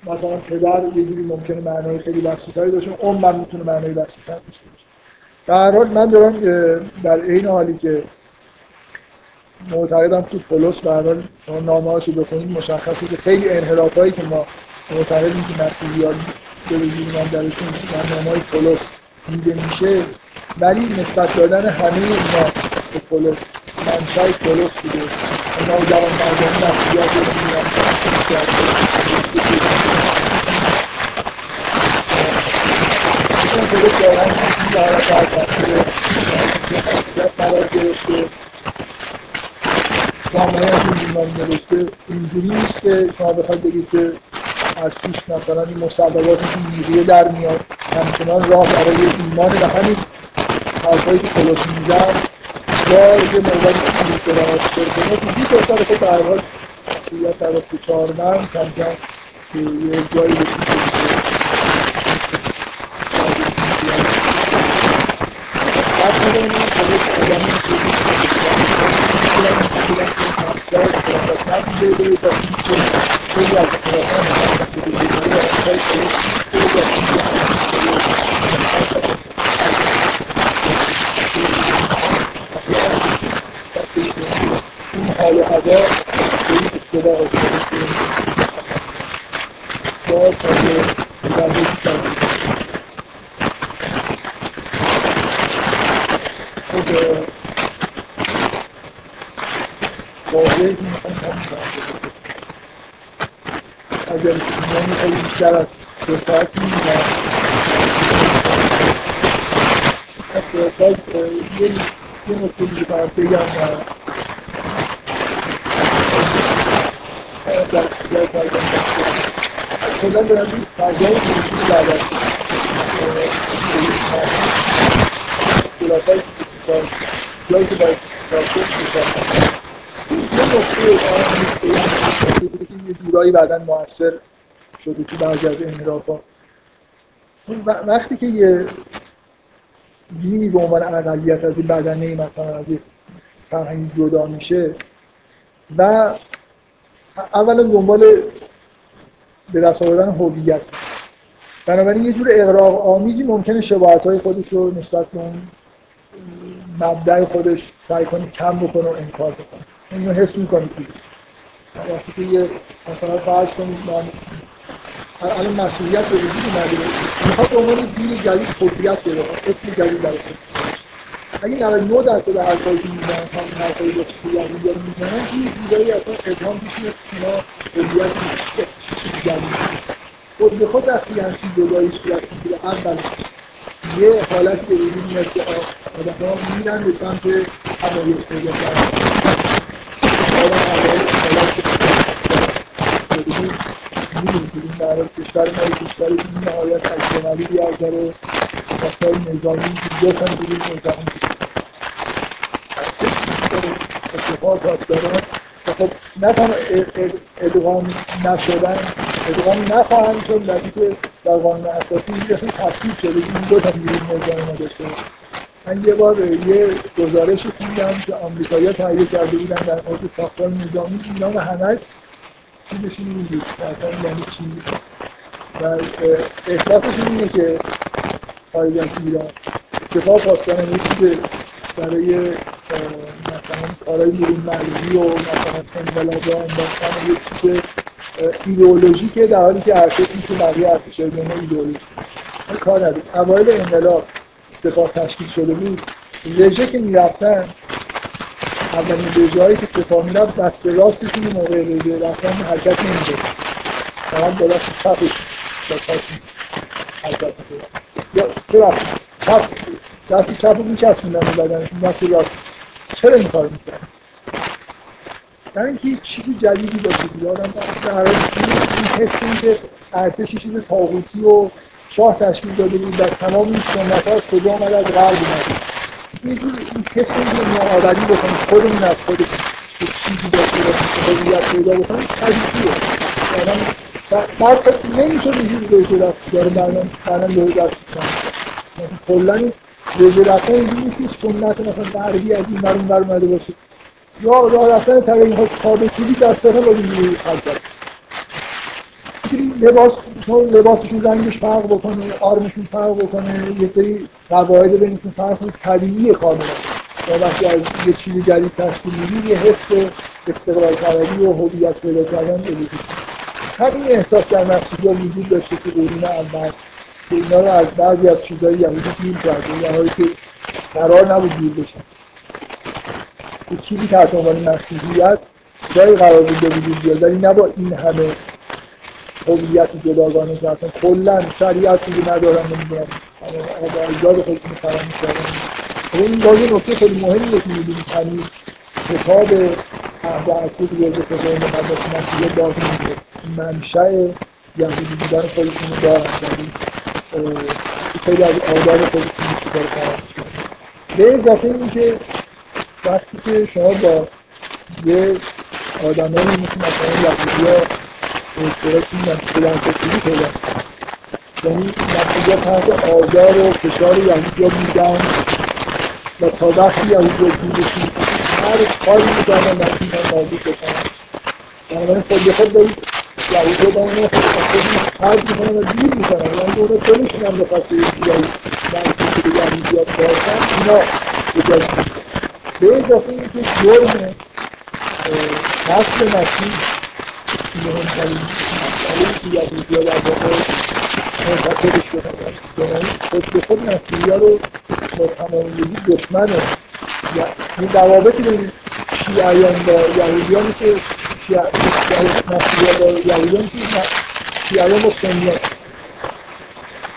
مثلا پدر یه جوری ممکنه معنای خیلی وسیع‌تری داشته اون من می‌تونه معنای وسیع‌تر داشته باشه. در حال من دارم در این حالی که معتقدم تو پولس به حال شما نامه هاشو بخونید مشخصه که خیلی انحراف هایی که ما معتقدیم که مسیحیان به من درشون در نامه های پولس دیده میشه ولی نسبت دادن همه اینا به پولس منشای پولس بوده اینا جوان مردمی مسیحیات رو میگن پولس واقعا قرار گرفته. جامعه از این بیماری نوشته. اینجوری نیست که شما بخواید بگید که از پیش مثلا این مصدقات نیروی در میاد. همچنان راه برای ایمان و همین حرفایی که پولس میزن یا یه موقعی که این قرارات کنه که دید اصلا خود در حال سیت در سه چهار من کم کم که یه جایی بسید بعد می‌دونیم اهل هدا به این اشتباه خب، افتاده که باز تازه روش کردن خود واضحه که می‌خوام اگر ما میخواییم بیشتر از دو ساعت میمونم حتی یه نکته دیگه برات بگم در جایی بعدا موثر شده که بعضی از وقتی که یه دینی به عنوان اقلیت از این بدنه مثلا از فرهنگی جدا میشه و اولا دنبال به دست آوردن هویت. بنابراین یه جور اقراق آمیزی ممکنه شباهت های خودش رو نسبت به اون مبدع خودش سعی کنه کم بکنه و انکار بکنه. اینو حس می‌کنید وقتی که یه مثلا فرض کنید من الان مسئولیت به وجود اومده می‌خواد به عنوان دین جدید هویت بده اسم جدید برای اگه 99 درصد حرفایی که می‌زنن همین حرفایی که یهودی رو می‌زنن این جورایی اصلا ابهام پیش میاد اینا هویت خود به خود وقتی همچین جدایی صورت می‌گیره اول یه حالت به وجود میاد که آدم‌ها میرن به سمت حمایت پیدا کردن. می‌دونیم که این کشور ما کشوری که نهایت اجتماعی از داره وسایل نظامی دو تا نیروی نظامی اتفاق هست داره خب نه تنها ادغام نشدن ادغام نخواهند شد در که در قانون اساسی تصویب شده این دو تا نیروی نظامی نداشته. من یه بار یه گزارش خوندم که آمریکایی‌ها تهیه کرده بودن در مورد ساختار نظامی. اینا همش چیزش بود مثلا یعنی چی؟ و احساسشون اینه که خارج از ایران سپاه پاسداران یه چیز برای مثلا کارهای بیرون مرزی و مثلا انقلاب انداختن یه چیز ایدئولوژیکه در حالی که ارتش میشه بقیه ارتشای دنیا ایدئولوژی کار ندید اوایل انقلاب سپاه تشکیل شده بود. رژه که می‌رفتن اولین هایی که سپاه می‌رفت دست راستشون موقع رژه رفتن حرکت نمیده فقط با دست چپش حرکت میده یا چرا چپ دست چپ رو میچسبوندن به بدنشون. دست راست چرا این کار می‌کنن در اینکه چیزی جدیدی باشه آدم در این حس این که ارتش چیز تاغوتی و شاه تشکیل داده بود در تمام این سنت ها کجا آمد از غرب اومده یه جور این که نوآوری بکنه خودمون از خود چیزی داشته باشیم که هویت پیدا بکنیم طبیعیه آدم بعد نمیشه اینجوری رژه رفت داره بعدم بعدم یهو دست کنه کلا این رژه رفتن اینجوری نیست که سنت مثلا غربی از این برون بر اومده باشه یا راه رفتن طبیعی ها تابعی دستانه با حرکت لباس لباسشون رنگش فرق بکنه آرمشون فرق بکنه یه سری قواعد بینشون فرق کنه. طبیعیه کاملا و وقتی از یه چیزی جدید تشکیل میدی یه حس استقلال طلبی و هویت پیدا کردن وجود همین احساس در مسیحی وجود داشته که قرون اول که اینا رو از بعضی از چیزهای یهودی گیر کرده یا که قرار نبود گیر بشن. یه چیزی تحت عنوان مسیحیت جایی قرار بود به وجود بیاد ولی نه با این همه هویت جداگانه که اصلا کلا شریعت دیگه ندارن نمی‌دونم ایجاد خودشون فراموش کردن این باز نکته خیلی مهمی که می‌بینید همین کتاب عهد دیگه که خدای مقدس مسیحیت باقی میده منشأ یهودی بودن خودشون دارن. یعنی خیلی از آداب خودشون فراموش کردن به اضافه این که وقتی که شما با یه آدمایی مثل مثلا یهودی اشتراک مسئله فکری پیدا یعنی مسئله تحت آزار و فشار یهودی ها بودن و تا وقتی یهودی ها بودشون هر کاری می‌کنن نتیجه نابود بکنن بنابراین خود به خود دارید یهودی ها با اون خرج می‌کنن و دیر می‌کنن یعنی اونا خودشون هم به خاطر یهودی منطقی که به یهودی ها باشن اینا اجازه به اضافه اینکه جرم نسل مسیح مهمترین مسئله که یهودی ها در واقع منتقدش شدن یعنی خود به خود مسیحی رو با تمامیگی دشمن این روابطی بین شیعیان با یهودیان که مسیحیان با یهودیان که شیعیان با سنیان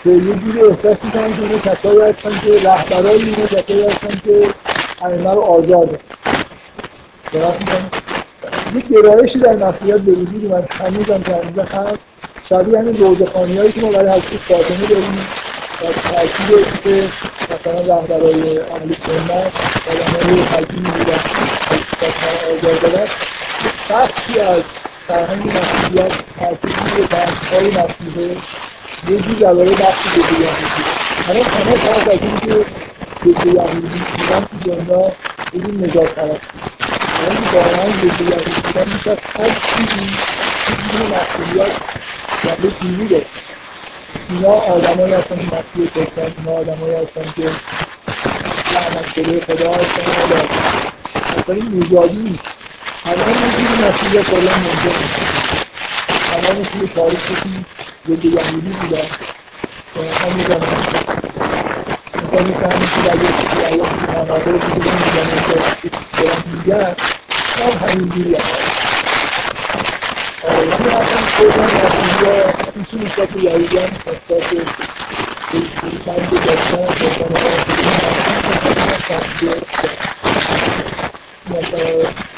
که یه جوری احساس می‌کنن که اینا کسایی هستن که رهبرای اینا کسایی هستن که ائمه رو آزاده درست یک گرایشی در مسیحیت به وجود من هنوزم که هنوزم هست. شبیه همین روزخانی هایی که ما برای حضرت فاطمه داریم. و تاکید که مثلا رهبرای اهل سنت آدمای حکیمی بودن. آزار دادن بخشی از فرهنگ مسیحیت تاکید به بخشهای مسیحه یه جور درباره بخشی ضد یهودی همه همه فرق از این که ضد یهودی بودن تو دنیا بدون نجات پرستی یعنی واقعا ضد یهودی بودن میشه هر چیزی چیزی مسئولیت جنبه دینی داره اینا آدمایی هستن که مسیح کشتن اینا آدمایی هستن که لعنت شده خدا هستن اصلا این نژادی نیست الان جوری مسیحیت کلا ممکن الان توی تاریخشون ضد یهودی بودن هم مثلا می‌فهمیم که اگه سیاهی مناظر دیگه میگن که میگن هم همینجوری آره این اصلا خودم مسیحی می‌تونی نسبت به یهودیان نسبت به چند داشتن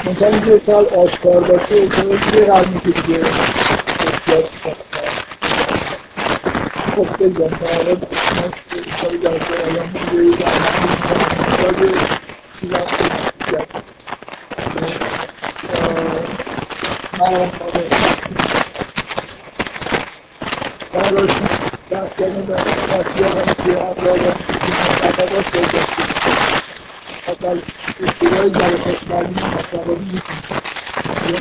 مثلا اینکه سال آشکار باشه یه قرمی که دیگه احتیاج خب بگم حالا سال جلسه ایام دیگه در چیزم من براش بحث کردن در مسیح هم که مطبقات پیدا شد اول اشتباه جلسات معلوم مطبقاتی می‌کنم یه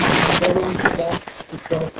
این که من